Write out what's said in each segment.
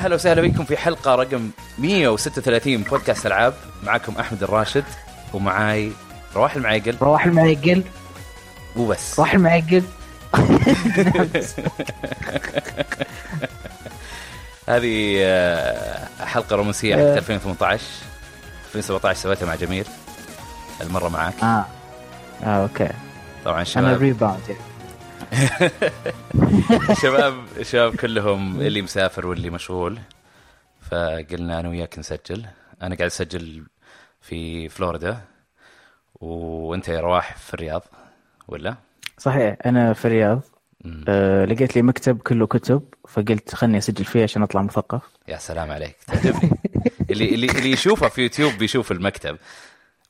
يا هلا وسهلا بكم في حلقة رقم 136 بودكاست ألعاب. معكم أحمد الراشد ومعاي رواح المعيقل. رواح المعيقل وبس رواح المعيقل هذه آه، حلقة رومانسية آه. حق 2018 2017 سويتها مع جميل. المرة معاك. آه. آه أوكي. طبعا أنا شباب. rebound شباب شباب كلهم اللي مسافر واللي مشغول. فقلنا أنا وياك نسجل. أنا قاعد أسجل في فلوريدا. وأنت يا رواح في الرياض ولا؟ صحيح أنا في الرياض. آه لقيت لي مكتب كله كتب فقلت خلني أسجل فيه عشان أطلع مثقف. يا سلام عليك. تعجبني. اللي اللي اللي يشوفها في يوتيوب بيشوف المكتب.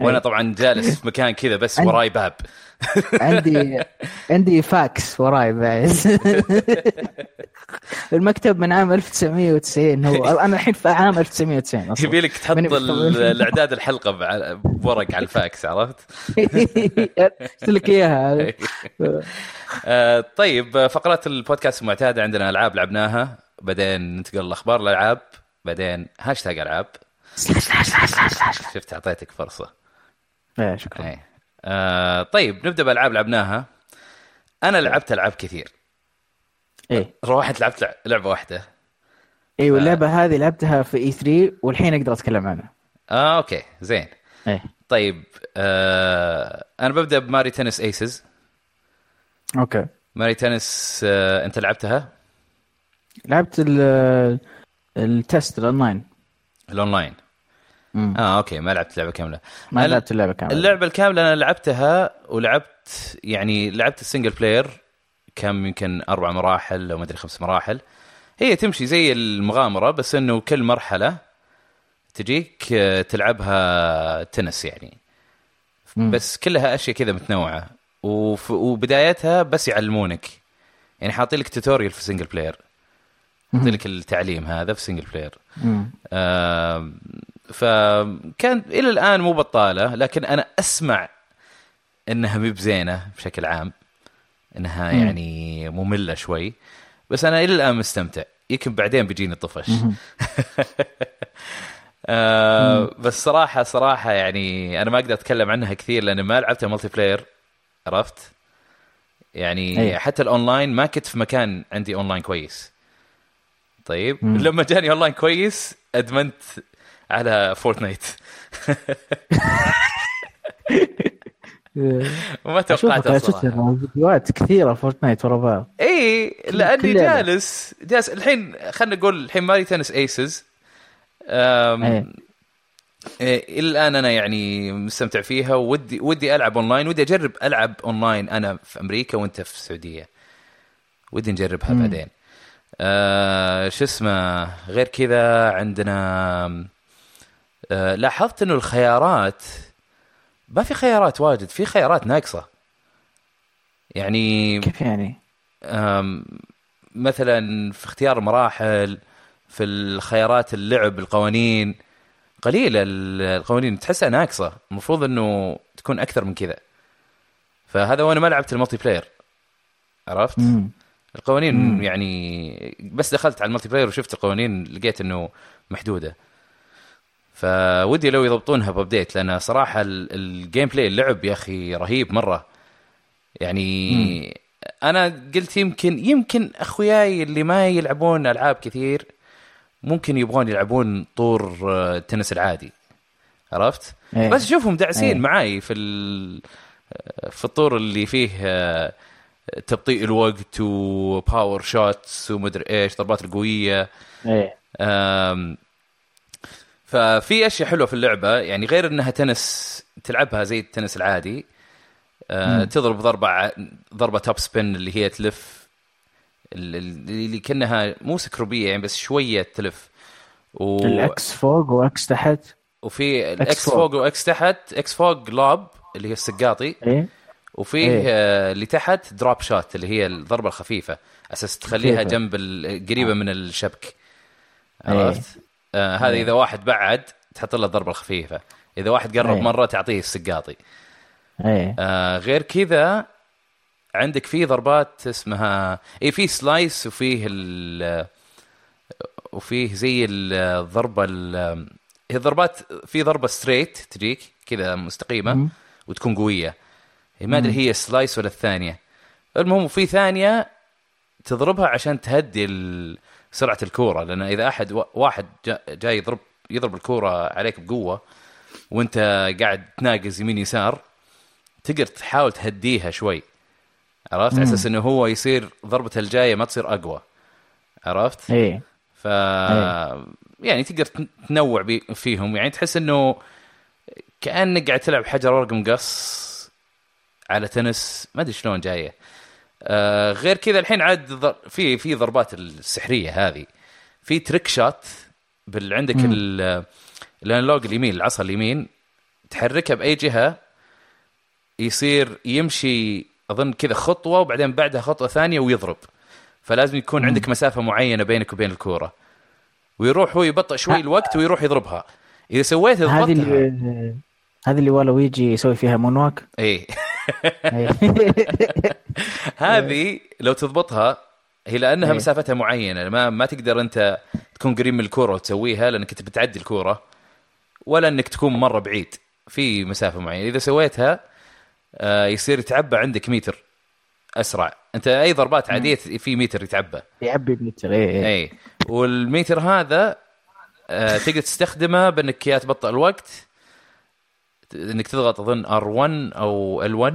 وأنا أي. طبعا جالس في مكان كذا بس وراي باب. عندي عندي فاكس وراي بعد. المكتب من عام 1990 هو. أنا الحين في عام 1990 أصلا. يبي لك تحط. الإعداد الحلقة بورق على الفاكس عرفت؟ قلت لك إياها. آه، طيب فقرات البودكاست المعتادة عندنا ألعاب لعبناها. بعدين ننتقل لأخبار الألعاب. بعدين هاشتاج ألعاب. شفت أعطيتك فرصة. إيه، شكرا. اي آه طيب نبدأ بالالعاب لعبناها. أنا لعبت ألعاب كثير. إيه. روحت لعبت لع- لعبة واحدة. أيوه اللعبه هذه لعبتها في E 3 والحين أقدر أتكلم عنها. آه أوكي زين. إيه. طيب آه أنا ببدأ ب Mario Tennis Aces أوكي. Mario Tennis آه أنت لعبتها؟ لعبت ال ال test ال online. الأونلاين. مم. آه أوكي ما لعبت اللعبة كاملة. ما لعبت اللعبة كاملة. اللعبة الكاملة أنا لعبتها ولعبت يعني لعبت ال single player كم يمكن أربع مراحل أو ما أدري خمس مراحل. هي تمشي زي المغامرة بس إنه كل مرحلة تجيك آه، تلعبها تنس يعني. مم. بس كلها أشياء كذا متنوعة. وف... وبدايتها بس يعلمونك. يعني حاطين لك tutorial في single player حاطين لك التعليم هذا في single player مم. آم، فكان إلى الآن مو بطالة لكن أنا أسمع إنها مي بزينة بشكل عام إنها مم. يعني مملة شوي بس أنا إلى الآن مستمتع يمكن بعدين بيجيني طفش. آه بس صراحة صراحة يعني أنا ما أقدر أتكلم عنها كثير لأن ما لعبتها multiplayer عرفت؟ يعني أي. حتى الأونلاين ما كنت في مكان عندي أونلاين كويس طيب مم. لما جاني أونلاين كويس أدمنت على Fortnite وما توقعت تويتر فيديوهات كثيرة Fortnite ورا بعض إي لأني. جالس جالس الحين خلينا نقول الحين Mario Tennis Aces أم... إيه. إيه، الآن أنا يعني مستمتع فيها ودي ودي ألعب اونلاين ودي أجرب ألعب اونلاين أنا في أمريكا وأنت في السعودية ودي نجربها مم. بعدين آه شو اسمه غير كذا عندنا لاحظت إنه الخيارات ما في خيارات واجد في خيارات ناقصة يعني كيف يعني؟ مثلا في اختيار المراحل في الخيارات اللعب القوانين قليلة ال- القوانين تحسها ناقصة المفروض إنه تكون أكثر من كذا فهذا وأنا ما لعبت ال multiplayer عرفت مم. القوانين مم. يعني بس دخلت على ال multiplayer وشفت القوانين لقيت إنه محدودة فودي لو يضبطونها ب update لأن صراحة ال- ال gameplay اللعب يا أخي رهيب مرة يعني أنا قلت يمكن يمكن أخوياي اللي ما يلعبون ألعاب كثير ممكن يبغون يلعبون طور آه، التنس العادي عرفت؟ إيه. بس اشوفهم داعسين إيه. معاي في ال- في الطور اللي فيه آه، تبطيء الوقت و power shots ومدري إيش ضربات القوية إيه آم، ففي أشياء حلوة في اللعبة يعني غير إنها تنس تلعبها زي التنس العادي آه،. تضرب ضربة ضربة top spin اللي هي تلف ال- ال- اللي كأنها مو سكروبية يعني بس شوية تلف و... ال X فوق و X تحت وفي ال X فوق. و X تحت X فوق lob اللي هي السقاطي إيه وفيه إيه. آه، اللي تحت drop shot اللي هي الضربة الخفيفة أساس تخليها؟ جنب قريبة من الشبك إيه. عرفت؟ آه هذا إيه. إذا واحد بعد تحط له الضربة الخفيفة إذا واحد قرب إيه. مرة تعطيه السقاطي إيه آه غير كذا عندك في ضربات اسمها اي في slice وفيه ال وفيه زي الضربة ال- هي الضربات في ضربة straight تجيك كذا مستقيمة مم. وتكون قوية هي ما أدري هي slice ولا الثانية المهم في ثانية تضربها عشان تهدي ال- سرعة الكورة لأن إذا أحد وا- واحد جا- جاي يضرب يضرب الكورة عليك بقوة وأنت قاعد تناقز يمين يسار تقدر تحاول تهديها شوي. عرفت؟ على أساس إنه هو يصير ضربته الجاية ما تصير أقوى. عرفت؟ إيه. ف يعني تقدر تن- تنوع بي- فيهم. يعني تحس إنه كأنك قاعد تلعب حجر ورق مقص على تنس ما أدري شلون جاية. آه غير كذا الحين عاد في في ضربات السحرية هذه. في trick shot بال عندك ال analog اليمين العصا اليمين تحركها بأي جهة يصير يمشي أظن كذا خطوة وبعدين بعدها خطوة ثانية ويضرب. فلازم يكون عندك مسافة معينة بينك وبين الكورة. ويروح هو يبطئ شوي الوقت ويروح يضربها. إذا سويت هذه اللي هذه اللي Waluigi يسوي فيها moonwalk اي. هذه لو تضبطها هي لأنها إيه. مسافتها معينة. ما ما تقدر أنت تكون قريب من الكورة وتسويها لأنك أنت بتعدي الكورة ولا إنك تكون مرة بعيد. في مسافة معينة. إذا سويتها آه، يصير يتعبى عندك متر أسرع. أنت أي ضربات عادية في متر يتعبى. يعبي بمتر إيه اي والميتر هذا آه، تقدر تستخدمه بأنك يا تبطئ الوقت إنك تضغط اظن ار1 أو ال1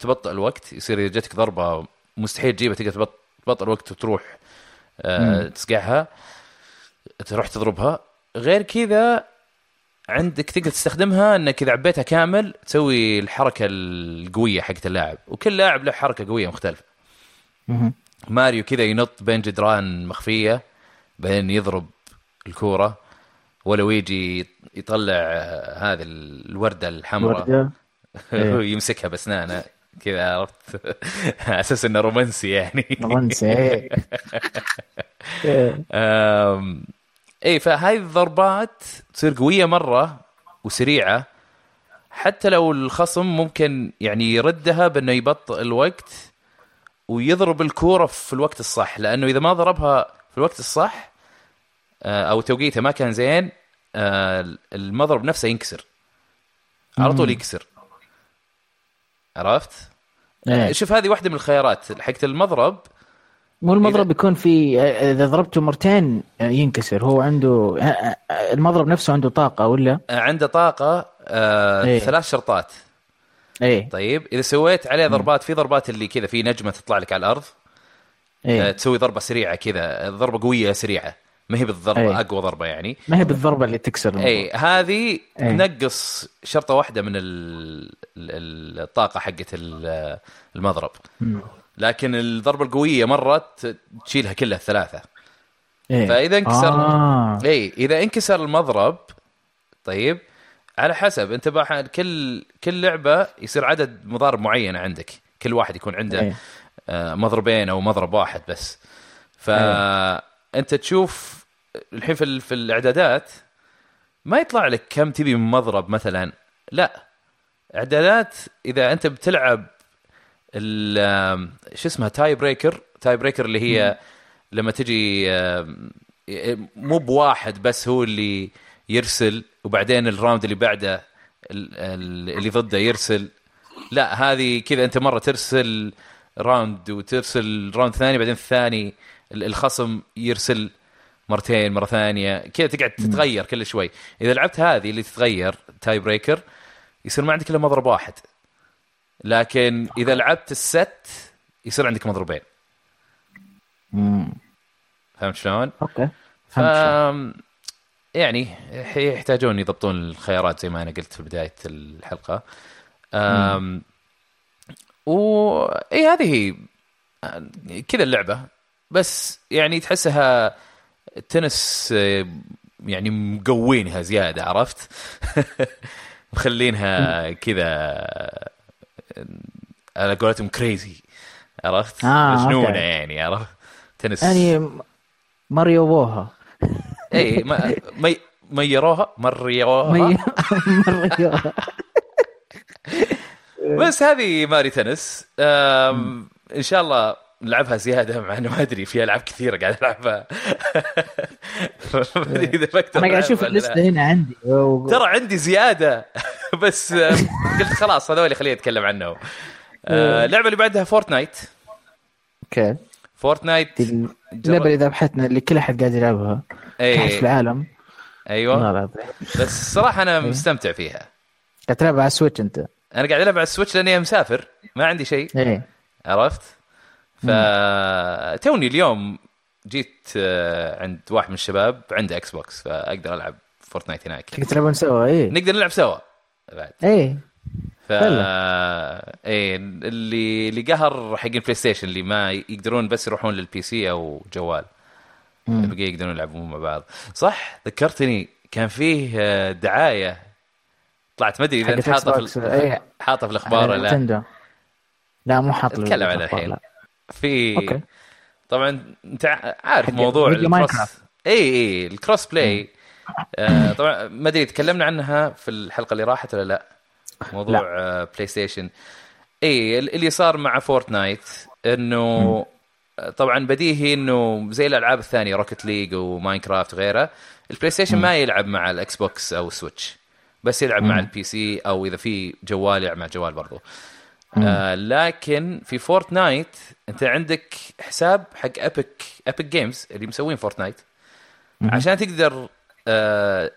تبطئ الوقت يصير إذا جاتك ضربة مستحيل تجيبها تقدر تبط- تبطئ الوقت وتروح آه، تسقعها تروح تضربها. غير كذا عندك تقدر تستخدمها إنك إذا عبيتها كامل تسوي الحركة القوية حقت اللاعب وكل لاعب له حركة قوية مختلفة. ماريو كذا ينط بين جدران مخفية بعدين يضرب الكورة. ولو يجي يطلع هذه الوردة الحمراء إيه. ويمسكها بأسنانه كذا عرفت أساس إنه رومانسي يعني رومانسي إيه إيه. اي فهذه الضربات تصير قوية مرة وسريعة حتى لو الخصم ممكن يعني يردها بأنه يبطئ الوقت ويضرب الكورة في الوقت الصح لأنه إذا ما ضربها في الوقت الصح آه، أو توقيته ما كان زين المضرب نفسه ينكسر. على طول. يكسر. عرفت؟ إيه. شوف هذه واحدة من الخيارات. حقت المضرب مو المضرب يكون في إذا ضربته مرتين ينكسر. هو عنده المضرب نفسه عنده طاقة ولا؟ آه، عنده طاقة آه إيه. ثلاث شرطات. إيه. طيب إذا سويت عليه ضربات في ضربات اللي كذا في نجمة تطلع لك على الأرض. آه إيه تسوي ضربة سريعة كذا ضربة قوية سريعة. ما هي بالضربة إيه. أقوى ضربة يعني ما هي بالضربة اللي تكسر المضرب. اي هذه إيه. تنقص شرطة واحدة من ال- ال- الطاقة حقت ال- المضرب. لكن الضربة القوية مرة تشيلها كلها الثلاثة إيه. فإذا انكسر آه. اي إذا انكسر المضرب طيب على حسب أنت. كل كل لعبة يصير عدد مضارب معينه عندك كل واحد يكون عنده إيه. آه، مضربين أو مضرب واحد بس فانت تشوف الحين في في الإعدادات ما يطلع لك كم تبي من مضرب مثلا. لا. إعدادات إذا أنت بتلعب ال- شو اسمها tie breaker؟ tie breaker اللي هي لما تجي مو بواحد بس هو اللي يرسل وبعدين ال round اللي بعده ال- ال- اللي ضده يرسل. لا هذه كذا أنت مرة ترسل round وترسل round ثاني بعدين الثاني ال- الخصم يرسل. مرتين مرة ثانية كذا تقعد تتغير كل شوي. إذا لعبت هذه اللي تتغير tie breaker يصير ما عندك إلا مضرب واحد. لكن إذا لعبت ال set يصير عندك مضربين. فهمت شلون؟ okay. ف. يعني يحتاجون يضبطون الخيارات زي ما أنا قلت في بداية الحلقة. أم... و اي هذه هي كذا اللعبة. بس يعني تحسها تنس آه، يعني مقوينها زيادة عرفت؟ مخلينها كذا آه، على قولتهم crazy عرفت؟ آه، مجنونة okay. يعني عرفت؟ تنس يعني ماريو بوها إي ما مي ميروها مريوها ماريو بس هذه ماري تنس إن شاء الله نلعبها زيادة مع إنه ما أدري في ألعاب كثيرة قاعد ألعبها. ما أدري إذا أنا قاعد أشوف. اللسته هنا عندي. ترى عندي زيادة. بس قلت خلاص هذول خليني أتكلم عنهم. آه، اللعبة اللي بعدها Fortnite okay. Fortnite اللعبة اللي ذبحتنا اللي كل أحد قاعد يلعبها. احد في العالم. أيوه. بس صراحة أنا مستمتع فيها. قاعد تلعبها على ال Switch أنت. أنا قاعد ألعب على ال Switch لأني مسافر. ما عندي شيء. إيه. عرفت؟ فتوني اليوم جيت آه، عند واحد من الشباب عنده Xbox فأقدر ألعب Fortnite هناك تقدر تلعبون سوا إيه. نقدر نلعب سوا. بعد. إيه. ف إيه اللي اللي قهر حق ال PlayStation اللي ما يقدرون بس يروحون لل PC أو جوال. البقيه يقدرون يلعبون مع بعض. صح؟ ذكرتني كان فيه آه، دعاية. طلعت ما أدري إذا حاطه في إيه. حاطه في الأخبار ولا لا. لا مو حاط له اتكلم عنها الحين. لا. في okay. طبعا أنت عارف موضوع ال cross. إي إي ال cross play. آه طبعا ما أدري تكلمنا عنها في الحلقة اللي راحت ولا لا. موضوع آه PlayStation اي اللي صار مع Fortnite إنه طبعا بديهي إنه زي الألعاب الثانية Rocket League و Minecraft وغيرها ال PlayStation ما يلعب مع ال Xbox أو ال Switch بس يلعب مع. ال PC أو إذا في جوال يلعب مع جوال برضو. آه لكن في Fortnite انت عندك حساب حق Epic Epic Games اللي مسوين Fortnite. عشان تقدر آه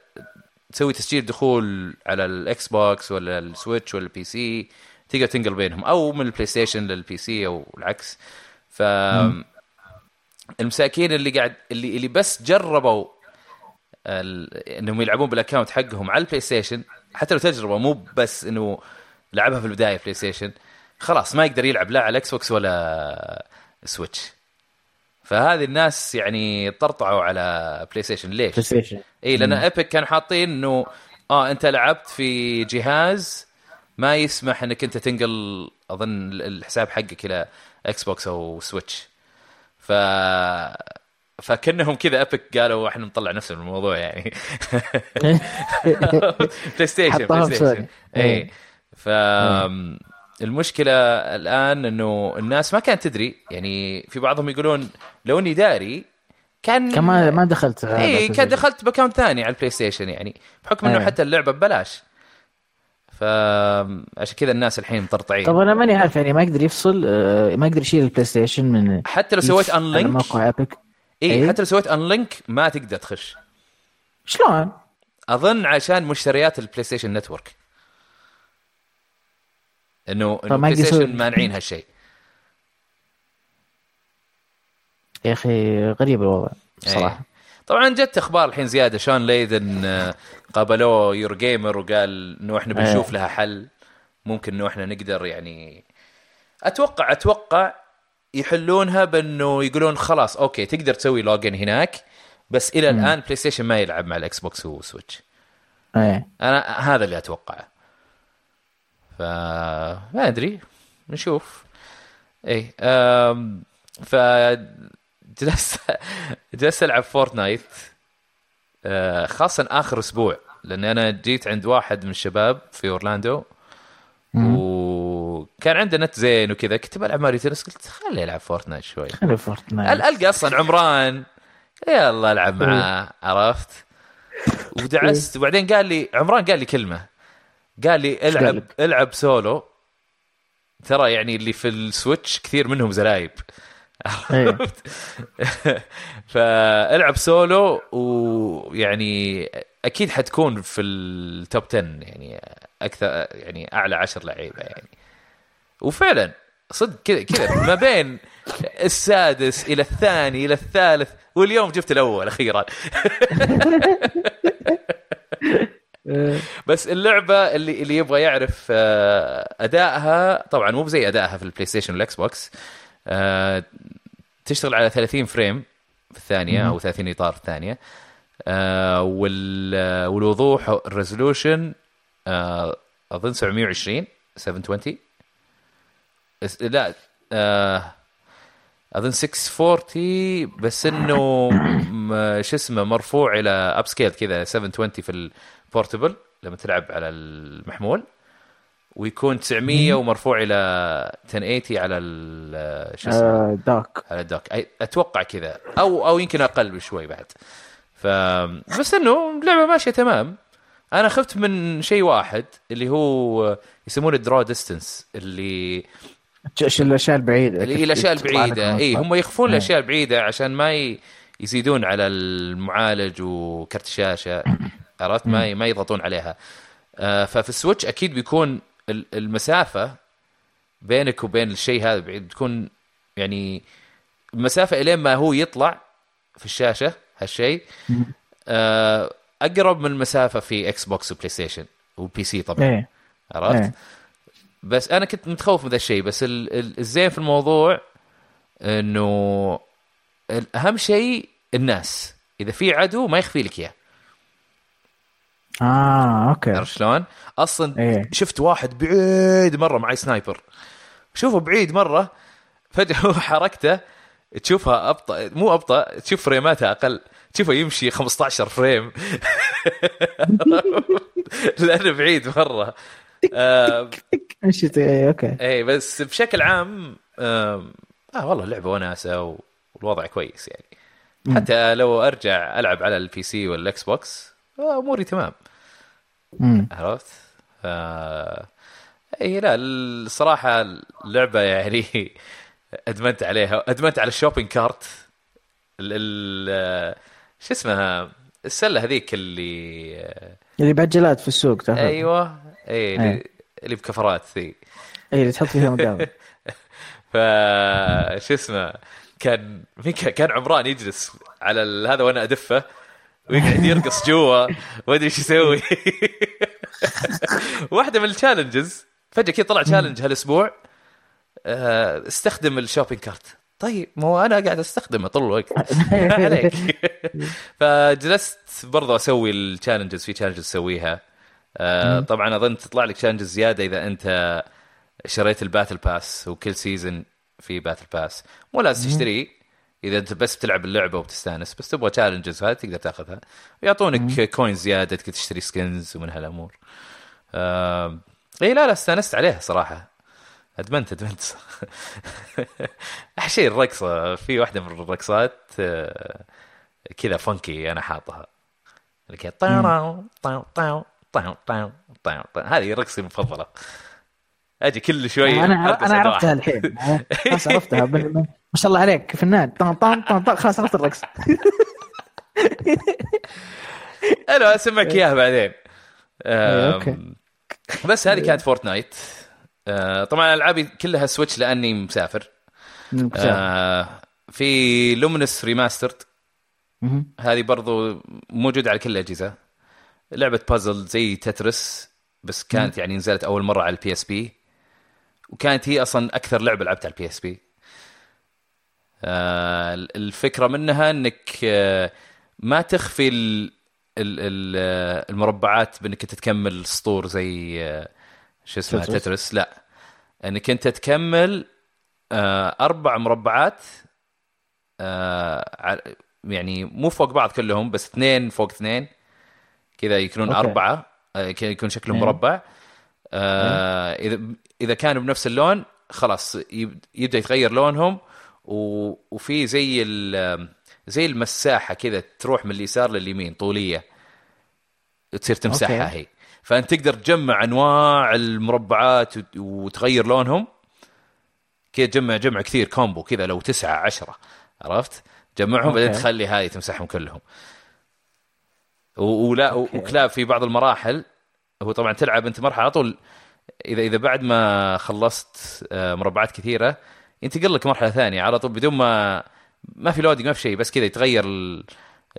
تسوي تسجيل دخول على ال Xbox ولا ال Switch ولا ال PC تقدر تنقل بينهم أو من ال PlayStation لل PC أو العكس. ف المساكين اللي قاعد اللي اللي بس جربوا ال... إنهم يلعبون بال account حقهم على ال PlayStation حتى لو تجربة مو بس إنه لعبها في البداية PlayStation خلاص ما يقدر يلعب لا على ال Xbox ولا Switch فهذه الناس يعني طرطعوا على PlayStation ليش؟ PlayStation اي لأن Epic كانوا حاطين إنه آه أنت لعبت في جهاز ما يسمح إنك أنت تنقل أظن الحساب حقك إلى Xbox أو Switch ف فكأنهم كذا Epic قالوا إحنا نطلع نفسنا من الموضوع يعني. PlayStation PlayStation. اي. ف المشكلة الآن إنه الناس ما كانت تدري يعني في بعضهم يقولون لو إني داري كان كمان ما دخلت هذا اي كان. دخلت ب account ثاني على ال PlayStation يعني بحكم إنه إيه. حتى اللعبة ببلاش فعشان كذا الناس الحين مطرطعين طب أنا ماني عارف يعني ما يقدر يفصل آه، ما يقدر يشيل ال PlayStation من حتى لو سويت unlink موقع Epic اي إيه. حتى لو سويت unlink ما تقدر تخش شلون؟ أظن عشان مشتريات ال PlayStation Network إنه إنه يسوي- Station مانعين هالشيء. يا أخي غريب الوضع صراحة إيه. طبعا جت إخبار الحين زيادة. Shawn Layden آه، قابلوه Eurogamer وقال إنه إحنا بنشوف إيه. لها حل. ممكن إنه إحنا نقدر يعني أتوقع أتوقع يحلونها بإنه يقولون خلاص okay تقدر تسوي login هناك بس إلى الآن PlayStation ما يلعب مع ال Xbox و Switch. إيه. أنا هذا اللي أتوقعه. ف ما أدري نشوف. اي. ف جلست جلست ألعب Fortnite أه، خاصة آخر أسبوع لأن أنا جيت عند واحد من الشباب في أورلاندو وكان عنده نت زين وكذا كنت بلعب Mario Tennis قلت خليه يلعب Fortnite شوي. خلي Fortnite. أل- ألقى أصلا عمران يلا ألعب معاه عرفت؟ ودعست وبعدين قال لي عمران قال لي كلمة. قال لي العب؟ العب سولو. ترى يعني اللي في ال Switch كثير منهم زلايب إيه. عرفت؟ فالعب سولو ويعني أكيد حتكون في ال top 10 يعني أكثر يعني أعلى عشر لعيبة يعني. وفعلا صدق كذا كذا. ما بين السادس إلى الثاني إلى الثالث واليوم جبت الأول أخيرا. بس اللعبة اللي اللي يبغى يعرف آه، أدائها طبعا مو زي أدائها في ال PlayStation وال Xbox آه، تشتغل على 30 frame في الثانية أو 30 إطار في الثانية آه، وال- آه، والوضوح ال resolution آه، أظن 720 720 اس- لا آه، أظن 640 بس إنه شو اسمه مرفوع إلى upscale كذا 720 في ال portable لما تلعب على المحمول ويكون 900 ومرفوع إلى 1080 على ال- شو اسمه؟ آه dock على ال dock أتوقع كذا. أو أو يمكن أقل بشوي بعد. ف بس إنه اللعبة ماشية تمام. أنا خفت من شيء واحد اللي هو يسمونه draw distance اللي الأشياء البعيدة؟ اللي هي الأشياء البعيدة. اي. هم يخفون. الأشياء البعيدة عشان ما ي... يزيدون على المعالج وكرت الشاشة. عرفت؟ ما. ما يضغطون عليها. آه ففي ال Switch أكيد بيكون ال- المسافة بينك وبين الشيء هذا بعيد بتكون يعني المسافه إلين ما هو يطلع في الشاشة هالشيء. آه أقرب من المسافه في Xbox و PlayStation و PC طبعا. إيه. عرفت؟ إيه. بس أنا كنت متخوف من ذا الشيء بس ال- ال- الزين في الموضوع إنه أهم شيء الناس. إذا في عدو ما يخفي لك إياه. آه okay. عرفت شلون؟ أصلا إيه. شفت واحد بعيد مرة معي sniper. شوفه بعيد مرة فجأة هو حركته تشوفها أبطأ مو أبطأ تشوف فريماتها أقل تشوفه يمشي 15 frame. لأنه بعيد مرة. آه إيه okay. اي بس بشكل عام آم، آه والله اللعبة وناسة والوضع كويس يعني. حتى لو أرجع ألعب على ال PC وال Xbox آه، أموري تمام. عرفت؟ آه إي لا الصراحة اللعبة يعني أدمنت عليها. أدمنت على ال shopping cart. ال ال شو اسمها؟ السلة هذيك اللي اللي بعجلات في السوق تاخذ أيوه. إي اللي, إيه. اللي بكفرات ذي إي اللي تحط فيها مقاضي ف شو اسمه؟ كان كان عمران يجلس على هذا وأنا أدفه. ويقعد يرقص جوا ما أدري إيش يسوي. واحدة من ال challenges فجأة كذا طلع challenge هالأسبوع آه، استخدم ال shopping cart طيب مو أنا قاعد أستخدمه طول الوقت. ما عليك. فجلست برضو أسوي ال challenges في challenges أسويها. آه، طبعا أظن تطلع لك challenges زيادة إذا أنت شريت ال Battle Pass وكل season في Battle Pass مو لازم تشتريه إذا أنت بس بتلعب اللعبة وبتستأنس بس تبغى challenges هذه تقدر تاخذها. ويعطونك coins زيادة تقدر تشتري skins ومن هالأمور. آه... إي لا لا استأنست عليها صراحة. أدمنت أدمنت. أحلى شيء الرقصة. في واحدة من الرقصات آه، كذا funky أنا حاطها. اللي كذا طاو طاو طاو طاو طاو. هذه رقصتي المفضلة. أجي كل شوي أنا أنا. عرفتها الحين. خلاص عرفتها. ما شاء الله عليك فنان. طن طن طن طن. خلاص عرفت الرقص. أنا أسمعك إياها بعدين. إيه، okay. أم، بس هذه كانت فورتنايت آه، طبعا ألعابي كلها سويتش لأني مسافر. آه، في لومينس remastered. هذه برضو موجودة على كل الأجهزة. لعبة بازل زي تترس بس كانت يعني نزلت أول مرة على البي اس بي وكانت هي أصلا أكثر لعبة لعبتها على البي اس بي الفكرة منها أنك آه، ما تخفي آه، المربعات بأنك أنت تكمل سطور زي آه، شو اسمها تترس. لا أنك أنت تكمل أربع مربعات يعني مو فوق بعض كلهم بس اثنين فوق اثنين كذا يكونون أوكي. كذا يكون شكلهم إيه. مربع آه، إذا إذا كانوا بنفس اللون خلاص يب- يبدأ يتغير لونهم وفي زي ال- زي المساحة كذا تروح من اليسار لليمين طولية تصير تمسحها okay. هي فأنت تقدر تجمع أنواع المربعات وت- وتغير لونهم كذا تجمع جمع كثير combo كذا لو تسعة عشرة عرفت جمعهم بعدين. تخلي هاي تمسحهم كلهم ولا okay. وكلاب في بعض المراحل هو طبعا تلعب أنت مرحلة على طول اذا إذا بعد ما خلصت آه، مربعات كثيرة ينتقل لك مرحلة ثانية على طول بدون ما ما في loading ما في شيء بس كذا يتغير ال-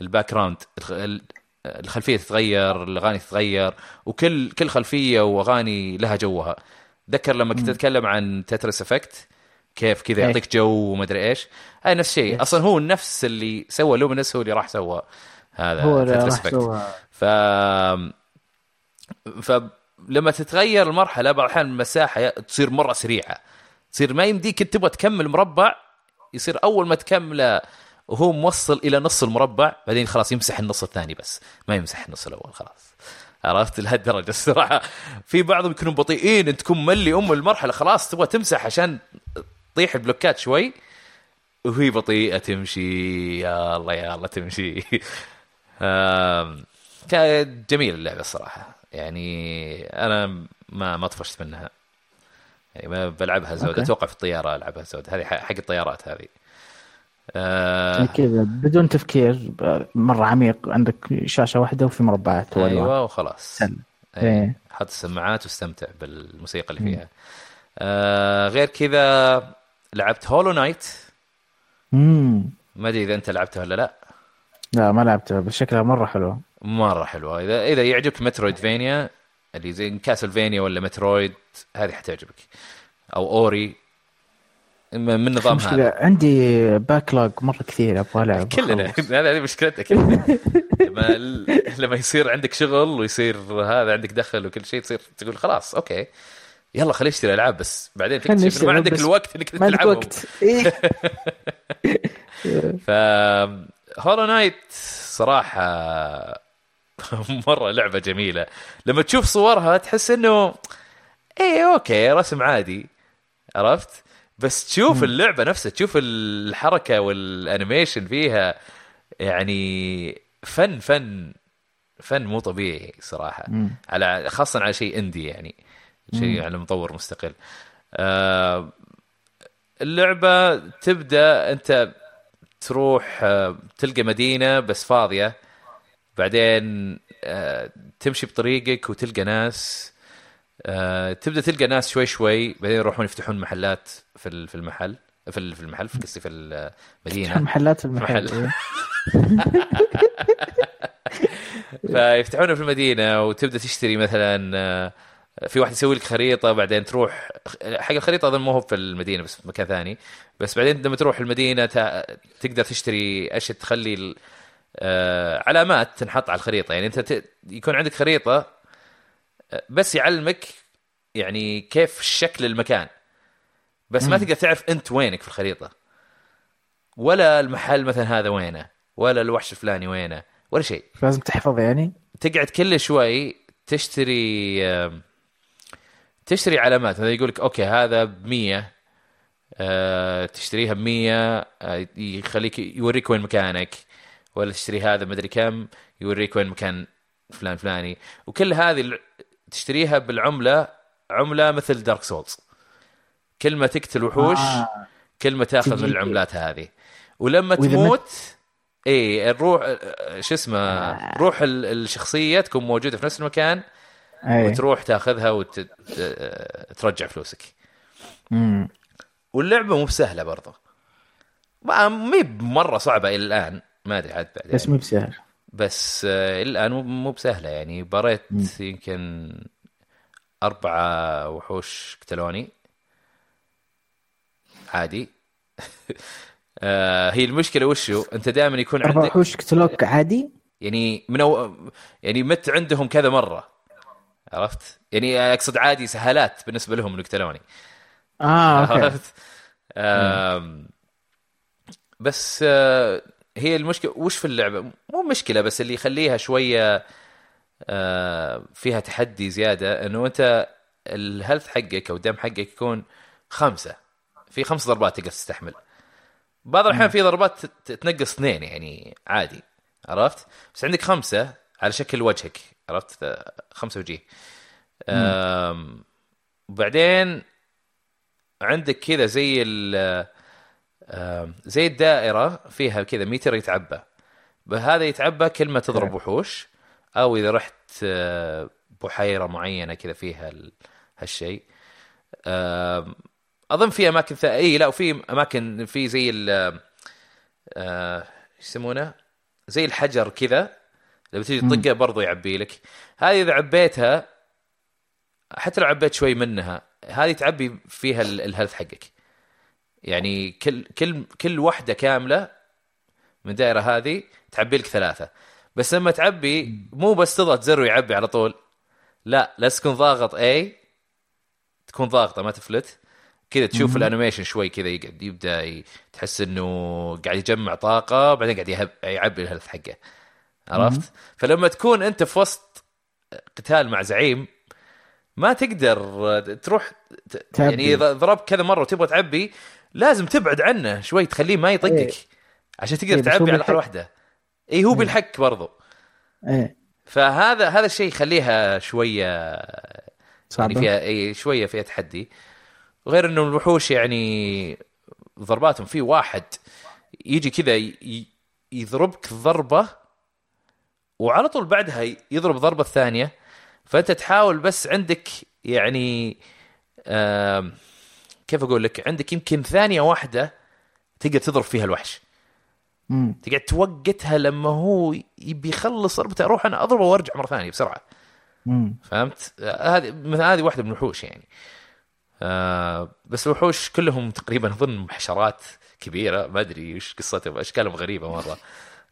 ال background الخ- ال- الخلفية تتغير الأغاني تتغير وكل كل خلفية وأغاني لها جوها ذكر لما كنت أتكلم عن تترس إفكت كيف كذا إيه. يعطيك جو ومدري إيش هاي نفس الشيء. أصلا هو نفس اللي سوى لومينس هو اللي راح سوى هذا هو اللي راح. سوى ف فلما تتغير المرحلة بعض الأحيان المساحة تصير مرة سريعة. تصير ما يمديك انت تبغى تكمل مربع يصير أول ما تكمله وهو موصل إلى نص المربع بعدين خلاص يمسح النص الثاني بس. ما يمسح النص الأول خلاص. عرفت؟ لهالدرجة الصراحة. في بعضهم يكونوا بطيئين انت تكون ملي أم المرحلة خلاص تبغى تمسح عشان تطيح البلوكات شوي. وهي بطيئة تمشي. يا الله يا الله تمشي. كانت جميله اللعبة الصراحة. يعني أنا ما ما طفشت منها. يعني ما بلعبها زود أتوقع في الطيارة ألعبها زود. هذه حق الطيارات هذه. آه كذا بدون تفكير مرة عميق عندك شاشة واحدة وفي مربعات أيوه وخلاص. سل. إيه. إيه. حط السماعات واستمتع بالموسيقى اللي فيها. آه غير كذا لعبت هولو نايت امم ما أدري إذا أنت لعبتها ولا لا. لا ما لعبتها بس شكلها مرة حلوة. مرة حلوة. اذا إذا يعجبك مترويدفينيا اللي زي كاسلفينيا ولا مترويد هذه حتعجبك. أو أوري. من نظام هذا؟ عندي backlog مرة كثير أبغى ألعب. كلنا. هذه مشكلتك. لما لما يصير عندك شغل ويصير هذا عندك دخل وكل شيء تصير تقول خلاص okay. يلا خليني أشتري ألعاب بس. بعدين تكتشف ما عندك الوقت إنك ما عندك وقت. إيه. ف هولو نايت صراحة مرة لعبة جميلة. لما تشوف صورها تحس إنه إيه okay رسم عادي عرفت؟ بس تشوف. اللعبة نفسها تشوف الحركة وال animation فيها يعني فن فن فن مو طبيعي صراحة. مم. على خاصة على شيء اندي يعني شيء على مطور مستقل. آه اللعبة تبدأ أنت تروح آه تلقى مدينة بس فاضية. بعدين آه تمشي بطريقك وتلقى ناس آه تبدأ تلقى ناس شوي شوي بعدين يروحون يفتحون محلات في في المحل في في المحل في قصدي في المدينة محلات في المحل محل. إيه. فيفتحونه في المدينة وتبدأ تشتري مثلا آه، في واحد يسوي لك خريطة بعدين تروح حق الخريطة أظن مو هو في المدينة بس في مكان ثاني بس بعدين لما تروح المدينة تقدر تشتري أشياء تخلي علامات تنحط على الخريطة. يعني أنت يكون عندك خريطة آه، بس يعلمك يعني كيف شكل المكان. بس ما تقدر تعرف أنت وينك في الخريطة. ولا المحل مثلا هذا وينه ولا الوحش الفلاني وينه ولا شيء. لازم تحفظ يعني؟ تقعد كل شوي تشتري تشتري علامات. هذا يقول لك okay هذا ب 100 أه تشتريها ب 100 أه يخليك يوريك وين مكانك. ولا تشتري هذا مدري كم يوريك وين مكان فلان فلاني وكل هذه تشتريها بالعملة عملة مثل دارك سولز كل ما تقتل وحوش آه. كل ما تأخذ من العملات هذه ولما تموت إي الروح شو اسمه آه. روح الشخصية تكون موجودة في نفس المكان أي. وتروح تأخذها وترجع فلوسك مم. واللعبة مو بسهلة برضه ما مي مره صعبة إلى الآن ما أدري عاد بعدين. بس مو بسهل. بس إلى الآن مو بسهلة يعني. بريت يمكن أربعة وحوش قتلوني عادي. آه هي المشكلة وشو؟ أنت دائما يكون عندك وحوش قتلوك عادي؟ يعني من أو... يعني مت عندهم كذا مرة. عرفت؟ يعني أقصد عادي سهالات بالنسبة لهم انه قتلوني آه عرفت؟ آه بس آه هي المشكلة وش في اللعبة؟ مو مشكلة بس اللي يخليها شوية آه فيها تحدي زيادة إنه أنت الهيلث حقك أو الدم حقك يكون خمسة. في خمس ضربات تقدر تستحمل. بعض الأحيان في ضربات تنقص اثنين يعني عادي. عرفت؟ بس عندك خمسة على شكل وجهك. عرفت؟ خمسة وجيه. وبعدين عندك كذا زي زي الدائرة فيها كذا متر يتعبى. هذا يتعبى كل ما تضرب وحوش أو إذا رحت بحيرة معينة كذا فيها هالشيء. أظن في أماكن ث... إي لا وفي أماكن في زي ال آه... يسمونه؟ زي الحجر كذا. لما تيجي تطقه برضو يعبي لك. هذه إذا عبيتها حتى لو عبيت شوي منها هذه تعبي فيها الهيلث حقك. يعني كل كل كل واحدة كاملة من الدائره هذه تعبي لك ثلاثة. بس لما تعبي مو بس تضغط زر ويعبي على طول. لا لازم تكون ضاغط اي تكون ضاغطة ما تفلت. كذا تشوف ال animation شوي كذا يقعد يبدأ ي- تحس إنه قاعد يجمع طاقة بعدين قاعد يهب يعبي ال health حقه. عرفت؟ فلما تكون أنت في وسط قتال مع زعيم ما تقدر تروح. يعني إذا ضربت كذا مرة وتبغى تعبي لازم تبعد عنه شوي تخليه ما يطقك. إيه. عشان تقدر إيه، تعبي على واحدة. اي هو بالحك برضو. إيه. فهذا هذا الشيء يخليها شوية يعني فيها اي شوية فيها تحدي. وغير إنه الوحوش يعني ضرباتهم في واحد يجي كذا يضربك ضربة وعلى طول بعدها يضرب ضربة الثانية فأنت تحاول بس عندك يعني آم، كيف أقول لك عندك يمكن ثانية واحدة تقدر تضرب فيها الوحش مم. تقعد توقتها لما هو يبي يخلص ضربته أروح أنا أضربه وأرجع مرة ثانية بسرعة مم. فهمت؟ هذه مثل هذه واحدة من الوحوش يعني. آه بس الوحوش كلهم تقريبا أظن حشرات كبيرة ما أدري وش قصتهم أشكالهم غريبة مرة.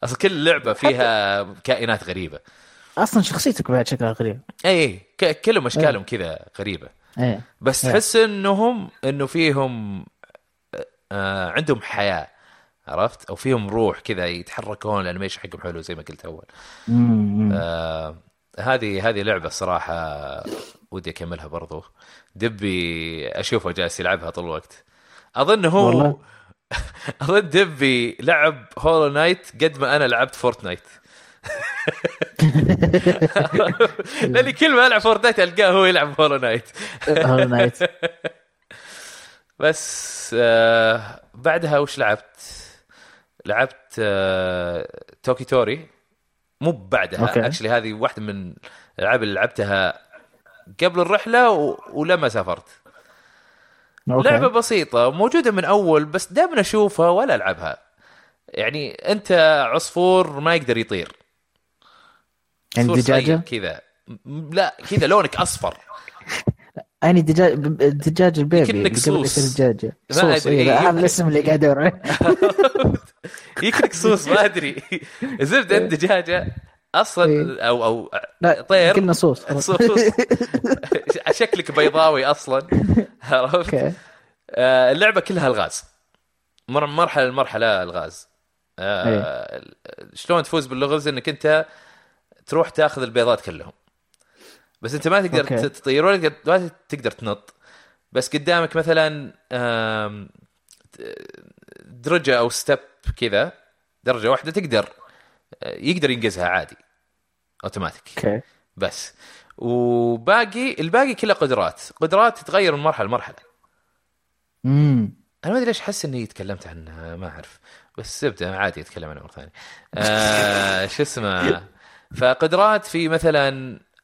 أصلا كل لعبة فيها كائنات غريبة. أصلا شخصيتك بعد شكلها غريب اي كلهم أشكالهم كذا غريبة. إيه بس إيه. تحس انهم إنه فيهم آه عندهم حياة عرفت؟ أو فيهم روح كذا يتحركون الأنيميشن حقهم حلو زي ما قلت أول. آه هذه هذه لعبة صراحة ودي أكملها برضو دبي اشوفه جالس يلعبها طول الوقت أظن هو والله. أظن دبي لعب هولو نايت قد ما أنا لعبت فورتنايت لاني كل ما ألعب فورتنايت ألقاه هو يلعب هولو نايت هولو نايت بس آه بعدها وش لعبت؟ لعبت آه توكي توري مو بعدها. actually هذه واحدة من الألعاب اللي لعبتها قبل الرحلة و... ولما سافرت okay. لعبة بسيطة موجودة من أول بس دائما أشوفها ولا ألعبها يعني أنت عصفور ما يقدر يطير يعني عصفور صغير دجاجه كذا. لا كذا لونك أصفر. يعني دجاج الدجاج ال baby قبل صوص. دجاجه صوص إيه، إيه، هذا. الاسم اللي قاعد ادور عليه يكرك صوص ما أدري. الزبده انت دجاجة أصلا أو أو لا طير. قلنا صوص. صوص. شكلك بيضاوي أصلا. عرفت؟ آه، اللعبة كلها الغاز. مر- مرحلة لمرحلة الغاز. آه، شلون تفوز باللغز؟ إنك أنت تروح تاخذ البيضات كلهم. بس انت ما تقدر okay. تطير ولا تقدر- تنط. بس قدامك مثلا درجة أو step كذا درجة واحدة تقدر آه، يقدر ينقزها عادي. automatic okay. بس. وباقي الباقي كله قدرات. قدرات تتغير من مرحلة لمرحلة. امم أنا ما أدري ليش أحس إني تكلمت عنها ما أعرف. بس زبده عادي أتكلم عنها مرة ثانية. آه شو اسمه؟ فقدرات في مثلا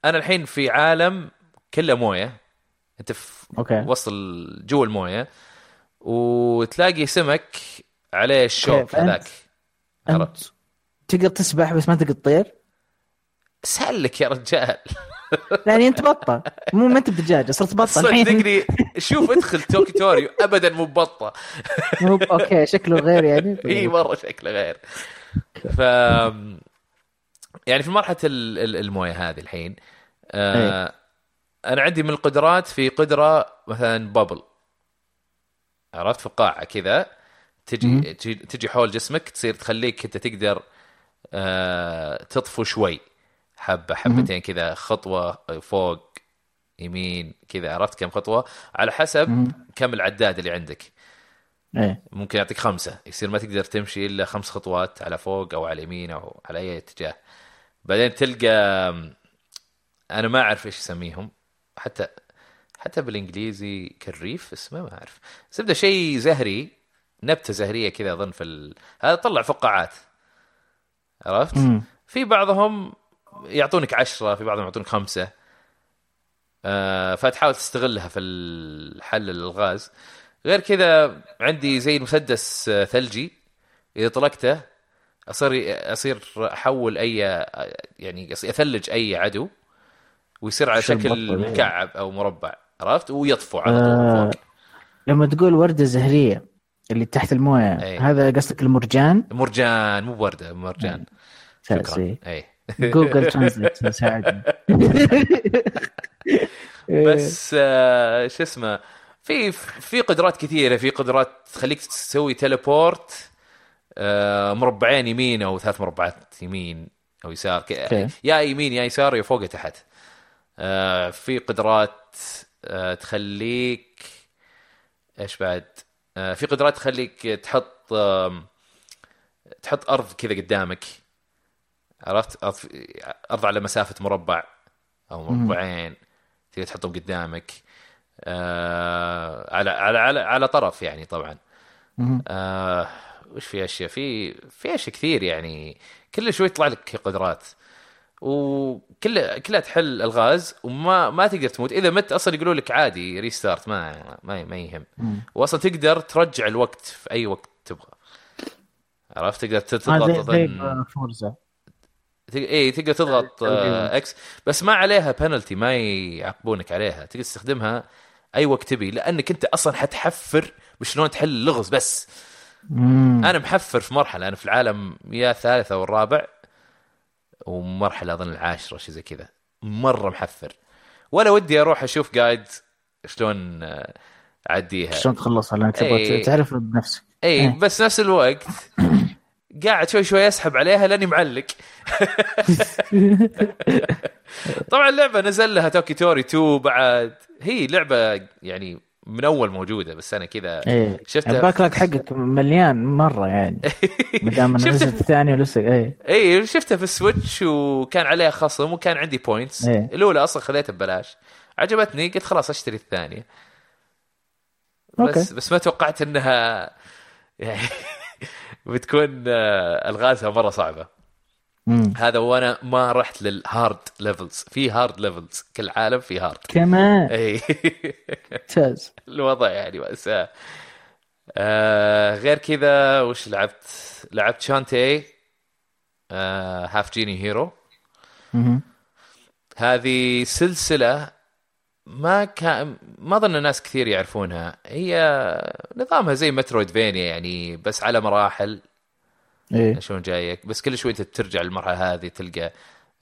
أنا الحين في عالم كله موية. أنت في okay. وسط ال- جوا المويه وتلاقي سمك عليه الشوك هذاك. أنت عرفت؟ تقدر تسبح بس ما تقدر تطير؟ سهلك يا رجال. يعني أنت بطة. مو ما أنت بدجاجة صرت بطة صدقني شوف ادخل Toki Tori. ابدا مو ببطة. مو okay شكله غير يعني. إي مرة شكله غير. ف يعني في مرحلة ال- ال- الموية هذه الحين آه أنا عندي من القدرات في قدرة مثلا بابل عرفت؟ في قاعة كذا تجي. تجي, حول جسمك تصير تخليك أنت تقدر آه تطفو شوي. حبة حبتين كذا خطوة فوق يمين كذا عرفت كم خطوة؟ على حسب مم. كم العداد اللي عندك. إيه. ممكن يعطيك خمسة. يصير ما تقدر تمشي إلا خمس خطوات على فوق أو على اليمين أو على أي اتجاه. بعدين تلقى أنا ما أعرف إيش يسميهم. حتى حتى بالإنجليزي كالريف اسمه ما أعرف. زبدة شيء زهري نبتة زهرية كذا أظن في ال... هذا طلع فقاعات. عرفت؟ مم. في بعضهم يعطونك عشرة في بعضهم يعطونك خمسة. آه فتحاول تستغلها في الحل الغاز غير كذا عندي زي مسدس آه، ثلجي. إذا طلقته أصير أصير أحول أي يعني أثلج أي عدو ويصير على شكل بطل، إيه. مكعب أو مربع عرفت؟ ويطفو على طول آه فوق. لما تقول وردة زهرية اللي تحت الموية إيه. هذا قصدك المرجان؟ مرجان مو بورده مرجان. شكرا. ساسي اي جوجل ترانزليت ساعدني. بس آه شو اسمه في في قدرات كثيرة في قدرات تخليك تسوي تليبورت مربعين يمين أو ثلاث مربعات يمين أو يسار. يا يمين يا يسار يا فوق يا تحت. آه، في قدرات آه، تخليك إيش بعد؟ آه، في قدرات تخليك تحط تحط أرض كذا قدامك. عرفت؟ أرض على مسافة مربع أو مربعين تقدر تحطهم قدامك. آه على على على على طرف يعني طبعا. آه وش في أشياء؟ في في أشياء كثير يعني كل شوي يطلع لك قدرات. وكل كلها تحل الغاز وما ما تقدر تموت. إذا مت أصلا يقولوا لك عادي ريستارت ما ما ما يهم. واصلا تقدر ترجع الوقت في أي وقت تبغى. عرفت؟ تقدر تضغط Forza. اي تقدر تضغط X بس ما عليها بنالتي ما يعاقبونك عليها. تقدر تستخدمها أي وقت تبي لأنك أنت أصلا حتحفر بشلون تحل اللغز بس. مم. أنا محفر في مرحلة أنا في العالم يا الثالث أو الرابع ومرحلة أظن العاشرة شيء زي كذا. مرة محفر. ولا ودي أروح أشوف guide شلون آه، أعديها. شلون تخلصها؟ لأنك تبغى إيه. تعرف بنفسك. اي إيه. بس نفس الوقت قاعد شوي شوي أسحب عليها لأني معلق. طبعا اللعبة نزل لها Toki Tori 2 بعد. هي لعبة يعني من أول موجودة بس أنا كذا إيه. شفتها ال backlog حقك مليان مرة يعني. ما دام شفت- نزلت الثانية ولسه إيه. اي شفتها في ال Switch وكان عليها خصم وكان عندي points إيه. الأولى أصلا خذيتها ببلاش. عجبتني قلت خلاص أشتري الثانية. بس okay. بس ما توقعت إنها يعني بتكون آه، ألغازها مرة صعبة. مم. هذا وأنا ما رحت لل hard levels في hard levels كل عالم في hard كمان؟ اي ممتاز. الوضع يعني مأساة آه غير كذا وش لعبت؟ لعبت Shantae آه Half-Genie Hero. هذه سلسلة ما كان ما أظن ناس كثير يعرفونها. هي نظامها زي مترويد فينيا يعني بس على مراحل. إيه. شلون جايك. بس كل شوي انت ترجع للمرحلة هذه تلقى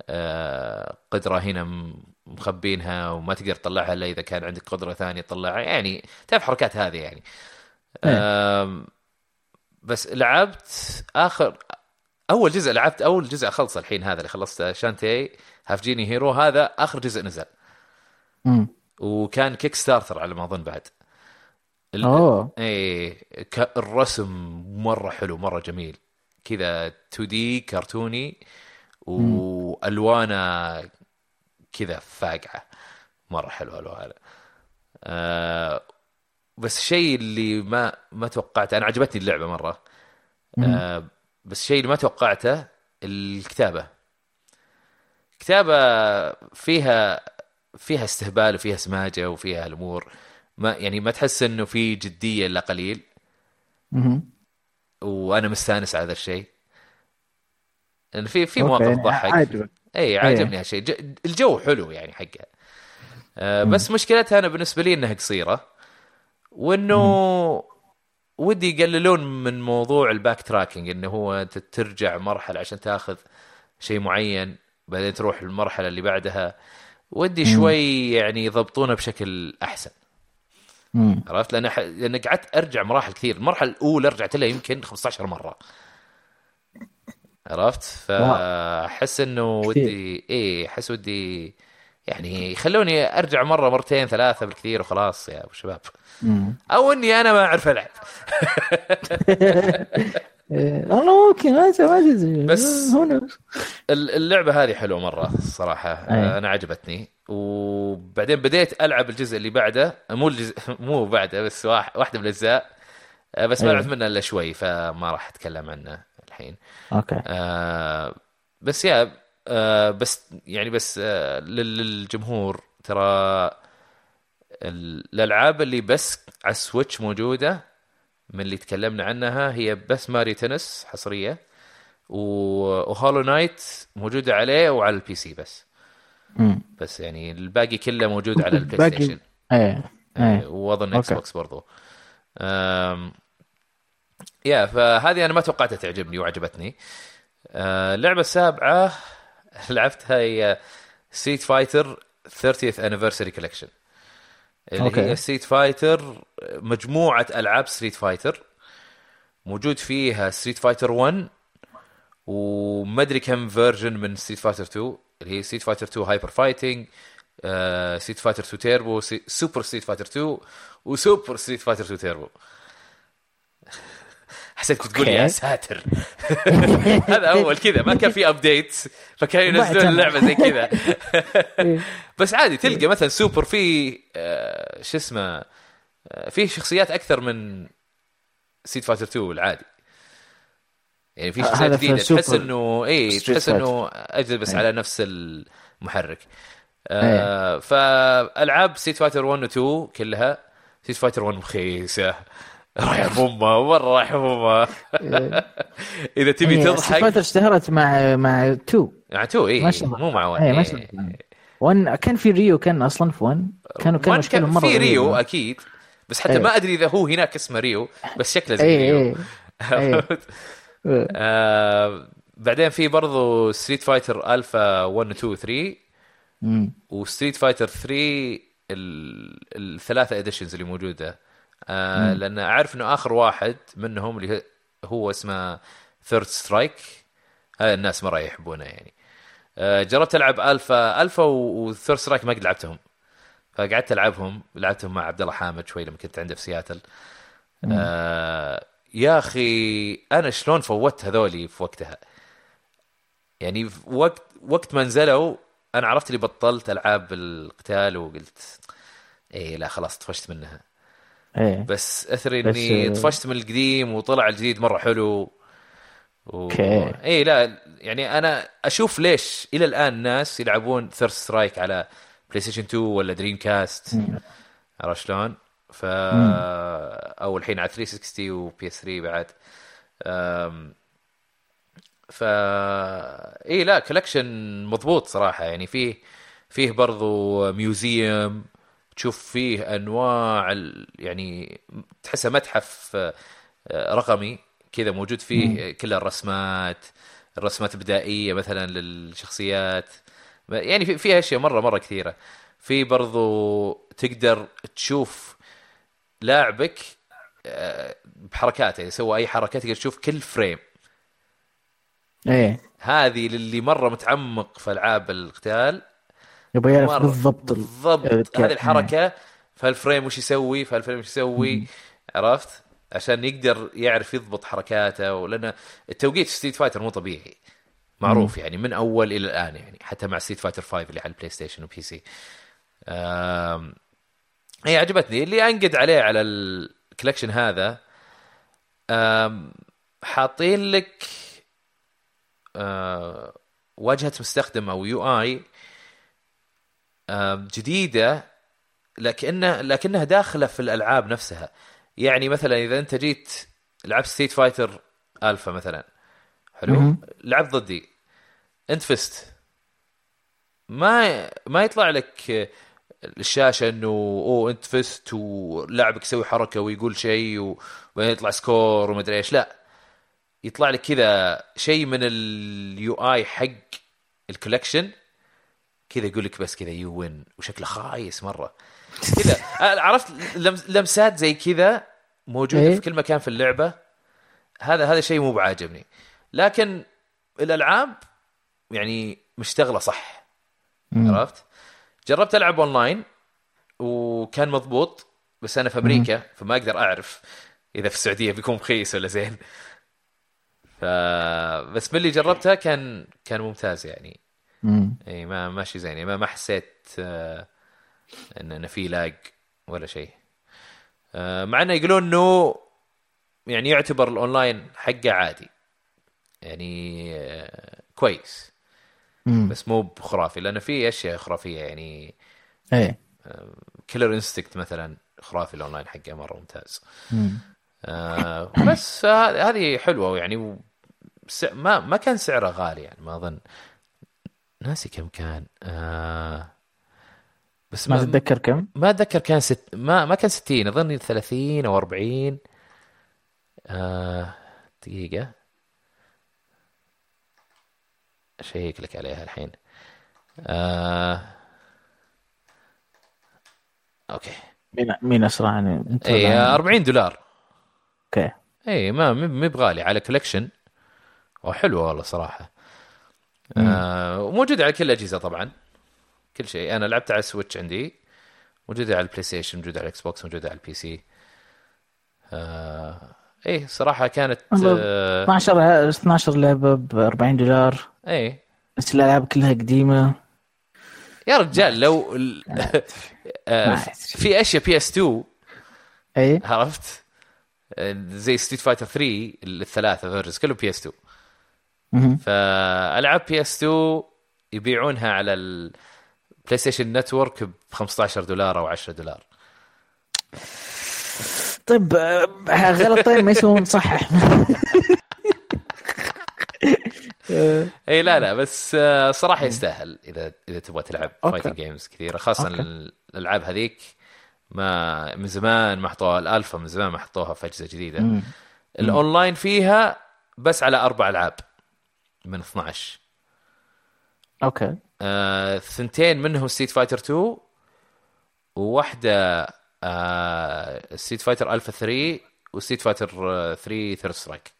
آه، قدرة هنا مخبينها وما تقدر تطلعها إلا إذا كان عندك قدرة ثانية تطلعها. يعني تعرف حركات هذه يعني. آم، بس لعبت آخر أول جزء لعبت أول جزء اخلص الحين هذا اللي خلصته شانتي Half-Genie Hero هذا آخر جزء نزل. مم. وكان Kickstarter على ما أظن بعد. أوه. إيه ك- الرسم مرة حلو مرة جميل. كذا 2D كرتوني وألوانه كذا فاقعة. مرة حلو ألوانه. آه بس الشيء اللي ما ما توقعته أنا عجبتني اللعبة مرة. آه بس الشيء اللي ما توقعته الكتابة. كتابة فيها فيها استهبال وفيها سماجة وفيها الأمور. ما يعني ما تحس إنه في جدية إلا قليل. وأنا مستأنس على هذا الشيء. لأن في في مواقف تضحك عاجبك إي عاجبني هالشيء. الجو حلو يعني حقها آه بس مشكلتها أنا بالنسبة لي إنها قصيرة وإنه ودي يقللون من موضوع ال backtracking إنه هو انت ترجع مرحلة عشان تاخذ شيء معين بعدين تروح المرحله اللي بعدها. ودي شوي يعني يضبطونه بشكل أحسن. مم. عرفت؟ لأن ح... لأن قعدت أرجع مراحل كثير. المرحلة الأولى رجعت لها يمكن 15 مرة. عرفت؟ فأحس إنه. ودي إيه أحس ودي يعني يخلوني أرجع مرة مرتين ثلاثة بالكثير وخلاص يا أبو شباب. أو إني أنا ما أعرف ألعب. والله ممكن ما بس- اللعبة هذه حلوة مرة الصراحه. أنا عجبتني. وبعدين بديت ألعب الجزء اللي بعده. مو الجزء مو بعده بس واحد واحدة من الأجزاء. بس ما أي. لعبت منه إلا شوي فما راح أتكلم عنه الحين. أوكي. آه بس yeah آه بس يعني بس آه لل- للجمهور ترى ال- الألعاب اللي بس على ال Switch موجودة من اللي تكلمنا عنها هي بس Mario Tennis حصرية و Hollow Knight موجودة عليه وعلى ال PC بس. مم. بس يعني الباقي كله موجود على ال PlayStation إيه إيه. واظن Xbox برضو. أم... yeah فهذه أنا ما توقعتها تعجبني وعجبتني. أه، اللعبة السابعة لعبتها هي Street Fighter 30th anniversary collection. اللي okay. هي Street Fighter مجموعة ألعاب Street Fighter موجود فيها Street Fighter 1 وما أدري كم version من Street Fighter 2 اللي هي Street Fighter 2 Hyper Fighting Street Fighter 2 Turbo Super Street Fighter 2 و Super Street Fighter 2 تيربو حسيت كنت تقول يا. ساتر هذا أول كذا ما كان في update فكانوا ينزلون. اللعبه زي كذا إيه. بس عادي تلقى مثلا سوبر في آه، شو اسمه آه، في شخصيات أكثر من Street Fighter 2 العادي يعني في شخصيات جديدة تحس إنه اي تحس. إنه أجل بس أي. على نفس المحرك آه فألعاب ستريت فايتر 1 و 2 كلها ستريت فايتر 1 رخيصة رايح بومه مرة رايح بومه إذا تبي ستريت تضحك فايتر اشتهرت مع مع 2 يعني 2 اي. مو مع 1 اي ما إيه. شاء الله 1 كان في ريو كان أصلا في 1 كانوا كانوا كان مرة في ريو غريبة. أكيد بس حتى إيه. ما أدري إذا هو هناك اسمه ريو بس شكله زي اي ريو إيه. آه بعدين في برضو Street Fighter Alpha 1 2 و 3 أمم. و Street Fighter 3 ال- الثلاثه editions اللي موجودة. آه لأن أعرف إنه آخر واحد منهم اللي هو اسمه Third Strike هذا الناس مرة يحبونه يعني. آه جربت ألعب Alpha Alpha و Third Strike ما قد لعبتهم. فقعدت ألعبهم. لعبتهم مع عبد الله حامد شوي لما كنت عنده في سياتل آه يا أخي أنا شلون فوتت هذولي في وقتها يعني في وقت وقت ما نزلوا أنا عرفت اللي بطلت ألعاب القتال وقلت إيه لا خلاص طفشت منها إيه بس أثر بس، اني آه، طفشت من القديم وطلع الجديد مرة حلو و... okay. اي لا يعني أنا أشوف ليش إلى الآن ناس يلعبون Third Strike على PlayStation 2 ولا Dreamcast. عرفت شلون؟ ف أو الحين على 360 و PS 3 بعد. ف إي ال collection مضبوط صراحة. يعني فيه فيه برضو museum تشوف فيه أنواع ال... يعني تحسه متحف آه، رقمي كذا موجود فيه كل الرسمات الرسمات البدائية مثلا للشخصيات. يعني في فيها أشياء مرة مرة كثيرة. في برضو تقدر تشوف لاعبك آه، بحركاته يسوي أي حركة تقدر تشوف كل frame. إيه. هذه للي مرة متعمق في ألعاب القتال. يبغى يعرف بالضبط ال- بالضبط الك- هذه الحركة فال frame وش يسوي فال frame وش يسوي عرفت؟ عشان يقدر يعرف يضبط حركاته ولان التوقيت في ستريت فايتر مو طبيعي. معروف يعني من أول إلى الآن يعني حتى مع ستريت فايتر 5 اللي على البلاي ستيشن و PC هي عجبتني اللي أنقد عليه على ال collection هذا حاطين لك آه، واجهه مستخدم أو UI جديدة لكنها لكنها داخلة في الألعاب نفسها. يعني مثلا إذا أنت جيت لعبت ستريت فايتر الفا مثلا حلو. لعبت ضدي انت فزت ما ما يطلع لك الشاشة إنه أوه أنت فزت ولاعبك يسوي حركة ويقول شيء وبعدين يطلع score وما أدري إيش. لا يطلع لك كذا شيء من ال UI حق ال collection. كذا يقول لك بس كذا you win وشكله خايس مرة. كذا عرفت لمس- لمسات زي كذا موجودة إيه. في كل مكان في اللعبة. هذا هذا شيء مو بعاجبني. لكن الألعاب يعني مشتغلة صح. عرفت؟ جربت ألعب أونلاين وكان مضبوط بس أنا في أمريكا فما أقدر أعرف إذا في السعودية بيكون رخيص ولا زين. ف بس من اللي جربتها كان كان ممتاز يعني. إي ما ماشي زين يعني ما ما حسيت آه، إن انه في lag ولا شيء آه، مع إنه يقولون إنه يعني يعتبر الأونلاين حقه عادي. يعني آه، كويس. مم. بس مو بخرافي لأنه في أشياء خرافية يعني إيه كيلر انستكت مثلا خرافي الأونلاين حقه مرة ممتاز مم. آه بس آه، هذه حلوة يعني ما ما كان سعره غالي يعني ما أظن ناسي كم كان آه بس ما ما تتذكر كم؟ ما أتذكر كان ست ما ما كان 60 أظن 30 أو 40 آه دقيقة أشيك لك عليها الحين. آه أوكي. مين مين أسرع يعني؟ أنت اي ولا- 40 دولار. Okay. اي ما مي بغالي على collection وحلوه والله صراحة. آه على كل الأجهزة طبعا. كل شيء. أنا لعبت على السويتش عندي. موجودة على البلاي ستيشن موجودة على الاكس بوكس موجودة على ال PC آه إيه صراحة كانت والله آه 12 ع- 12 لعبة ب 40 دولار. إيه. بس الألعاب كلها قديمة. يا رجال لو ال- آه. في أشياء PS 2 اي عرفت؟ آه، زي ستريت فايتر 3 الثلاثة versions كله PS 2 مهم. فألعاب PS 2 يبيعونها على البلاي ستيشن نتورك ب 15 دولار أو 10 دولار. طيب غلطين ما يسوون صح إي لا لا بس آه، صراحة يستاهل إذا إذا تبغى تلعب. fighting games كثيرة خاصة. الألعاب هذيك ما من زمان ما حطوها الألفا من زمان ما حطوها في أجهزة جديدة. الأونلاين فيها بس على أربع ألعاب من 12 okay آه، ثنتين منهم ستريت فايتر 2 وواحدة آه، ستريت فايتر الفا 3 وستريت فايتر 3 ثيرد سترايك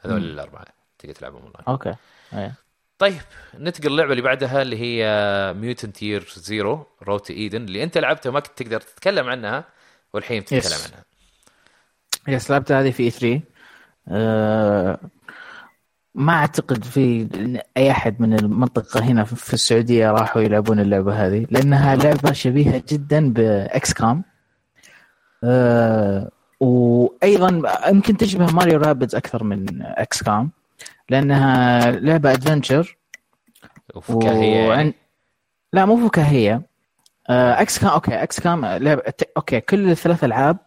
هذول الأربعة تقدر تلعبهم online Okay. إيه. طيب ننتقل اللعبه اللي بعدها اللي هي Mutant Year Zero Road to Eden اللي أنت لعبتها وما كنت تقدر تتكلم عنها والحين تتكلم Yes. عنها. Yes لعبت هذه في 3 أه ما أعتقد في أي أحد من المنطقة هنا في السعودية راحوا يلعبون اللعبة هذه لأنها لعبة شبيهة جدا ب XCOM أه وأيضا يمكن تشبه ماريو رابدز أكثر من XCOM لأنها لعبة adventure وفكاهيه يعني. وعن... لا مو فكاهية آه، XCOM okay XCOM لعبه okay كل الثلاث ألعاب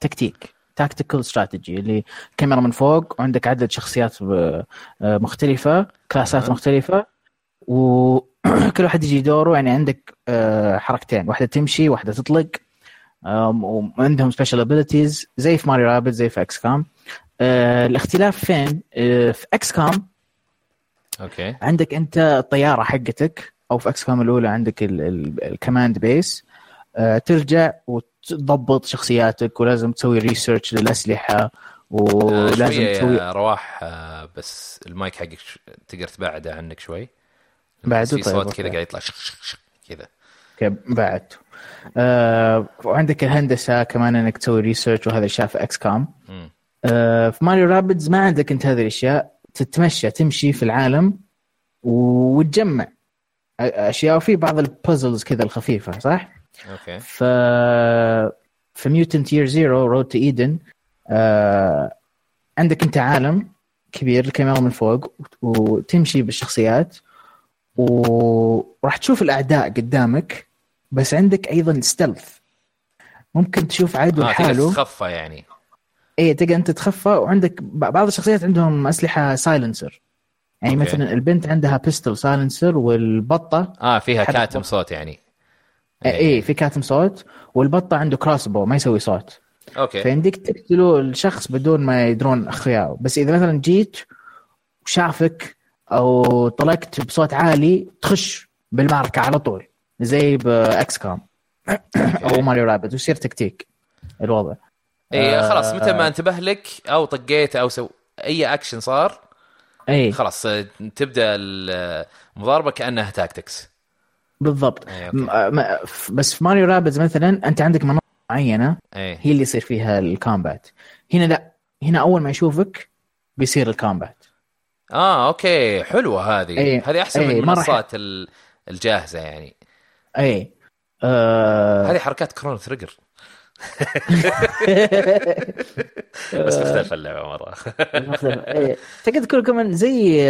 tactic tactical strategy اللي كاميرا من فوق وعندك عدد شخصيات آه، مختلفة كلاسات. مختلفة وكل واحد يجي دوره يعني عندك آه، حركتين واحدة تمشي واحدة تطلق وعندهم special abilities زي في ماريو رابد زي في XCOM آه، الاختلاف فين؟ آه، في XCOM okay. عندك أنت الطيارة حقتك أو في XCOM الأولى عندك ال- ال- ال command base آه، ترجع وتضبط شخصياتك ولازم تسوي research للأسلحة آه، ولازم شوية تسوي رواح آه، بس المايك حقك تقدر تبعده عنك شوي. بعده في طيب، صوت okay. كذا قاعد يطلع شخ شخ شخ كذا. okay بعد. آه، وعندك الهندسة كمان إنك تسوي research وهذا الاشياء في XCOM. آه، في ماريو رابدز ما عندك أنت هذه الأشياء تتمشى تمشي في العالم وتجمع أشياء وفي بعض ال puzzles كذا الخفيفة صح؟ okay ف في Mutant Year Zero Road to Eden عندك أنت عالم كبير الكاميرا من فوق وتمشي بالشخصيات وراح تشوف الأعداء قدامك بس عندك أيضا stealth ممكن تشوف عدو تقدر لحاله. تتخفى يعني. اي تقدر أنت تتخفى وعندك بعض الشخصيات عندهم أسلحة silencer يعني أوكي. مثلا البنت عندها pistol silencer والبطة آه فيها كاتم صوت يعني. اي في كاتم صوت والبطة عنده crossbow ما يسوي صوت. أوكي. فيمديك تقتلوا الشخص بدون ما يدرون اخفياءه بس إذا مثلا جيت وشافك أو طلقت بصوت عالي تخش بالمعركة على طول. زي إكس كام أو ماريو رابدز ويصير تكتيك الوضع. إي إيه، خلاص آه. متى ما انتبه لك أو طقيت أو سو أي اكشن صار إي. خلاص آه، تبدأ المضاربة كأنها tactics بالضبط. م- ف- بس في ماريو رابدز مثلا أنت عندك مناطق معينة إي. هي اللي يصير فيها ال combat هنا لا هنا أول ما يشوفك بيصير الكومبات آه أوكي حلوة هذه. إي، هذه أحسن إي، من المنصات ال- الجاهزة يعني. اي آه. هذه حركات كرونو تريجر. بس مختلف اللعبة مرة. مختلف. إيه. تقدر تقول كمان زي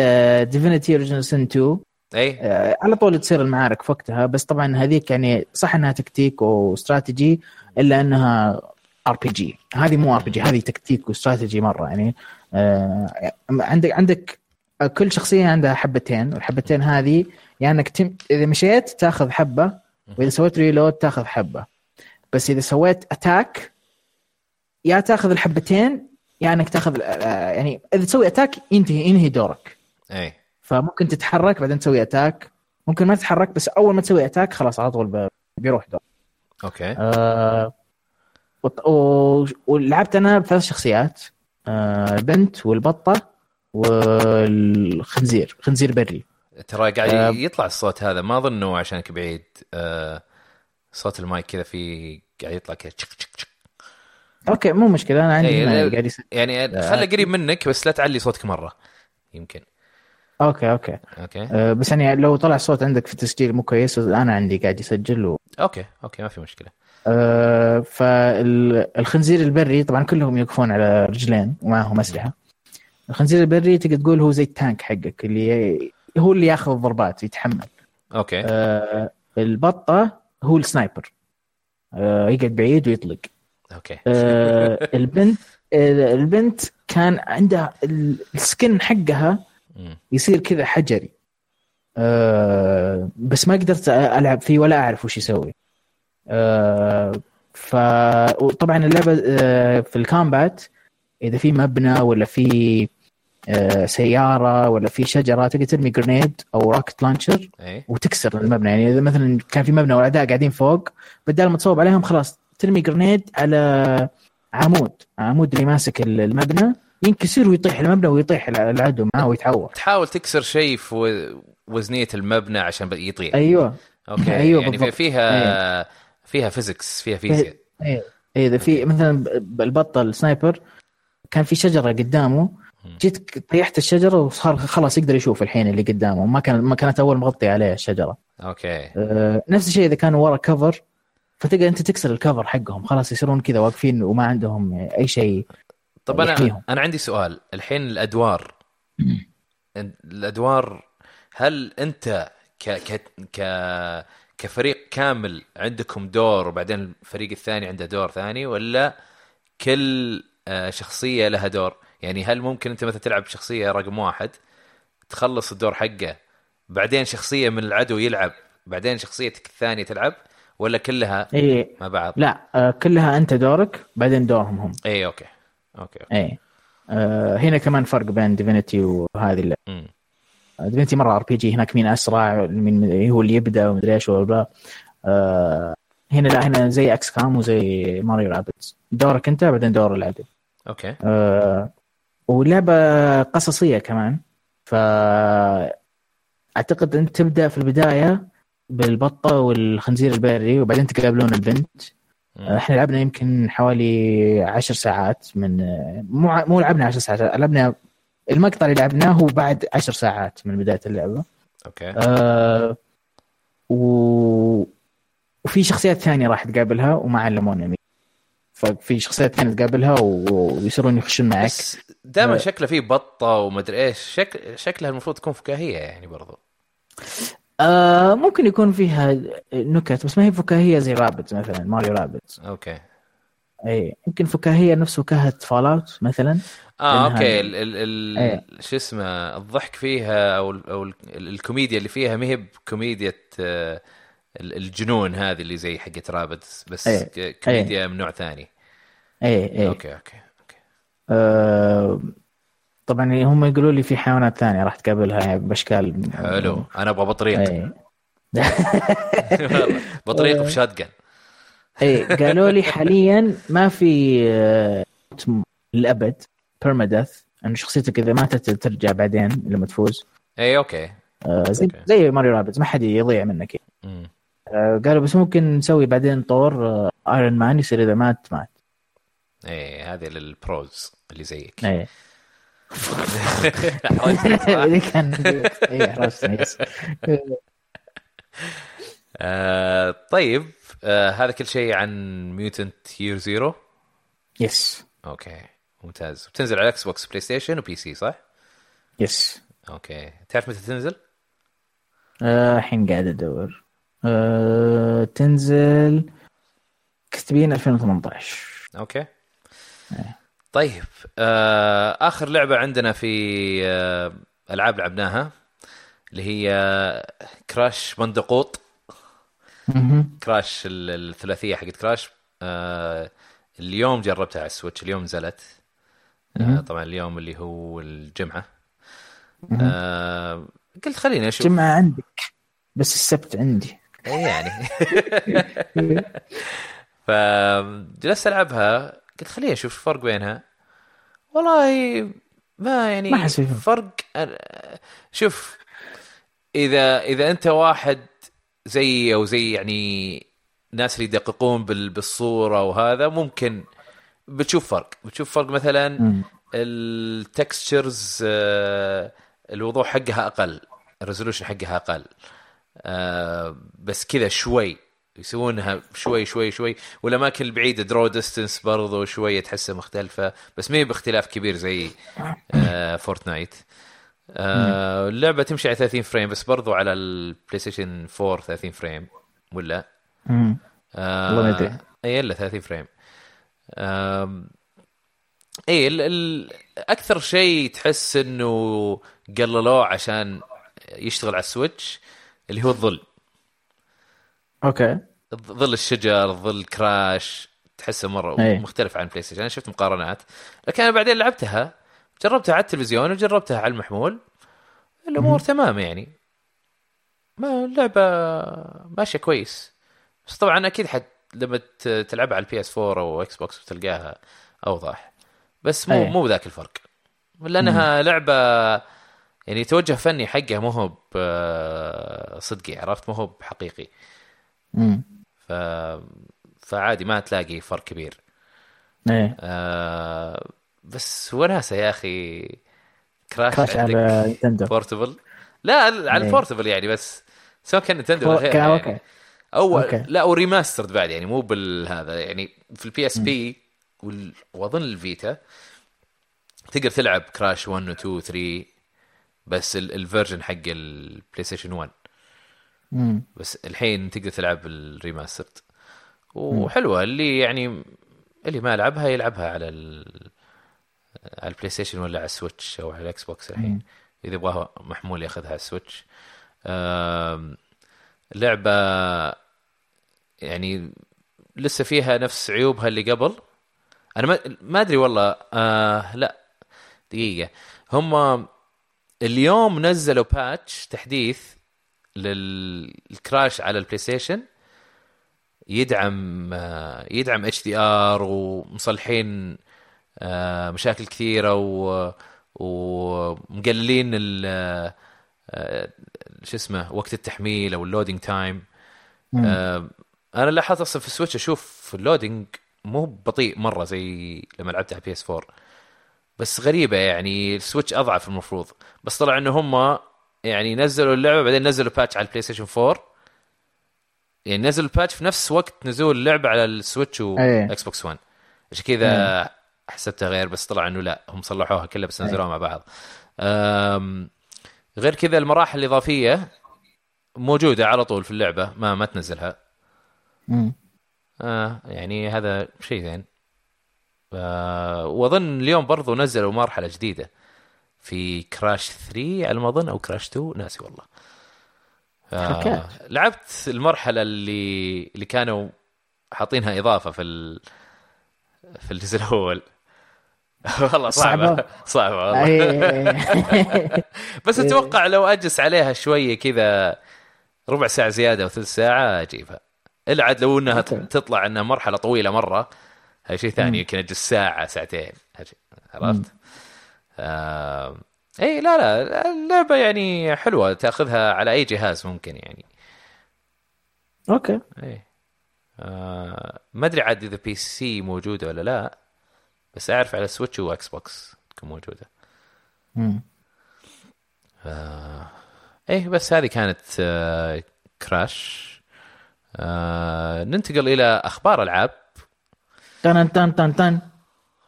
ديفينيتي اوريجينال سين 2 إي. آه، على طول تصير المعارك في وقتها بس طبعا هذيك يعني صح إنها تكتيك واستراتيجي إلا إنها RPG هذه مو RPG هذه تكتيك واستراتيجي مرة يعني. آه، عندك عندك كل شخصية عندها حبتين والحبتين هذه يعني إنك تم إذا مشيت تاخذ حبة وإذا سويت reload تاخذ حبة. بس إذا سويت attack يا تاخذ الحبتين يا إنك تاخذ آه، يعني إذا تسوي attack ينتهي ينهي دورك. اي فممكن تتحرك بعدين تسوي attack ممكن ما تتحرك بس أول ما تسوي attack خلاص على طول بيروح دور. أوكي. آه و- ولعبت أنا بثلاث شخصيات. آه، البنت والبطة والخنزير. خنزير بري. ترى قاعد آه. يطلع الصوت هذا. ما اظنه عشانك بعيد. آه صوت المايك كذا في قاعد يطلع كذا تشك تشك تشك. أوكي مو مشكلة. أنا عندي إيه، قاعد يعني خله قريب منك بس لا تعلي صوتك مرة يمكن. أوكي أوكي. أوكي. آه، بس يعني لو طلع صوت عندك في التسجيل مو كويس أنا عندي قاعد يسجل و... أوكي أوكي ما في مشكلة. آه، فالخنزير البري طبعا كلهم يوقفون على رجلين ومعهم أسلحة. الخنزير البري تقدر تقول هو زي ال tank حقك اللي هو اللي ياخذ الضربات يتحمل. أوكي. آه، البطة هو ال sniper. آه، يقعد بعيد ويطلق. أوكي. آه، البنت آه، البنت كان عندها ال- ال skin حقها. يصير كذا حجري. آه، بس ما قدرت ألعب فيه ولا أعرف وش يسوي. آه، فطبعا اللعبة آه، في ال combat إذا في مبنى ولا في آه، سيارة ولا في شجرة تقدر ترمي grenade أو rocket launcher اي وتكسر المبنى. يعني إذا مثلا كان في مبنى والاعداء قاعدين فوق بدال ما تصوب عليهم خلاص ترمي grenade على عمود. عمود اللي ماسك المبنى ينكسر ويطيح المبنى ويطيح العدو معاه ويتعور تحاول تكسر شيء في وزنية المبنى عشان يطيح أيوه. أوكي. أيوة يعني بالضبط. فيها فيها physics فيها فيزياء إيه إيه، إذا في مثلا البطه ال sniper كان في شجرة قدامه جيت طيحت الشجرة وصار خلاص يقدر يشوف الحين اللي قدامه. ما كان ما كانت أول مغطي عليه الشجرة. أوكي. آه، نفس الشيء إذا كانوا ورا cover فتقدر أنت تكسر ال cover حقهم. خلاص يصيرون كذا واقفين وما عندهم أي شيء طب أنا يحميهم. أنا عندي سؤال. الحين الأدوار. الأدوار هل أنت ك ك ك كفريق كامل عندكم دور وبعدين الفريق الثاني عنده دور ثاني ولا كل آه، شخصية لها دور؟ يعني هل ممكن أنت مثلا تلعب شخصية رقم واحد تخلص الدور حقه بعدين شخصية من العدو يلعب بعدين شخصيتك الثانية تلعب ولا كلها إي. مع بعض؟ لا آه، كلها أنت دورك بعدين دورهم هم. إي أوكي. أوكي إي. آه، هنا كمان فرق بين ديفينيتي وهذه امم ديفينيتي مرة RPG هناك مين أسرع مين هو اللي يبدأ ومدري إيش ولا آه هنا لا هنا زي إكس كام وزي ماريو رابدز دورك أنت بعدين دور العدو. أوكي. آه ولعبة قصصية كمان. ف اعتقد أنت تبدأ في البداية بالبطة والخنزير البري وبعدين تقابلون البنت. إحنا لعبنا يمكن حوالي عشر ساعات من مو مو لعبنا عشر ساعات لعبنا المقطع اللي لعبناه هو بعد عشر ساعات من بداية اللعبة. أوكي. آه و... وفي شخصيات ثانية راح تقابلها وما علمونا مين ففي شخصيات ثانية تقابلها. ويصيرون يخشون معك بس دائما. شكله فيه بطة ومدري إيش شك... شكلها المفروض تكون فكاهية يعني برضو آه ممكن يكون فيها نكت بس ما هي فكاهية زي رابدز مثلا ماريو رابدز أوكي اي يمكن فكاهية نفس فكاهه فال اوت مثلا آه أوكي ال ال ال إيه. شو اسمه الضحك فيها أو ال- أو ال- الكوميديا اللي فيها ما هي بكوميديا آه، الجنون هذه اللي زي حقت رابدز بس إيه. ك- كوميديا من نوع ثاني. اي اي أوكي أوكي أوكي. آه طبعا هم يقولوا لي في حيوانات ثانية راح تقابلها يعني باشكال حلو. أنا أبغى بطريق. والله، بطريق بشات جن اي قالوا لي حاليا ما في للابد بيرمادث انه شخصيتك إذا ماتت ترجع بعدين لما تفوز. اي أوكي. آه، زي أوكي. زي ماريو رابتس ما حد يضيع منك. مم. آه، قالوا بس ممكن نسوي بعدين طور آه، ايرون مان يصير إذا مات مات. اي هذه لل pros اللي زيك. اي حاولت صح؟ اللي كان yes. آه طيب آه هذا كل شيء عن ميوتنت يير زيرو yes أوكي ممتاز. بتنزل على إكس بوكس بلاي ستيشن و PC صح؟ yes أوكي. تعرف متى تنزل؟ آه، الحين قاعد أدور. آه، تنزل كاتبين 2018 okay. طيب آه آخر لعبة عندنا في آه ألعاب لعبناها اللي هي Crash Bandicoot. Crash ال- الثلاثية حقت Crash آه اليوم جربتها على ال Switch اليوم نزلت. آه. طبعا اليوم اللي هو الجمعة. آه قلت خليني أشوف. جمعة عندك بس السبت عندي. إيه يعني فجلست ألعبها قلت خليني أشوف الفرق بينها والله ما يعني ما في فرق. شوف إذا إذا أنت واحد زي أو زي يعني ناس اللي يدققون بال- بالصورة وهذا ممكن بتشوف فرق بتشوف فرق مثلا. التكستشرز الوضوح حقها أقل ال resolution حقها أقل آه، بس كذا شوي يسوونها شوي شوي شوي. والأماكن البعيدة draw distance برضو شوية تحسها مختلفة بس ما باختلاف كبير زي آه، Fortnite آه، اللعبة تمشي على 30 frame بس برضو على ال PlayStation 4 30 frame ولا؟ مم. آه. إي إلا 30 frame إي ال ال أكثر شيء تحس إنه قللوه عشان يشتغل على ال Switch اللي هو الظل. okay. ظل الشجر ظل Crash تحسه مرة إيه. مختلف عن PlayStation أنا شفت مقارنات. لكن أنا بعدين لعبتها. جربتها على التلفزيون وجربتها على المحمول. الأمور تمام يعني. ما اللعبة ماشية كويس. بس طبعا أكيد حت لما تلعبها على ال PS 4 أو Xbox بتلقاها أوضح. بس مو أي. مو بذاك الفرق. لأنها لعبة يعني توجه فني حقها مو هو ب- صدقي عرفت مو هو بحقيقي مم. ف... فعادي ما تلاقي فرق كبير إيه آه... بس وناسه يا أخي Crash, Crash على Nintendo portable لا على إيه. ال portable يعني بس سواء كان Nintendo ولا okay. يعني. أو okay. لا و remastered بعد يعني مو بالهذا يعني في ال PSP. وأظن ال Vita تقدر تلعب Crash 1 و 2 و 3 بس ال- ال version حق ال PlayStation 1 مم. بس الحين تقدر تلعب ال remastered. وحلوة اللي يعني اللي ما لعبها يلعبها على ال... على ال PlayStation ولا على ال Switch أو على ال Xbox الحين إذا يبغاها محمول ياخذها على ال Switch لعبة يعني لسه فيها نفس عيوبها اللي قبل. أنا ما ما أدري والله. آه لا دقيقة. هم اليوم نزلوا patch تحديث لل Crash على ال PlayStation يدعم آه، يدعم HDR ومصلحين آه، مشاكل كثيرة و ومقللين ال آه، شو اسمه وقت التحميل أو ال loading time أنا لاحظت أصلا في ال Switch أشوف ال loading مو بطيء مرة زي لما لعبت على PS 4 بس غريبة يعني ال Switch أضعف المفروض. بس طلع إنه هم يعني نزلوا اللعبة بعدين نزلوا patch على ال PlayStation 4 يعني نزلوا ال patch في نفس وقت نزول اللعبة على ال Switch. و Xbox One عشان كذا حسبتها غير بس طلع إنه لا هم صلحوها كلها بس نزلوها مع بعض. أم، غير كذا المراحل الإضافية موجودة على طول في اللعبة ما ما تنزلها. مم. آه يعني هذا شيء زين. واظن اليوم برضو نزلوا مرحلة جديدة في كراش 3 على ما أظن أو كراش 2 ناسي والله آه. لعبت المرحلة اللي اللي كانوا حاطينها إضافة في ال... في الجزء الأول والله صعبة صعبة؟ صعبة والله إيه. بس أتوقع لو أجلس عليها شوية كذا ربع ساعة زيادة أو ثلث ساعة أجيبها إلا عاد لو إنها. تطلع إنها مرحلة طويلة مرة هذا شيء ثاني يمكن أجلس ساعة ساعتين عرفت؟ آه... إي لا لا اللعبة يعني حلوة تأخذها على أي جهاز ممكن يعني. okay. إي. آه... ما أدري عاد إذا PC موجودة ولا لا بس أعرف على Switch و Xbox تكون موجودة. مم. إيه بس هذه كانت آه، Crash. آه، ننتقل إلى أخبار ألعاب. تن تن تن تن.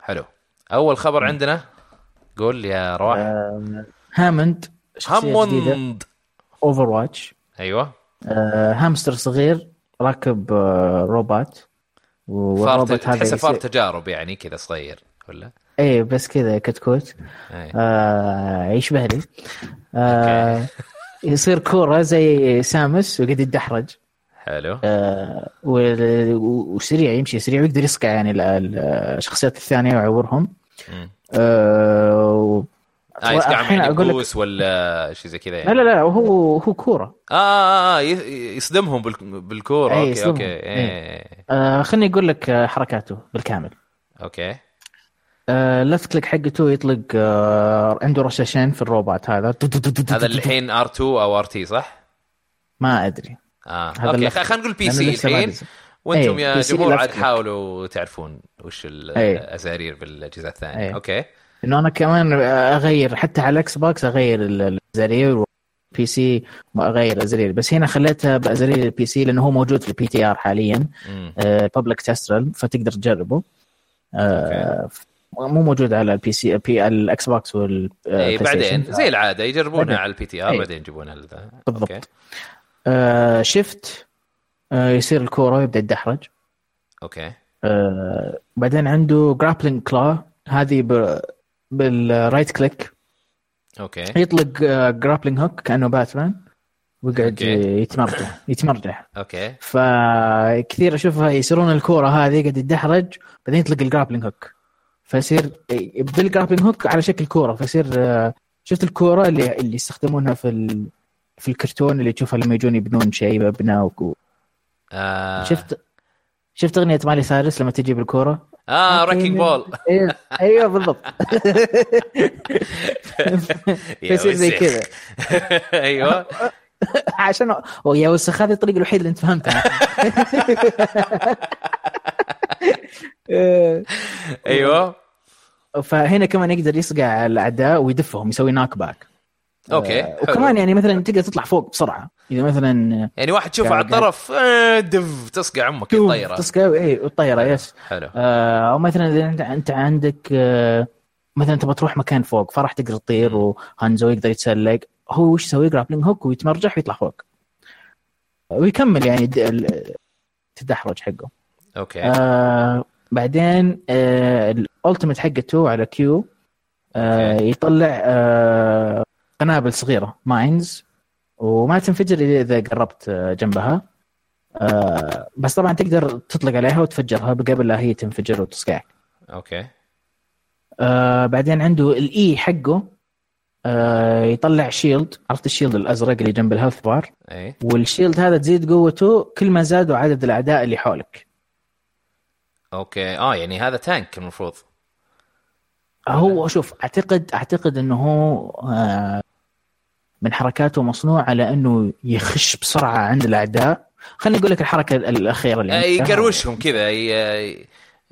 حلو. أول خبر عندنا قول يا رواح. آه، Hammond جديدة Hammond. Overwatch أيوه. هامستر صغير راكب آه، روبوت. والروبوت هذا تحسه فأر تجارب يعني كذا صغير ولا؟ إيه بس كذا كتكوت أي. آه يشبه لي. آه يصير كورة زي Samus ويقعد يتدحرج حلو آه وسريع يمشي سريع ويقدر يصقع يعني ال- ال- الشخصيات الثانية ويعورهم. آه آه يسقع الحين يعني boss ولا شيء زي كذا لا يعني لا لا هو هو كورة آه آه, آه يصدمهم بال- بالكورة إيه، okay يصدمهم. okay إيه. إيه. آه خليني أقول لك آه، حركاته بالكامل okay آه left click حقته يطلق آه عنده رشاشين في الروبوت هذا هذا الحين R2 أو RT صح؟ ما أدري آه هذا okay خلينا نقول PC الحين. وأنتم إيه، يا جمهور عاد. حاولوا تعرفون وش ال- إيه. الازارير بالأجهزة الثانية إيه. okay إنه أنا كمان أغير حتى على ال Xbox أغير ال- الازرير PC وأغير ازرير بس هنا خليتها بازرير ال PC لأنه هو موجود في ال PTR حاليا. public test realm فتقدر تجربه آه، مو موجود على ال PC بي ال Xbox وال PlayStation. بعدين زي العادة يجربونها. على ال PTR إيه. بعدين يجيبونها. بالضبط. آه شفت آه يصير الكورة يبدا يتدحرج okay. آه بعدين عنده grappling claw هذه ب... بال right click okay. يطلق grappling hook كأنه باتمان ويقعد. يتمرجح يتمرجح okay. فكثير أشوفها يصيرون الكورة هذه قاعد يتدحرج بعدين يطلق ال grappling hook فيصير بال grappling hook على شكل كورة فيصير آه، شفت الكورة اللي اللي يستخدمونها في ال... في الكرتون اللي تشوفها لما يجون يبنون شيء مبنى و... آه. شفت شفت أغنية مايلي سايرس لما تجيب الكوره آه Wrecking Ball أيوه أيوه بالضبط. يا فيصير زي. كذا. أيوه. عشان يا وسخ هذه الطريقة الوحيده اللي أنت فهمتها أيوه. فهنا كمان يقدر يصقع الاعداء ويدفهم يسوي knock back okay آه، حلو. وكمان يعني مثلا تقدر تطلع فوق بسرعة. إذا مثلا يعني واحد تشوفه على الطرف آه، دف تصقع أمك الطيرة. تصقع اي والطيره yes. حلو. آه، أو مثلا إذا انت أنت عندك آه، مثلا تبغى تروح مكان فوق فراح تقدر تطير وهانزو يقدر يتسلق. هو وش يسوي؟ grappling hook ويتمرجح ويطلع فوق. ويكمل يعني التدحرج حقه. okay. آه بعدين آه ال ultimate حقته على Q آه. يطلع آه قنابل صغيرة mines وما تنفجر إلا إذا قربت آه، جنبها. آه بس طبعا تقدر تطلق عليها وتفجرها قبل لا هي تنفجر وتصقعك okay. آه بعدين عنده ال E حقه آه يطلع shield عرفت ال shield الأزرق اللي جنب ال health bar وال shield هذا تزيد قوته كل ما زادوا عدد الأعداء اللي حولك. okay. آه يعني هذا tank المفروض. هو شوف أعتقد أعتقد إنه هو آه، من حركاته مصنوع على أنه يخش بسرعة عند الأعداء. خليني أقول لك الحركة الأخيرة اللي. يقروشهم كذا ي-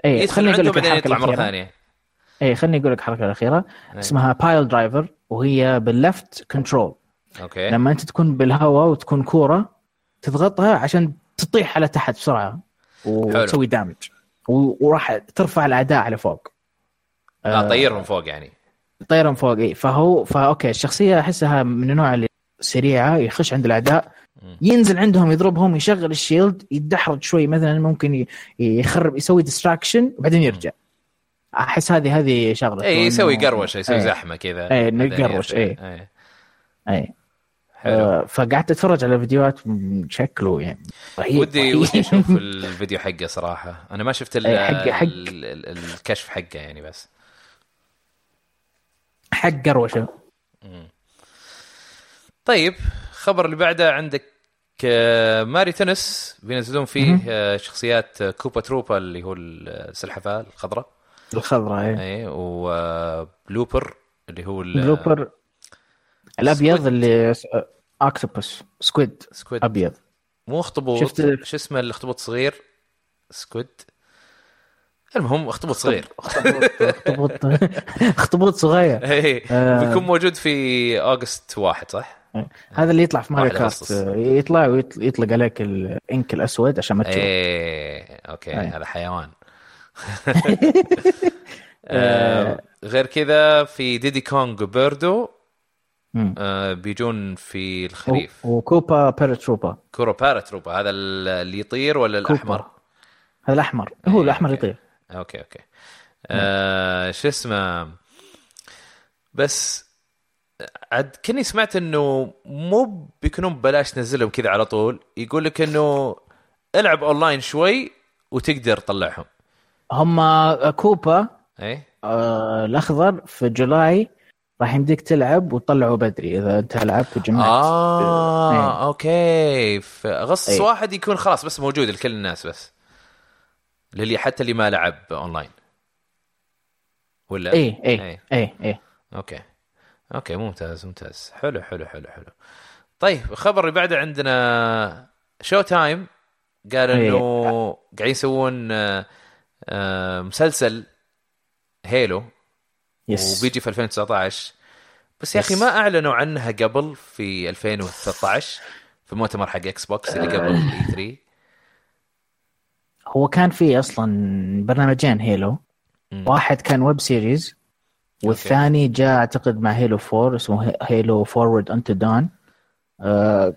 أي خليني أقول لك الحركة يطلع مرة ثانية. أي خليني أقول لك الحركة الأخيرة. إيه. اسمها Piledriver وهي بال left control okay. لما أنت تكون بالهواء وتكون كورة تضغطها عشان تطيح على تحت بسرعة وتسوي damage وراح ترفع الأعداء على فوق. آه. طيرهم فوق يعني. طيران فوق إي فهو ف okay الشخصية أحسها من النوع اللي سريعة يخش عند الأعداء. ينزل عندهم يضربهم يشغل ال shield يتدحرج شوي مثلا ممكن يخرب يسوي distraction وبعدين يرجع أحس هذه هذه شغلة إي يسوي قروشه يسوي. زحمة كذا يرجع. إيه. إيه. إي حلو آه فقعدت أتفرج على فيديوهات شكله يعني رهيب ودي. ودي أشوف الفيديو حقه صراحة أنا ما شفت ال- حق- حق. ال- ال- الكشف حقه يعني بس حق قروشة. طيب الخبر اللي بعده عندك آه، ماري تنس بينزلون فيه. آه، شخصيات آه، كوبا تروبا اللي هو السلحفاة الخضراء. الخضراء اي اي وبلوبر اللي هو بلوبر الأبيض. اللي octopus squid. squid. أبيض. مو أخطبوط شفت- شو اسمه الأخطبوط صغير squid. المهم اخطبوط صغير اخطبوط اخطبوط صغير اي آه. بيكون موجود في August واحد صح؟ هذا اللي يطلع في ماريو كارت أغسطس. يطلع ويطلق عليك ال ink الأسود عشان ما تشوف إيه okay. هذا حيوان آه، غير كذا في ديدي كونغ بيردو. آه، بيجون في الخريف وكوبا باراتروبا كوبا باراتروبا هذا اللي يطير ولا كوبا. الاحمر؟ هذا الأحمر هو إيه، الأحمر. يطير okay okay. آه شو اسمه؟ بس عاد كني سمعت إنه مو بيكونون ببلاش تنزلهم كذا على طول. يقول لك إنه العب أونلاين شوي وتقدر تطلعهم. هم كوبا إي. آه الأخضر في July راح يمديك تلعب وتطلعه بدري إذا أنت لعبت وجمعت. آه إيه. okay. فأغسطس إيه. واحد يكون خلاص بس موجود لكل الناس بس. للي حتى اللي ما لعب اونلاين ولا؟ إيه إيه إيه. إيه إيه. okay. okay ممتاز ممتاز. حلو حلو حلو حلو. طيب الخبر اللي بعده عندنا شو تايم قال إيه. إنه قاعدين يسوون آه، آه، مسلسل هيلو yes. وبيجي في 2019 بس يا أخي. ما أعلنوا عنها قبل في 2013 في المؤتمر حق إكس بوكس اللي قبل E 3 هو كان في أصلا برنامجين هيلو مم. واحد كان web series والثاني جاء أعتقد مع هيلو 4 اسمه Halo Forward Unto Dawn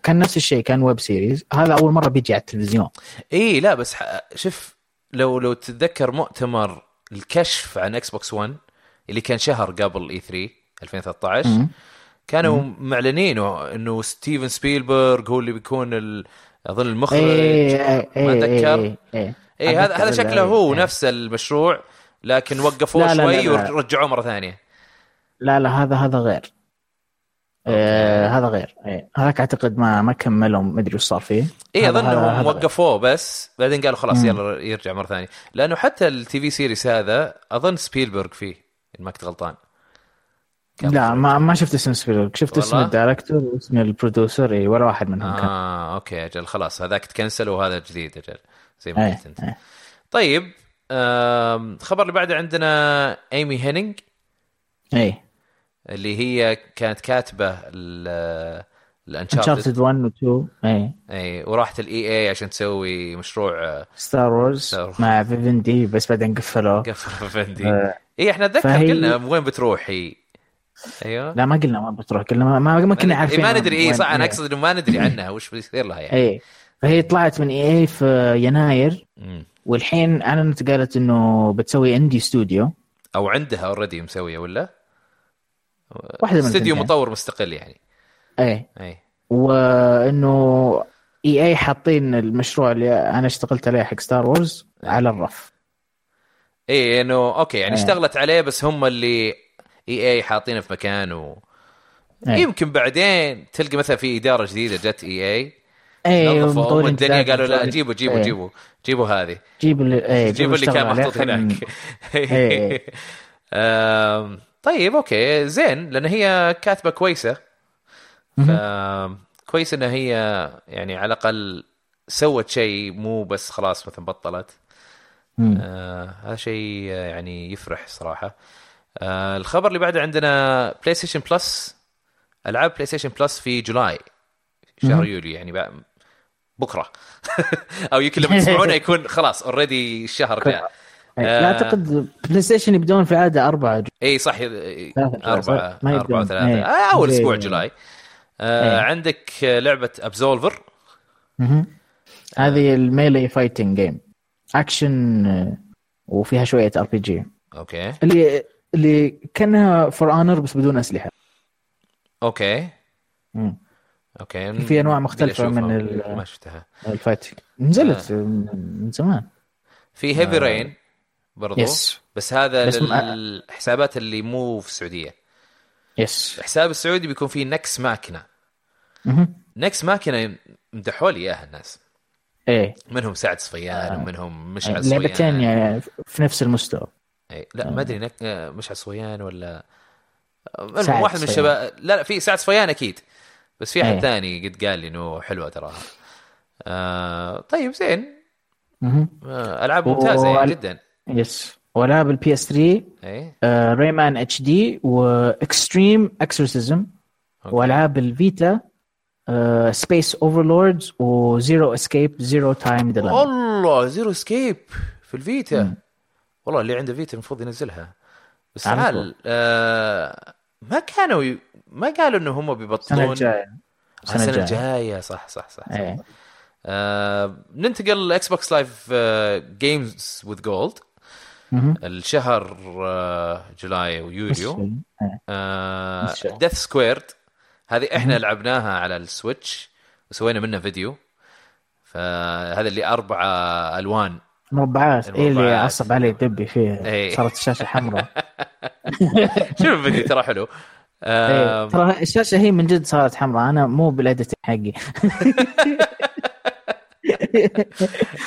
كان نفس الشيء كان web series هذا أول مرة بيجي على التلفزيون. إي لا بس شوف لو لو تتذكر مؤتمر الكشف عن إكس بوكس 1 اللي كان شهر قبل E 3 2013 مم. كانوا معلنين إنه ستيفن سبيلبرغ هو اللي بيكون. أظن المخرج. إيه ما إيه أتذكر. إيه إيه. اي هذا هذا شكله هو إيه. نفس المشروع لكن وقفوه لا، لا، لا، شوي لا. ورجعوه مرة ثانية لا لا هذا هذا غير آه هذا غير إيه. هذاك أعتقد ما ما كملوا ما أدري وش صار فيه اي هذا- أظن هذا- هم هذا غير. وقفوه بس بعدين قالوا خلاص. يلا يرجع مرة ثانية لأنه حتى ال TV series هذا أظن سبيلبرغ فيه ان ما كنت غلطان لا. ما ما شفت اسم سبيلبرغ شفت اسم؟ ال director واسم ال producer اي ولا واحد منهم كان آه okay أجل خلاص هذاك تكنسل وهذا جديد أجل زي ما إيه قلت أنت. إيه. طيب الخبر اللي بعده عندنا ايمي هينينج إيه. اللي هي كانت كاتبة الانشارتد انشارتد 1 و 2 إيه. اي وراحت ال EA عشان تسوي مشروع آه، ستار وورز Star Wars. مع فيفندي بس بعدين قفلوه. قفل فندي آه، اي إحنا اتذكر فهي- قلنا وين بتروح هي؟ أيوه. لا ما قلنا ما بتروح قلنا ما, ما, ما كنا إيه، عارفين ما ندري اي وين- صح أنا إيه. أقصد إنه ما ندري عنها وش بيصير لها يعني. إيه. فهي طلعت من EA في يناير. والحين اعلنت قالت إنه بتسوي indie studio أو عندها already مسوية ولا؟ واحدة من استوديو. مطور مستقل يعني إيه اي وإنه EA حاطين المشروع اللي أنا اشتغلت عليه حق Star Wars على الرف اي إنه okay يعني إيه. اشتغلت عليه بس هم اللي EA حاطينه في مكان و... إيه. يمكن بعدين تلقى مثلا في إدارة جديدة جت EA مطورين الدنيا قالوا لا جيبوا جيبوا إيه. جيبوا جيبوا هذه. جيبوا اللي إيه جيبوا اللي كان محطوط هناك. إيه. طيب okay. زين لأن هي كاتبة كويسة. كويس انها هي يعني على الأقل سوت شيء مو بس خلاص مثلا بطلت. آه هذا شيء يعني يفرح صراحة. آه الخبر اللي بعده عندنا PlayStation Plus ألعاب PlayStation Plus في July. شهر. يوليو يعني بقى بكرة أو يمكن لما تسمعونه يكون خلاص already الشهر ذا إيه. آه. لا أعتقد PlayStation يبدون في العاده أربعة اي صح أربعة ما أربعة يبدون. وثلاثة إيه. آه أول زي- أسبوع July آه إيه. عندك لعبة Absolver مهم. هذه ال melee fighting game action وفيها شوية RPG okay اللي اللي كأنها For Honor بس بدون أسلحة okay مم. okay. في بدي أشوفها. من ما شفتها. ال fighting نزلت من من زمان. في Heavy آه. Rain برضو. yes بس هذا بس ما- للحسابات اللي مو في السعودية. yes الحساب السعودي بيكون فيه Nex Machina. مهم. Nex Machina مدحوا لي إياها الناس. إيه. منهم سعد صفيان آه. ومنهم مشعل صفيان. لعبتين يعني في نفس المستوى. إيه، لا ما أدري نك... آه، مشعل صفيان ولا سعد واحد من. الشباب لا لا في سعد صفيان أكيد. بس في أحد إيه. ثاني قد قال لي إنه حلوة تراها. آه طيب زين. آه ألعاب ممتازة يعني وال- جدا. yes وألعاب ال PS 3 اي Rayman HD و Extreme Exorcism okay. وألعاب ال Vita Space Overlords و Zero Escape Zero Time Dilemma والله Zero Escape في ال Vita مم. والله اللي عنده Vita المفروض ينزلها. بس تعال آه ما كانوا ي... ما قالوا إنه هم السنة بيبطلون الجاية. السنة الجاية. الجاية. صح صح صح, صح. إيه. آه ننتقل ل Xbox Live Games with Gold. الشهر آه July ويوليو. إيه. آه. Death Squared هذه إحنا لعبناها على ال Switch وسوينا منها فيديو. فهذا اللي أربع ألوان. مربعات. إيه اللي. عصب علي دبي فيه. إيه. صارت الشاشة حمراء. شوف الفيديو ترى حلو. آه، إيه، ترى الشاشه هي من جد صارت حمراء أنا مو بال edit حقي.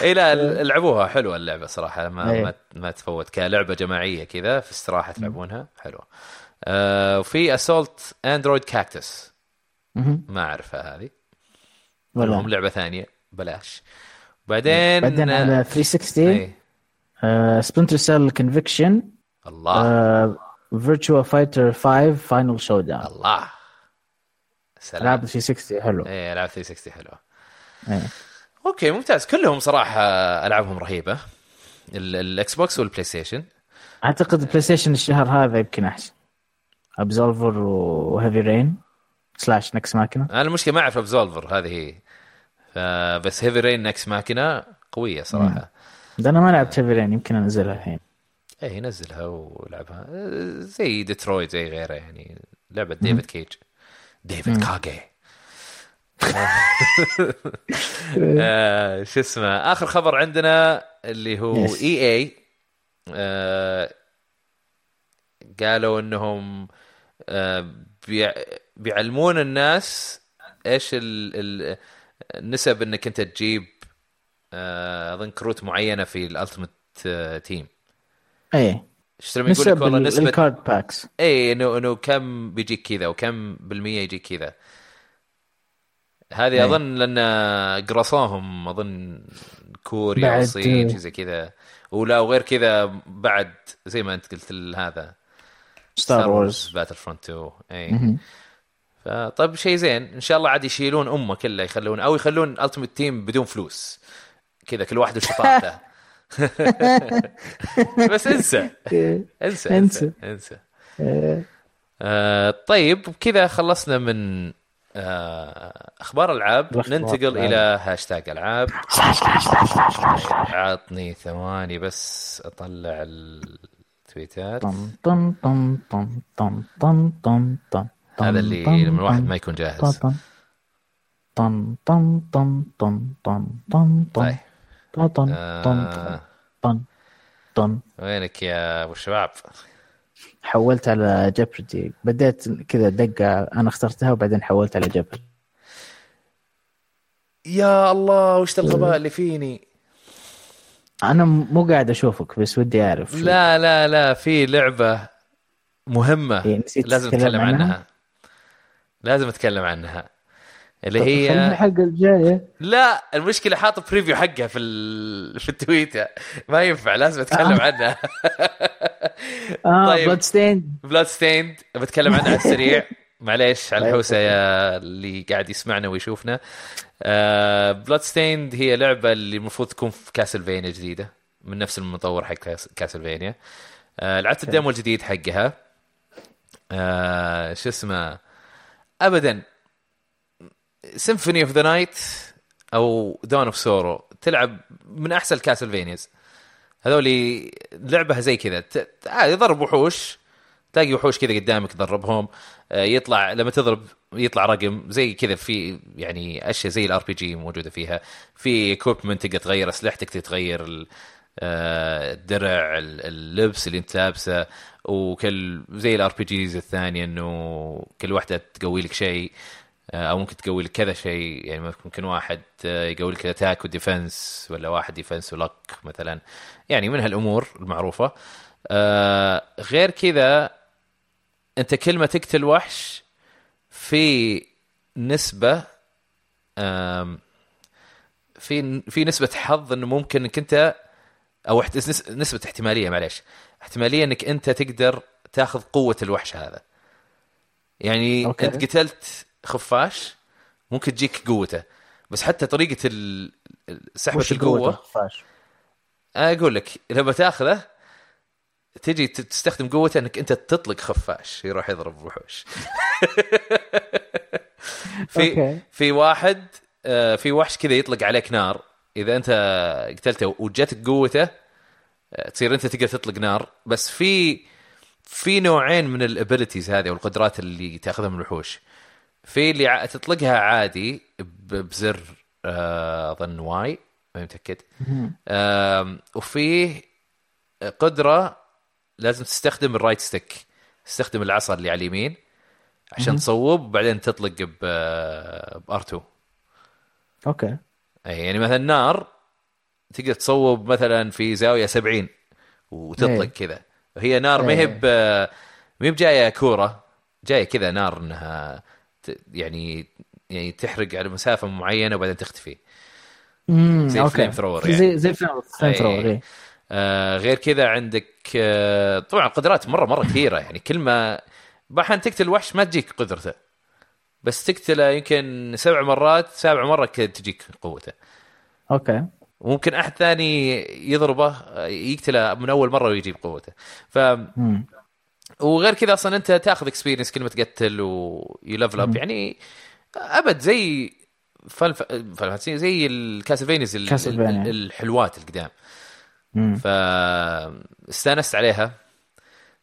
اي لا لعبوها حلوة اللعبة صراحة ما إيه. ما, ما تفوت. كلعبة جماعية كذا في استراحة تلعبونها حلوة. آه وفي Assault Android Cactus. ما أعرفها هذه. ولا. لهم لعبة ثانية بلاش. بعدين بعدين على 360 إيه. Splinter Cell Conviction الله. Virtua Fighter 5 Final Showdown الله. سلام. لعبة 360 حلو. إيه العاب 360 حلوة إيه. okay ممتاز. كلهم صراحة ألعابهم رهيبة. ال- ال Xbox وال PlayStation أعتقد PlayStation الشهر هذا يمكن أحسن. Absolver و Heavy Rain slash Nex Machina أنا المشكلة ما أعرف Absolver هذه هي. بس Heavy Rain Nex Machina قوية صراحة. ده أنا ما لعبت Heavy Rain يمكن أنزلها الحين. إيه نزلها ولعبها. آه، زي ديترويت زي غيره يعني. لعبة David Cage. ديفيد كاجي. آه، شو اسمه؟ آخر خبر عندنا اللي هو Yes. EA. قالوا إنهم آه، بيع- بيعلمون الناس إيش ال- ال- النسب إنك أنت تجيب آه، أظن كروت معينة في ال Ultimate Team. إيه. إيش لما يقول لك؟ والله ال- نسبه ال card packs اي انه إنه كم بيجيك كذا وكم بالمية يجيك كذا. هذه إيه. أظن لأن قرصوهم أظن كوريا والصين شيء زي كذا. ولا وغير كذا بعد زي ما أنت قلت هذا. Star Wars Battlefront 2 اي فطيب شيء زين. إن شاء الله عاد يشيلون أمه كلها يخلون أو يخلون Ultimate Team بدون فلوس. كذا كل واحد وشطارته. بس انسى انسى انسى انسى. إيه. آه طيب بكذا خلصنا من آه أخبار العاب ننتقل. إلى هاشتاج العاب عطني ثواني بس اطلع التويتات طن طن طن طن طن طن طن طن هذا اللي طن لما الواحد طن ما يكون جاهز طن طن طن طن طن طن طن طيب طن طن آه. طن طن طن. وينك يا أبو الشباب حولت على جبردي. بديت كذا دقة أنا اخترتها وبعدين حولت على جبردي. يا الله وش الغباء اللي فيني؟ أنا مو قاعد أشوفك بس ودي أعرف شو. لا لا لا في لعبة مهمة إيه، لازم أتكلم عنها؟ عنها. لازم أتكلم عنها. اللي هي الحلقة الجاية. لا المشكلة حاط preview حقها في ال... في التويتر. ما ينفع لازم أتكلم عنها. آه طيب. Bloodstained Bloodstained بتكلم عنها على السريع. معليش على لا الحوسة يا اللي قاعد يسمعنا ويشوفنا. Bloodstained هي لعبة اللي المفروض تكون في Castlevania جديدة من نفس المطور حق Cas- Castlevania آه، لعبت ال demo الجديد حقها. آه، شو اسمه؟ ابدا. Symphony of the Night أو Dawn of Sorrow تلعب من أحسن ال Castlevanias هذولي لعبة زي كذا. ت- عادي ضرب وحوش. تلاقي وحوش كذا قدامك تضربهم. آه، يطلع لما تضرب يطلع رقم زي كذا. في يعني أشياء زي ال RPG موجودة فيها. في equipment تقدر تغير أسلحتك تتغير آه، الدرع ال- اللبس اللي أنت لابسه. وكل زي ال RPGs الثانية إنه كل واحدة تقوي لك شيء. آه، أو ممكن تقوي لك كذا شيء. يعني ممكن واحد آه، يقوي لك attack و defense ولا واحد defense ولك مثلا. يعني من هالأمور المعروفة. آه، غير كذا أنت كل ما تقتل وحش في نسبة في في نسبة حظ إنه ممكن إنك أنت أو نسبة احتمالية معليش. احتمالية إنك أنت تقدر تاخذ قوة الوحش هذا. يعني أوكي. أنت قتلت خفاش ممكن تجيك قوته. بس حتى طريقة سحبة القوة؟ الخفاش أقول لك لما تاخذه تجي تستخدم قوته إنك أنت تطلق خفاش يروح يضرب وحوش. في. في واحد آه، في وحش كذا يطلق عليك نار. إذا أنت قتلته وجتك قوته آه، تصير أنت تقدر تطلق نار. بس في في نوعين من ال abilities هذه والقدرات اللي تاخذها من الوحوش. في اللي ع- تطلقها عادي بزر آه، اظن Y ما متأكد آم، وفيه قدرة لازم تستخدم ال right stick تستخدم العصا اللي على اليمين عشان. تصوب وبعدين تطلق ب R2 okay أي يعني مثلا نار تقدر تصوب مثلا في زاوية 70 وتطلق إيه. كذا هي نار ما هي إيه. ما هي بجاية كورة جاية كذا نار إنها. يعني يعني تحرق على مسافة معينة وبعدين تختفي. زي أوكي. الفليم ثرور زي يعني. زي ال flame flame thrower. إيه. آه غير كذا عندك آه طبعا قدرات مره مرة كثيرة يعني. كل ما بحن تقتل وحش ما تجيك قدرته. بس تقتله يمكن سبع مرات سابع مرة كذا تجيك قوته. okay. وممكن أحد ثاني يضربه آه، يقتله من أول مرة ويجيب قوته. ف وغير كذا أصلا أنت تأخذ experience كل ما تقتل و level up. يعني أبد زي فال زي ال Castlevanias الحلوات القدام. فاستانست عليها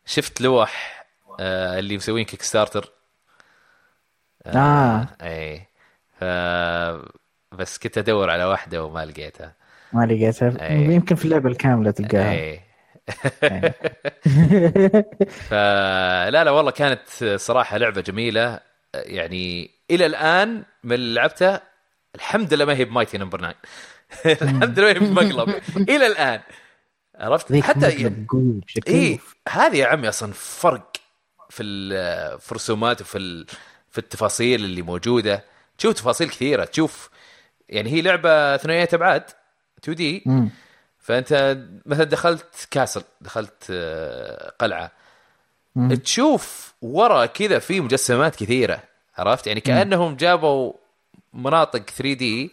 شفت لوح آه، اللي مسوين Kickstarter آه. اي ف بس كنت أدور على واحدة وما لقيتها. ما لقيتها. إيه. يمكن في اللعبة الكاملة تلقاها. اي فلا لا والله كانت صراحة لعبة جميلة. يعني إلى الآن من اللي لعبتها الحمد لله ما هي ب Mighty Number 9 الحمد لله ما هي بمقلب. إلى الآن. عرفت؟ حتى يعني إيه هذه يا عمي أصلا فرق في في الرسومات وفي في التفاصيل اللي موجودة. تشوف تفاصيل كثيرة. تشوف يعني هي لعبة ثنائية أبعاد 2D. فأنت مثلا دخلت castle دخلت آه، قلعة. مم. تشوف ورا كذا في مجسمات كثيرة عرفت؟ يعني كأنهم جابوا مناطق 3 دي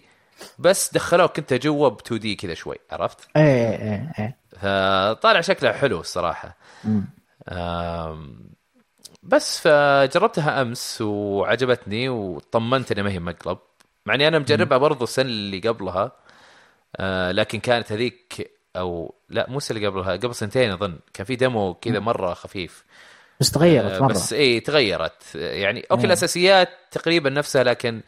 بس دخلوك انت جوا ب 2 دي كذا شوي عرفت؟ إيه إيه إيه. فطالع شكلها حلو الصراحة. بس فجربتها أمس وعجبتني وطمنت انها ما هي مقلب. مع إني أنا مجربها برضو السنة اللي قبلها. آه، لكن كانت هذيك أو لا مو السنة اللي قبلها قبل سنتين أظن. كان في ديمو كذا مرة خفيف. بس تغيرت آه، مرة. بس اي تغيرت. يعني okay إيه. الأساسيات تقريبا نفسها لكن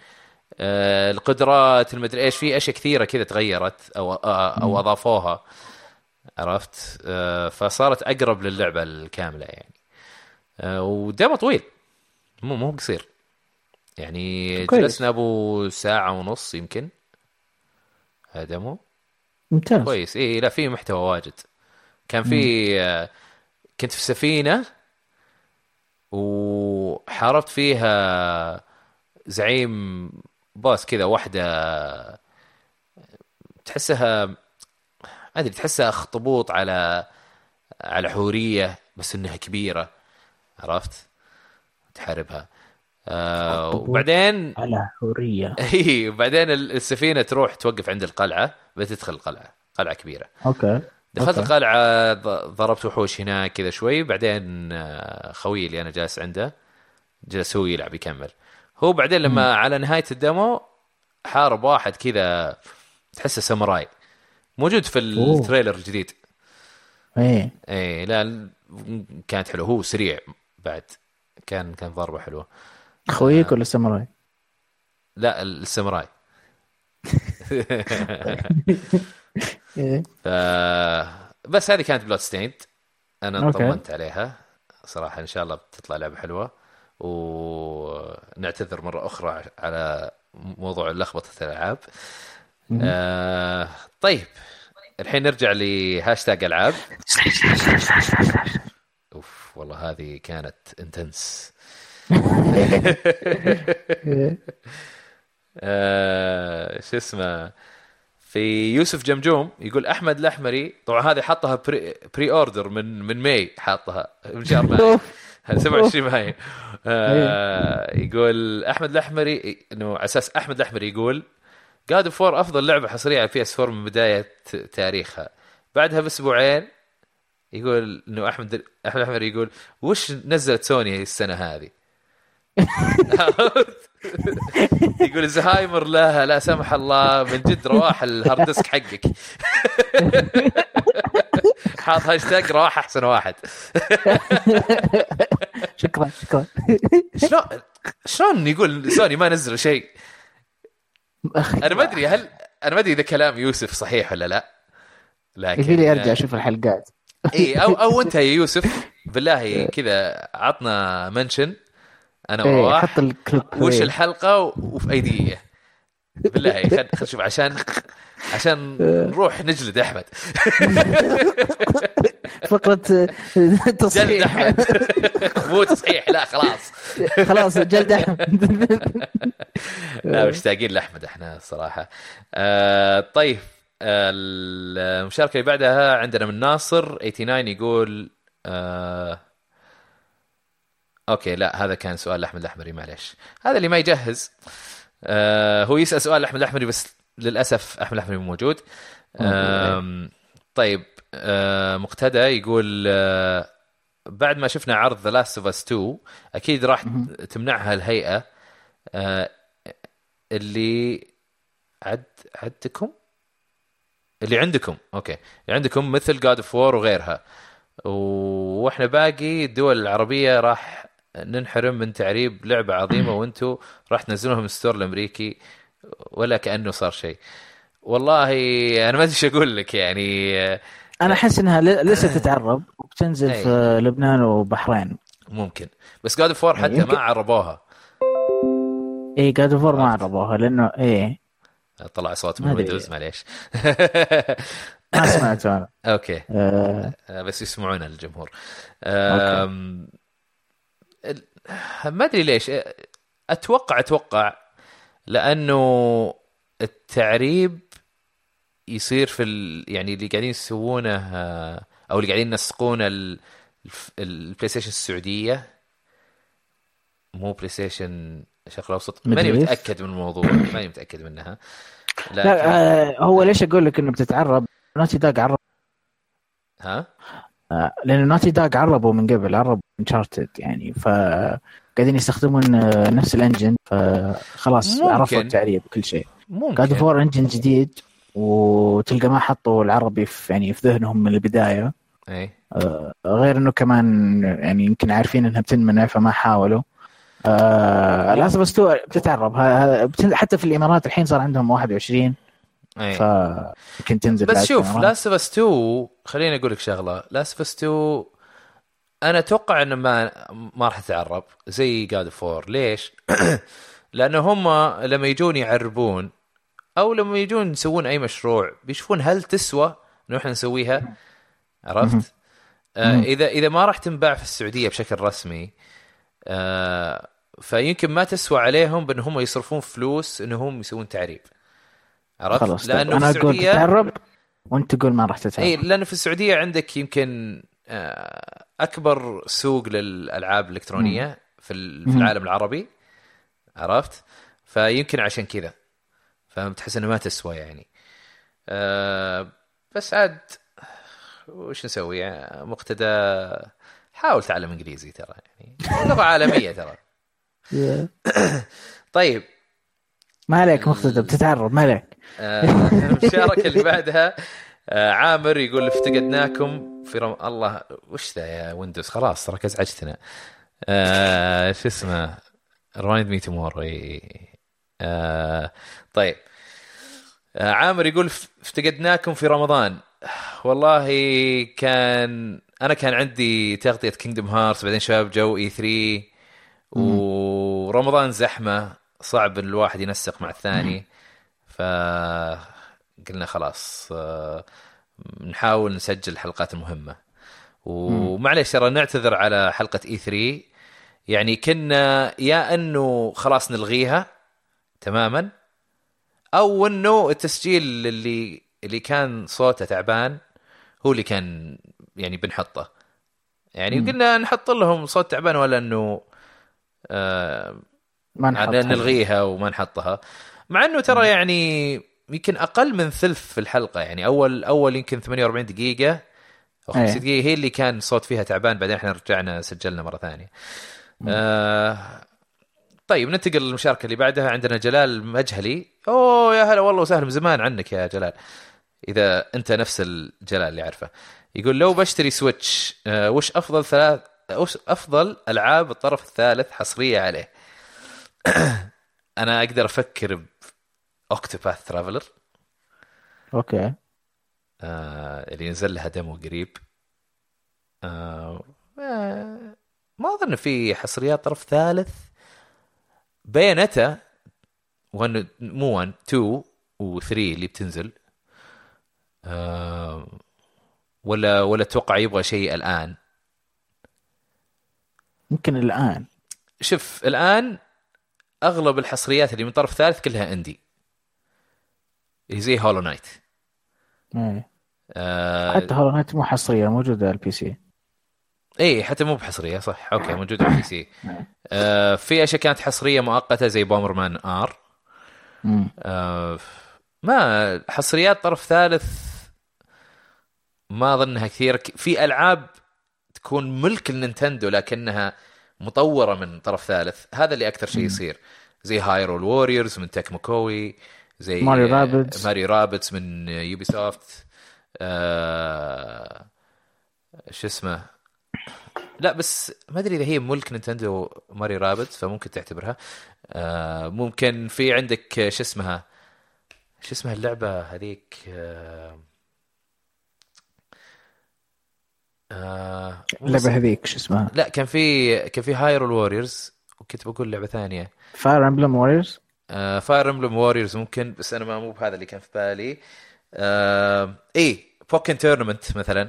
آه، القدرات المدري إيش في أشياء كثيرة كذا تغيرت أو آه، أو أضافوها. عرفت؟ آه، فصارت أقرب للعبة الكاملة يعني. آه، و demo طويل. مو مو قصير. يعني كويس. جلسنا أبو ساعة ونص يمكن. demo؟ ممتاز. كويس. اي لا في محتوى واجد. كان في آه، كنت في سفينة وحاربت فيها زعيم باص كذا واحدة تحسها أدري تحسها اخطبوط على على حورية بس إنها كبيرة عرفت؟ تحاربها. آه. وبعدين على حورية. اي وبعدين السفينة تروح توقف عند القلعة بتدخل القلعه قلعة كبيرة. okay دخلت okay. القلعة ضربت وحوش هناك كذا شوي بعدين آه، خويي اللي أنا جالس عنده جلس هو يلعب يكمل. هو بعدين لما على نهاية ال demo حارب واحد كذا تحسه ساموراي. موجود في. ال trailer الجديد. إيه. إيه لا كانت حلوة. هو سريع بعد. كان كان ضربة حلوة. خويك ولا ساموراي؟ لا الساموراي. ف بس هذه كانت Bloodstained. أنا. طمنت عليها. صراحة إن شاء الله بتطلع لعبة حلوة. ونعتذر مرة أخرى على موضوع لخبطة الألعاب. آه طيب. الحين نرجع لهاشتاج ألعاب. أوف والله هذه كانت intense آه شو اسمه؟ في يوسف جمجوم يقول أحمد الأحمري طبعا هذه حطها pre, pre-order من من ماي حاطها. من شهر ماي أوف. هذا 27 ماي آه يقول أحمد الأحمري إنه على أساس أحمد الأحمري يقول God of War أفضل لعبة حصرية على PS4 من بداية تاريخها. بعدها بأسبوعين يقول إنه احمد أحمد الأحمري يقول وش نزلت سوني السنة هذه؟ يقول الزهايمر لا لا سمح الله من جد رواح ال hard disk حقك. حاط هاشتاج رواح أحسن واحد. شكرا شكرا. شلون شلون يقول سوني ما نزلوا شيء؟ أنا ما أدري هل أنا ما أدري إذا كلام يوسف صحيح ولا لا. لكن يبي لي أرجع أشوف الحلقات. اي أو أو أنت يا يوسف. بالله كذا عطنا منشن. أنا إيه وواح حط الكليب وش إيه. الحلقة وفي اي دقيقه بالله خل خل شوف عشان عشان نروح نجلد أحمد. فقرة آه، جلد تصحيح. أحمد. مو تصحيح لا خلاص. خلاص جلد أحمد. لا مشتاقين لأحمد إحنا الصراحه آه طيب المشاركة اللي بعدها عندنا من ناصر 89 يقول آه okay لا هذا كان سؤال لأحمد الأحمري معليش. هذا اللي ما يجهز. آه هو يسأل سؤال لأحمد الأحمري بس للأسف أحمد الأحمري مو موجود. آم طيب آه مقتدى يقول آه بعد ما شفنا عرض The Last of Us 2 أكيد راح تمنعها الهيئة. آه اللي عد عدكم؟ اللي عندكم okay. اللي عندكم مثل God of War وغيرها. وإحنا باقي الدول العربية راح ننحرم من تعريب لعبة عظيمة وأنتم راح تنزلوها من ال store الأمريكي ولا كأنه صار شيء. والله أنا ما أدري إيش أقول لك يعني آه، أنا أحس إنها ل- لسه تتعرب وبتنزل أي. في لبنان وبحرين. ممكن. بس God of War حتى ما عربوها. اي God of War ما عربوها لأنه إيه. طلع صوت من. Windows معليش. ما سمعت أنا. okay. آه، آه، بس يسمعون الجمهور. آم، ال- ما أدري ليش أتوقع أتوقع لأنه التعريب يصير في ال... يعني اللي قاعدين يسوونه آه، أو اللي قاعدين ينسقون ال... ال PlayStation السعودية. مو PlayStation الشرق الأوسط. ماني. متأكد من الموضوع ماني متأكد منها. لكن لا آه، هو ليش أقول لك إنه بتتعرب؟ Naughty Dog عرب ها؟ آه، لأنه Naughty Dog عربوا من قبل عربوا Uncharted يعني. ف قاعدين يستخدمون آه، نفس ال engine فخلاص. عرفوا التعريب كل شيء. God of War engine جديد وتلقى ما حطوا العربي في يعني في ذهنهم من البداية. إي. آه، غير إنه كمان يعني يمكن عارفين إنها بتنمنع فما حاولوا. آه 2 بتتعرب. حتى في الإمارات الحين صار عندهم 21 إي. فيمكن تنزل بس شوف. لاست اوف اس 2 خليني أقول لك شغلة. Last of Us 2 أنا أتوقع إنه ما ما راح تتعرب زي God of War ليش؟ لأنه هم لما يجون يعربون أو لما يجون يسوون أي مشروع بيشوفون هل تسوى إنه إحنا نسويها عرفت؟ آه. اذا إذا ما راح تنباع في السعودية بشكل رسمي آه فيمكن ما تسوى عليهم بأن هم يصرفون فلوس إنهم يسوون تعريب عرفت؟ خلاص طيب. لأنه في أنا أقول تتعرب وأنت تقول ما راح تتعرب إي لأنه في السعودية عندك يمكن أكبر سوق للألعاب الإلكترونية في. العالم العربي عرفت؟ فيمكن عشان كذا. فبتحس إنه ما تسوى يعني. آه، بس عاد وش نسوي؟ يعني مقتدى. حاول تعلم إنجليزي ترى يعني. لغة عالمية ترى. طيب. ما عليك مقتدى بتتعرب ما عليك. آه، المشاركة اللي بعدها. آه، عامر يقول افتقدناكم في رم... الله وش ذا يا Windows خلاص تراك ازعجتنا آه، شو اسمه؟ remind me tomorrow آه، طيب. آه، عامر يقول ف- افتقدناكم في رمضان. والله كان أنا كان عندي تغطية Kingdom Hearts بعدين شباب جو E3 ورمضان زحمة صعب الواحد ينسق مع الثاني. فقلنا خلاص آه، نحاول نسجل الحلقات المهمة ومعليش ترى نعتذر على حلقة اي 3 يعني كنا يا أنه خلاص نلغيها تماما أو أنه التسجيل اللي اللي كان صوته تعبان هو اللي كان يعني بنحطه. يعني مم. قلنا نحط لهم صوت تعبان ولا أنه آه ما نلغيها وما نحطها. مع أنه ترى يعني يمكن أقل من ثلث في الحلقة يعني أول أول يمكن 48 دقيقة أو 50 إيه. دقيقة هي اللي كان صوت فيها تعبان بعدين إحنا رجعنا سجلنا مرة ثانية. آه طيب ننتقل للمشاركة اللي بعدها. عندنا جلال مجهلي. أوه يا هلا والله وسهلا من زمان عنك يا جلال. إذا أنت نفس الجلال اللي أعرفه. يقول لو بشتري سويتش آه وش أفضل ثلاث وش أفضل ألعاب الطرف الثالث حصرية عليه؟ أنا أقدر أفكر ب Octopath Traveler okay. آه اللي نزل لها demo قريب. آه آه ما أظن في حصريات طرف ثالث. Bayonetta 1 مو 1 2 و3 اللي بتنزل. آه ولا ولا أتوقع يبغى شيء الآن. يمكن الآن. شوف الآن أغلب الحصريات اللي من طرف ثالث كلها indie اللي زي Hollow Knight إيه. آه حتى Hollow Knight مو حصرية موجودة على ال PC اي حتى مو بحصرية صح. okay موجودة على ال PC آه في أشياء كانت حصرية مؤقتة زي Bomberman R مم. آه ما حصريات طرف ثالث ما أظنها كثير. في ألعاب تكون ملك ال Nintendo لكنها مطورة من طرف ثالث. هذا اللي أكثر شيء يصير. زي Hyrule Warriors من Tecmo Koei زي Mario Rabbids. Mario Rabbids من Ubisoft آه شو اسمه؟ لا بس ما أدري إذا هي ملك Nintendo Mario Rabbids فممكن تعتبرها. آه ممكن في عندك آه، شو اسمها؟ شو اسمها اللعبة هذيك؟ آه آه اللعبة هذيك شو اسمها؟ لا كان في كان في Hyrule Warriors وكنت بقول لعبة ثانية. Fire Emblem Warriors آه Fire Emblem Warriors ممكن بس أنا ما مو بهذا اللي كان في بالي آه اي Pokkén Tournament مثلا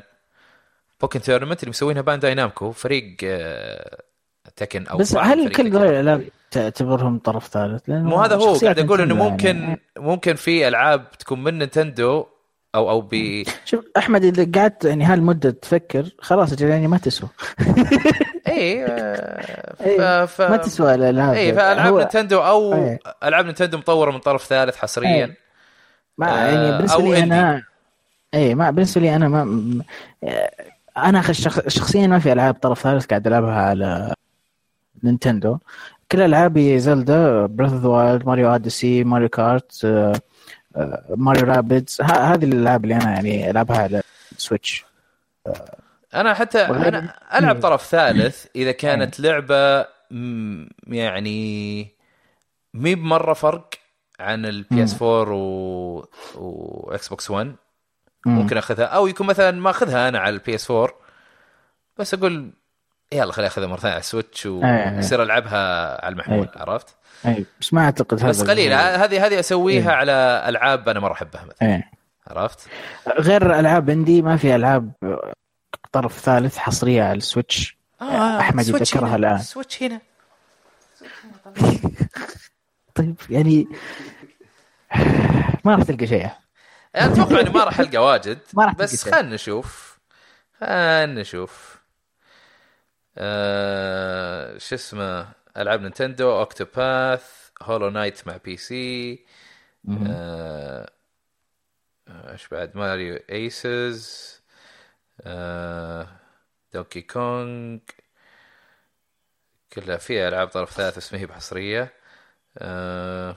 Pokkén Tournament اللي مسوينها Bandai Namco فريق آه تكن أو بس هل كل. ذول الالعاب تعتبرهم طرف ثالث؟ مو هذا هو قاعد أقول إنه نينتندو ممكن يعني. ممكن في ألعاب تكون من نينتندو أو أو ب شوف أحمد إذا قعدت يعني هالمدة تفكر خلاص يعني ما تسوى اي ف... إيه، ف... ما تسوى الالعاب اي فألعاب هو- نينتندو أو إيه. ألعاب نينتندو مطورة من طرف ثالث حصريا إيه. ما آه، يعني بالنسبة لي. أنا اي ما بالنسبة لي أنا ما أنا شخصيا ما في ألعاب طرف ثالث قاعد ألعبها على Nintendo كل ألعابي Zelda Breath of Wild Mario Odyssey Mario Kart Mario Rabbids هذه الألعاب اللي أنا يعني ألعبها على Switch أنا حتى أنا ألعب. طرف ثالث إذا كانت لعبة يعني مي بمرة فرق عن ال PS4 و... و Xbox 1 ممكن أخذها أو يكون مثلا ما أخذها أنا على ال PS 4 بس أقول يلا خليني أخذها مرة ثانية على ال Switch. ويصير ألعبها على المحمول إيه. عرفت؟ أي بس ما أعتقد هذا بس قليل هذه هذه أسويها إيه. على ألعاب أنا مره أحبها مثلا إيه عرفت؟ غير ألعاب indie ما في ألعاب طرف ثالث حصرية على ال Switch. أحمد Switch يذكرها هنا، الآن. Switch هنا. طيب يعني ما راح تلقى شيء. أنا أتوقع إني ما راح ألقى واجد ما راح بس. خلنا نشوف. خلنا نشوف. آه شو اسمه؟ ألعاب Nintendo Octopath Hollow Knight مع PC. آه، آه، إيش بعد؟ Mario Aces. آه Donkey Kong كلها فيها ألعاب طرف ثالث بس ما هي بحصرية. آه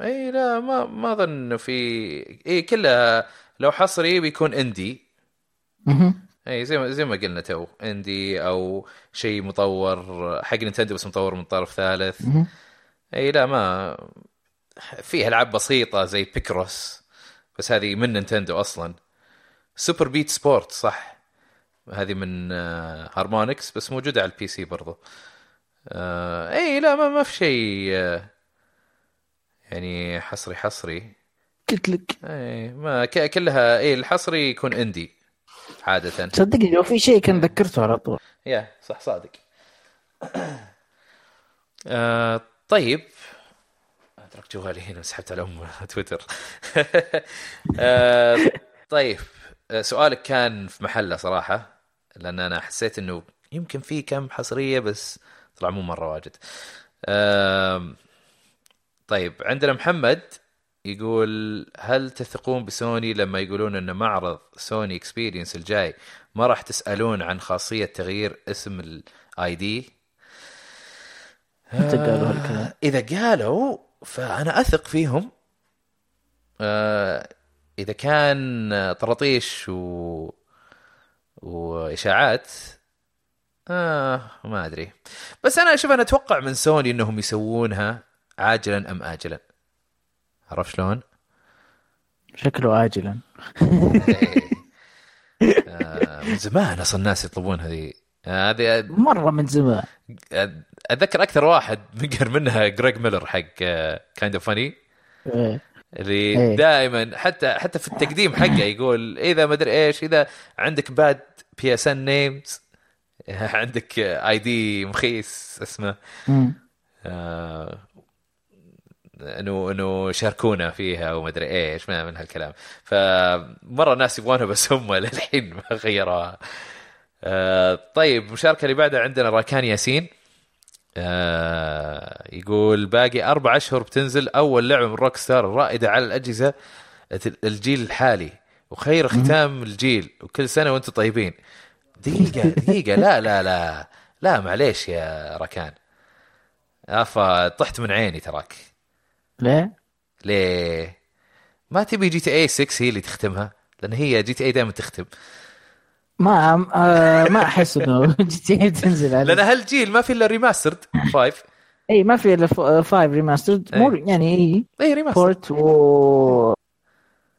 إي لا ما ما أظن إنه في إي كلها لو حصري بيكون indie. إي زي ما زي ما قلنا تو indie أو شيء مطور حق Nintendo بس مطور من طرف ثالث. إي لا ما في ألعاب بسيطة زي Picross بس هذه من Nintendo أصلا. Super Beat Sports صح. هذه من آه، Harmonix بس موجودة على ال PC برضو. آه، اي لا ما, ما في شيء آه، يعني حصري حصري. قلت لك. اي ما كلها اي الحصري يكون indie عادة. صدقني لو في شيء كان ذكرته على طول. يا صح صادق. آه طيب. اترك جوالي هنا سحبت على أم تويتر. آه طيب. آه، سؤالك كان في محله صراحة لأن أنا حسيت انه يمكن في كم حصريه بس طلع مو مره واجد. طيب عندنا محمد يقول هل تثقون بسوني لما يقولون إن معرض Sony Experience الجاي ما راح تسألون عن خاصية تغيير اسم ال ID متى قالوا هالكلام؟ إذا قالوا فأنا أثق فيهم. آه، إذا كان طرطيش و... وإشاعات آه ما أدري. بس أنا أشوف أنا أتوقع من سوني إنهم يسوونها عاجلا أم اجلا. عرفت شلون؟ شكله اجلا. آه من زمان أصلا الناس يطلبون هذه. آه، هذه مرة من زمان. أتذكر أكثر واحد منقر منها Greg Miller حق Kinda Funny إيه. اللي إيه. دائما حتى حتى في التقديم حقه يقول إذا ما أدري إيش إذا عندك bad PSN names عندك ID مخيس اسمه. آه، انه إنه شاركونا فيها وما أدري إيش ما من هالكلام فمره الناس يبغونها بس هم للحين ما غيروها آه، طيب المشاركه اللي بعدها عندنا راكان ياسين آه، يقول باقي أربع أشهر بتنزل أول لعبة من Rockstar الرائدة على الأجهزة الجيل الحالي وخير ختام الجيل وكل سنة وأنتم طيبين. دقيقة دقيقة لا لا لا لا معليش يا راكان أفا طحت من عيني تراك. ليه؟ ليه؟ ما تبي GTA 6 هي اللي تختمها؟ لأن هي GTA دائما تختم. ما آه ما أحس إنه GTA تنزل على لأن هالجيل ما في إلا remastered 5 اي ما في إلا 5 remastered مو إي. يعني اي اي remastered و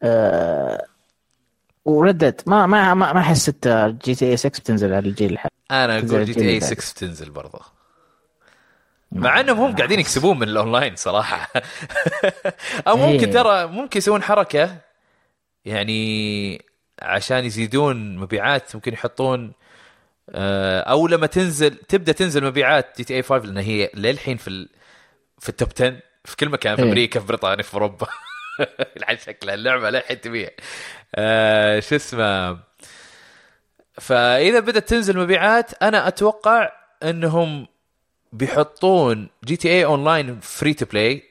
آه و Red Dead ما ما ما ما حسيت GTA 6 بتنزل على الجيل الحالي. أنا أقول GTA الجيل 6 بتنزل برضه. مع إنهم هم قاعدين يكسبون من الأونلاين صراحة. أو ممكن إيه. ترى ممكن يسوون حركة يعني عشان يزيدون مبيعات ممكن يحطون آه، أو لما تنزل تبدأ تنزل مبيعات GTA 5 لأن هي للحين في ال... في ال top 10 في كل مكان في إيه. أمريكا في بريطانيا في أوروبا. الحين شكلها اللعبة للحين تبيع آه، شو اسمه؟ فإذا بدأت تنزل مبيعات أنا أتوقع إنهم بيحطون GTA Online free to play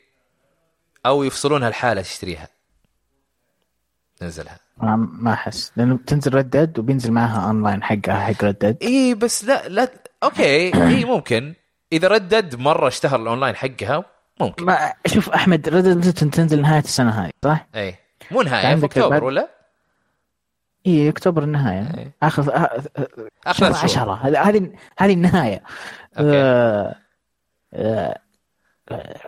أو يفصلونها الحاله تشتريها. نزلها. ما ما أحس. لأنه بتنزل Red Dead وبينزل معها اونلاين حقها حق Red Dead إي بس لا لا أوكي. إي ممكن. إذا Red Dead مرة اشتهر الاونلاين حقها ممكن. ما شوف أحمد Red Dead تنزل نهاية السنة هذه صح؟ إي. مو نهاية في أكتوبر ولا؟ إي أكتوبر النهاية. إيه. اخر آ- آخر شهر. ثلاث شهور 10 هذه هذه النهاية. okay. آه، آه، آه،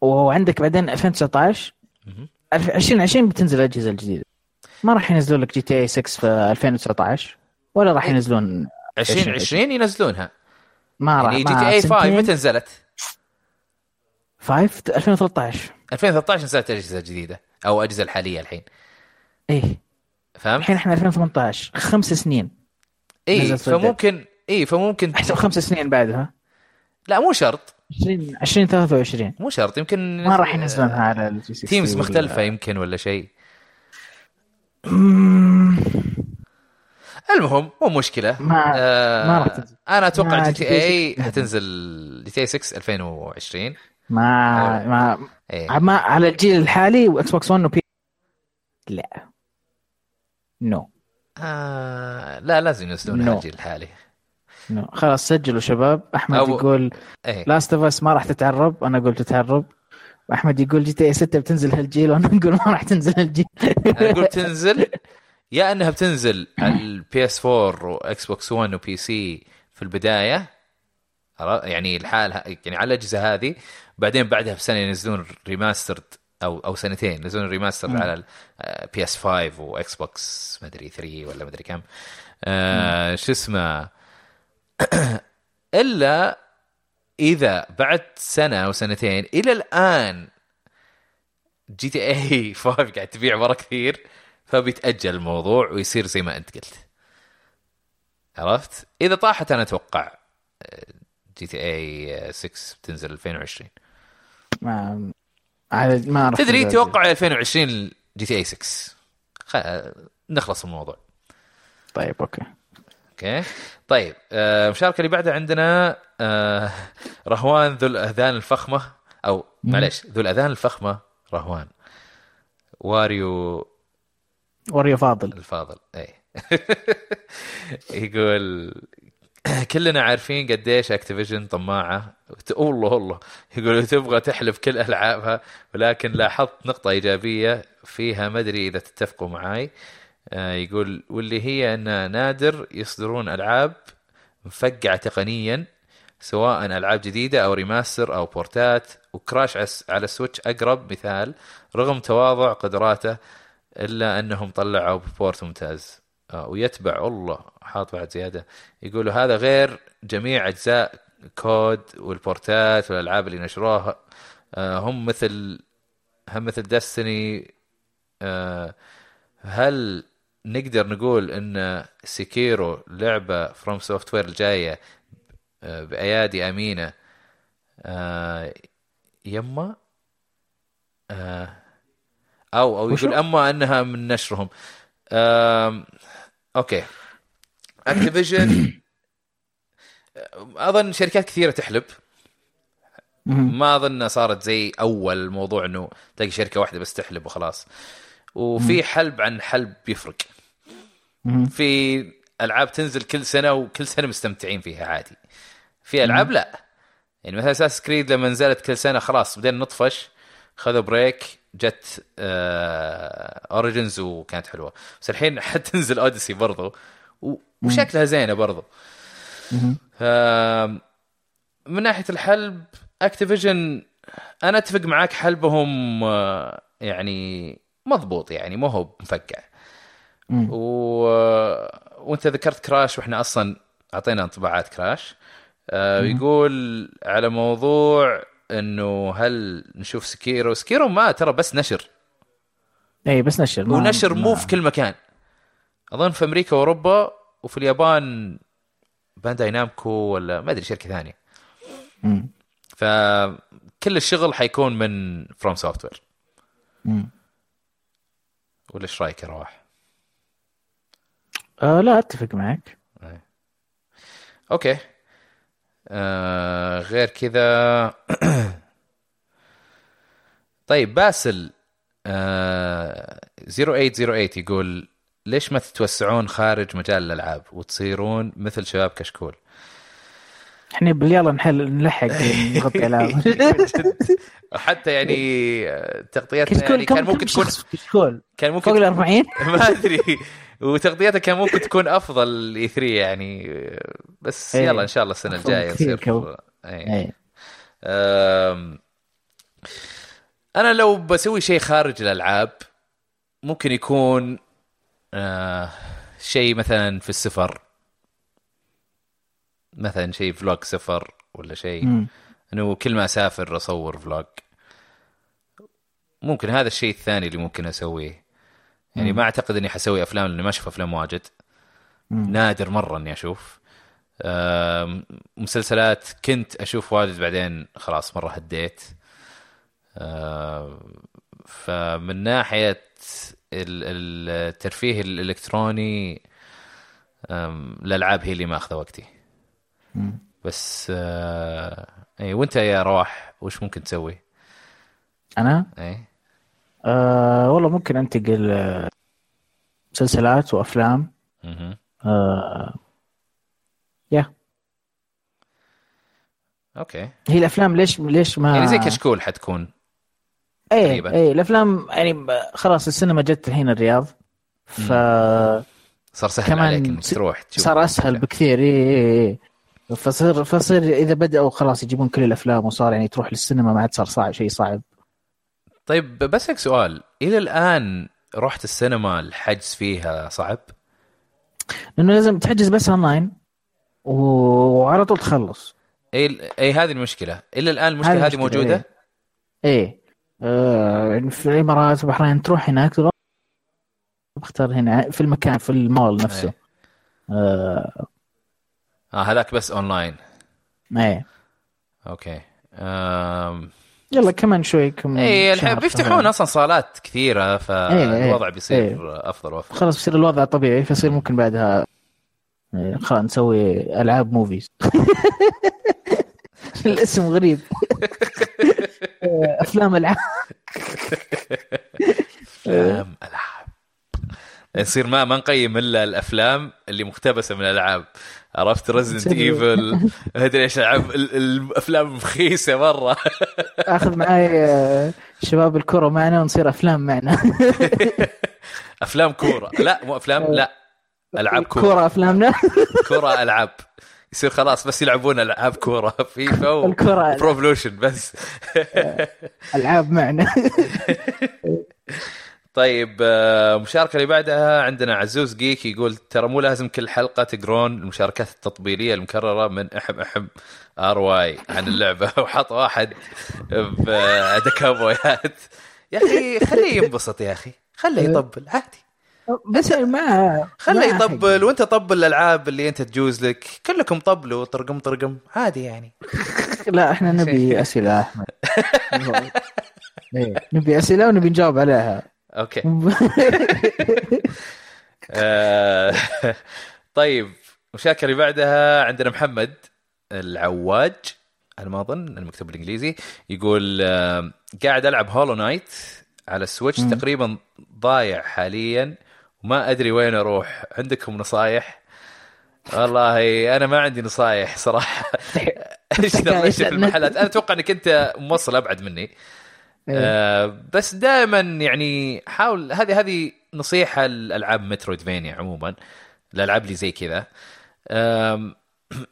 وعندك بعدين 2019 مهم. 2020 بتنزل الأجهزة الجديدة. ما راح ينزلون لك GTA 6 في 2019 ولا راح إيه. ينزلون 2020 ينزلونها. ما راح يعني GTA 5 متى نزلت؟ 5 2013 2013 نزلت الاجهزه الجديده أو الاجهزه الحالية الحين. إيه. فهمت؟ الحين إحنا 2018 خمس سنين اي. فممكن اي فممكن احسب خمس سنين بعدها. لا مو شرط. 20 2023 مو شرط يمكن ما راح ينزلونها على الجي سي تيمز مختلفة يمكن ولا شيء. المهم مو مشكلة. ما- آه ما راح تنزل. أنا أتوقع جي تي اي GTA حتنزل جي تي اي 6 2020 ما ما إيه. ما على الجيل الحالي و Xbox 1 و PC لا. No آه لا لازم ينزلونها No. على الجيل الحالي. No خلاص سجلوا شباب. أحمد أو- يقول Last of Us ما راح تتعرب. أنا قلت تتعرب. أحمد يقول GTA 6 بتنزل هالجيل وأنا نقول ما راح تنزل هالجيل. أنا أقول تنزل؟ يا إنها بتنزل على ال PS 4 و Xbox 1 و PC في البداية؟ يعني الحال يعني على الأجهزة هذه. بعدين بعدها بسنة ينزلون remastered أو أو سنتين ينزلون remastered. على PS 5 و Xbox ما أدري 3 ولا ما أدري كم. آه شو اسمه؟ إلا إذا بعد سنة أو سنتين إلى الآن GTA 5 قاعد تبيع مره كثير فبيتأجل الموضوع ويصير زي ما أنت قلت عرفت؟ إذا طاحت أنا أتوقع GTA 6 بتنزل 2020 ما ما راح تدري. توقع 2020 GTA 6 خ... نخلص الموضوع طيب okay okay. طيب آه، المشاركه اللي بعدها عندنا آه، رهوان ذو الأذان الفخمة أو مم. معليش ذو الأذان الفخمة رهوان. Wario Wario فاضل. الفاضل اي يقول كلنا عارفين قديش Activision طماعة. والله والله. يقول تبغى تحلب كل ألعابها ولكن لاحظت نقطة إيجابية فيها ما أدري إذا تتفقوا معاي. آه، يقول واللي هي أن نادر يصدرون ألعاب مفقعة تقنيا سواء ألعاب جديدة أو remaster أو بورتات و Crash على ال Switch أقرب مثال رغم تواضع قدراته إلا أنهم طلعوا port ممتاز. آه، ويتبع الله حاط بعد زيادة. يقولوا هذا غير جميع أجزاء COD والبورتات والألعاب اللي نشروها. آه، هم مثل هم مثل Destiny هل نقدر نقول إن Sekiro لعبة FromSoftware الجاية آه، بأيادي أمينة. آه، يما؟ آه، أو أو؟ يقول أما أنها من نشرهم. Okay. Activision أظن شركات كثيرة تحلب. ما أظن صارت زي أول موضوع إنه تلاقي شركة واحدة بس تحلب وخلاص. وفي حلب عن حلب يفرق. في ألعاب تنزل كل سنة وكل سنة مستمتعين فيها عادي. في ألعاب لا. يعني مثلا Assassin's Creed لما نزلت كل سنة خلاص بدينا نطفش خذوا break جت Origins وكانت حلوة. بس الحين حتنزل Odyssey برضو وشكلها زينة برضو. من ناحية الحلب Activision أنا أتفق معاك حلبهم آه، يعني مضبوط يعني مو هو مفقع. و... وانت ذكرت Crash وإحنا أصلا اعطينا انطباعات Crash. آه يقول على موضوع إنه هل نشوف Sekiro؟ Sekiro ما ترى بس نشر. اي بس نشر ما- ونشر مو ما- في كل مكان. أظن في أمريكا وأوروبا وفي اليابان Bandai Namco ولا ما أدري شركة ثانية. فكل الشغل حيكون من FromSoftware مم. ولا إيش رأيك يا رواح؟ آه لا أتفق معك. Okay. آه غير كذا. طيب باسل آه 0808 يقول ليش ما تتوسعون خارج مجال الألعاب وتصيرون مثل شباب كشكول؟ إحنا باليالله نلحق نلحق نغطي العاب حتى يعني تغطيتنا يعني كان كم ممكن تكون كشكول؟ كان فوق ال ممكن 40 ما أدري. وتغطيتها كان ممكن تكون أفضل اي 3 يعني. بس إيه. يلا إن شاء الله السنة الجاية نصير. إيه. اي أم، أنا لو بسوي شيء خارج الألعاب ممكن يكون آه، شيء مثلا في السفر. مثلا شيء فلوج سفر ولا شيء مم. انه كل ما أسافر أصور فلوج ممكن هذا الشيء الثاني اللي ممكن أسويه. يعني ما أعتقد إني حسوي أفلام لأني ما أشوف أفلام واجد. مم. نادر مرة إني أشوف. مسلسلات كنت أشوف واجد بعدين خلاص مرة هديت. فمن ناحية ال- ال- الترفيه الإلكتروني الألعاب هي اللي ماخذه وقتي. مم. بس آه، اي وأنت يا رواح وش ممكن تسوي؟ أنا اي آه والله ممكن أنتقل آه، مسلسلات وأفلام. آه يا okay هي الأفلام ليش ليش ما يعني زي كشكول حتكون إيه تقريباً. إيه الأفلام يعني خلاص السينما جت الحين الرياض فصار صار سهل كمان عليك إنك تروح تشوف أسهل بكثير إيه إيه إيه. فصير فصير إذا بدأوا خلاص يجيبون كل الأفلام وصار يعني تروح للسينما ما عاد صار صعب شيء صعب. طيب بسألك سؤال. إلى الآن رحت السينما الحجز فيها صعب؟ لأنه لازم تحجز بس اونلاين و- وعلى طول تخلص. اي اي هذه المشكلة. إلى الآن المشكلة هذه موجودة؟ إيه. آه يعني في الإمارات والبحرين تروح هناك تروح تختار هنا في المكان في المول نفسه. إيه. آه هذاك بس اونلاين إيه. Okay. أم... يلا كمان شوي كم اي الحين بيفتحون. أصلا صالات كثيرة إيه، فالوضع إيه، بيصير إيه. أفضل وأفضل. خلاص بصير الوضع طبيعي فيصير ممكن بعدها إيه، خلاص نسوي ألعاب movies الاسم غريب. أفلام ألعاب. أفلام ألعاب. يصير ما ما نقيم إلا الأفلام اللي مقتبسة من الألعاب. عرفت Resident Evil أدري إيش العاب ال- الأفلام المخيسه مرة. آخذ معاي آه، شباب الكره معنا ونصير أفلام معنا. أفلام كورة. لا مو أفلام لا. ألعاب كورة. كورة أفلامنا. كورة ألعاب. يصير خلاص بس يلعبون ألعاب كورة. فيفا الكرة و Pro Evolution بس. ألعاب معنا. طيب آه، المشاركة اللي بعدها عندنا عزوز Geek يقول ترى مو لازم كل حلقة تقرون المشاركات التطبيلية المكررة من أحب أحب آر واي عن اللعبة. وحط واحد بكابويات يا أخي خليه ينبسط يا أخي. خليه يطبل عادي. بس ما خليه يطبل وأنت طبل الألعاب اللي أنت تجوز لك. كلكم طبلوا طرقم طرقم عادي يعني. لا إحنا نبي أسئلة أحمد. إيه، نبي أسئلة ونبي نجاوب عليها. أوكي. آه، طيب المشاركه اللي بعدها عندنا محمد العواج على ما أظن المكتوب بالإنجليزي يقول آه، قاعد ألعب Hollow Knight على ال Switch مم. تقريبا ضايع حاليا وما أدري وين أروح. عندكم نصايح؟ والله أنا ما عندي نصايح صراحة. إيش في المحلات؟ أنا أتوقع إنك أنت موصل أبعد مني. آه، بس دائما يعني حاول هذه هذه نصيحة لألعاب Metroidvania عموما الالعاب اللي زي كذا.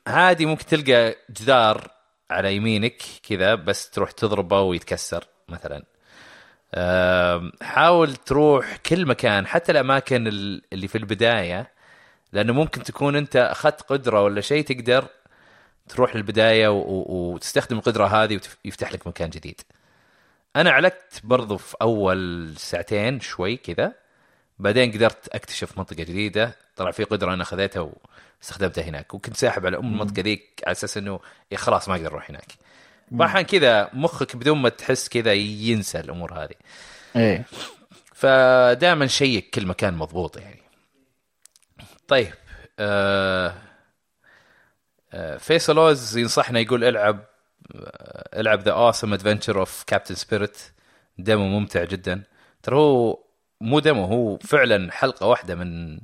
عادي ممكن تلقى جدار على يمينك كذا بس تروح تضربه ويتكسر مثلا. حاول تروح كل مكان حتى الأماكن ال- اللي في البداية لأنه ممكن تكون أنت أخذت قدرة ولا شيء تقدر تروح للبداية وتستخدم القدرة هذه ويفتح لك مكان جديد. أنا علقت برضو في أول ساعتين شوي كذا بعدين قدرت أكتشف منطقة جديدة طلع في قدرة أنا خذيتها واستخدمتها هناك وكنت ساحب على أم المنطقة ذيك على أساس إنه يا خلاص ما أقدر أروح هناك. واحيانا كذا مخك بدون ما تحس كذا ينسى الأمور هذه. إيه فدائما شيك كل مكان مضبوط يعني طيب آه آه فيصل أوز ينصحنا يقول ألعب العب The Awesome Adventures of Captain Spirit demo ممتع جدا. ترى هو مو demo هو فعلا حلقة واحدة من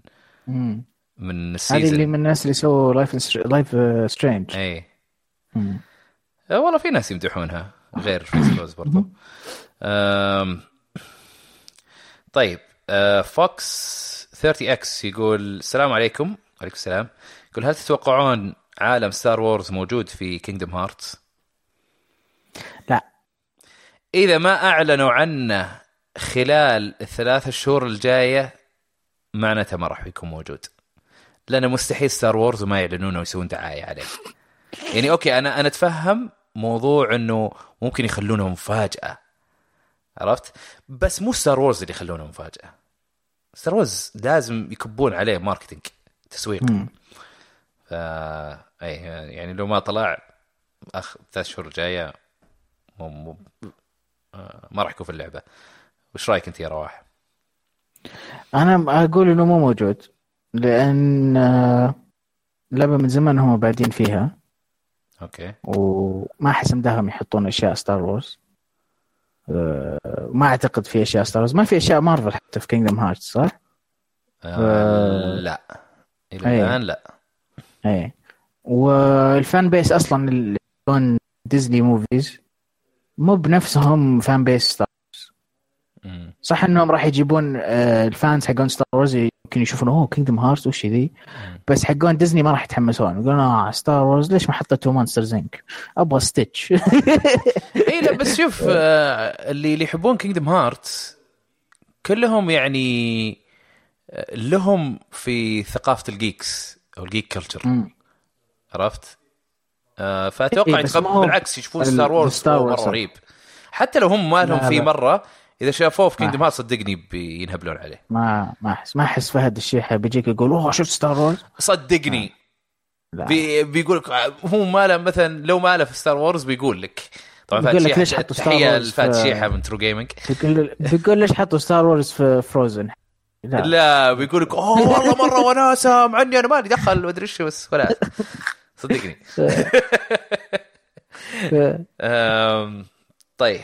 مم. من هذه اللي ال season من الناس اللي سووا Life Life Strange اي والله في ناس يمدحونها غير اوز برضو. آم، طيب Fox 30 X يقول السلام عليكم. وعليكم السلام. يقول هل تتوقعون عالم Star Wars موجود في Kingdom Hearts لا. إذا ما أعلنوا عنه خلال الثلاث شهور الجاية معناته ما راح يكون موجود. لأنه مستحيل Star Wars وما يعلنونه ويسوون دعاية عليه. يعني okay أنا أنا أتفهم موضوع إنه ممكن يخلونه مفاجأة. عرفت؟ بس مو Star Wars اللي يخلونه مفاجأة. Star Wars لازم يكبون عليه marketing تسويق. فا اي يعني لو ما طلع اخ ثلاث شهور الجاية مو مو آه، ما راح يكون في اللعبة وش رأيك أنت يا رواح؟ أنا أقول إنه مو موجود لأن آه، لعبة من زمان هم بادين فيها okay وما أحس مداهم يحطون أشياء Star Wars آه، ما أعتقد في أشياء Star Wars ما في أشياء مارفل حتى في Kingdom Hearts صح؟ آه. لا إلى أي. الآن لا إيه والفان بيس أصلا اللي ديزني موفيز مو بنفسهم فان بيس ستار. صح إنهم راح يجيبون آه، الفانز حقون ستار وورز يمكن يشوفون أوه كينجدم هارت وش ذي بس حقون ديزني ما راح يتحمسون. يقولون آه ستار وورز ليش ما حطيتوا مونستر زنك أبغى ستيتش اي لا بس شوف آه، اللي اللي يحبون كينجدم هارتس كلهم يعني آه، لهم في ثقافة ال geeks أو ال geek culture عرفت؟ آه فأتوقع إيه، يتقبل هو بالعكس يشوفون Star Wars مرة Wars. رهيب. حتى لو هم ما لهم فيه. مرة إذا شافوه في Kingdom Heart صدقني بينهبلون عليه. ما ما أحس. ما أحس فهد الشيحه بيجيك يقول أوه شفت Star Wars صدقني. بي بيقول لك هو ما له مثلا لو ما له في Star Wars بيقول لك. طبعا بيقول لك ليش حطوا في- شيحة من True Gaming بيقول ليش حطوا Star Wars في Frozen لا, لا بيقول لك أوه والله مرة وناسة مع إني أنا مالي دخل ما أدري إيش بس ولا. صدقني. طيب.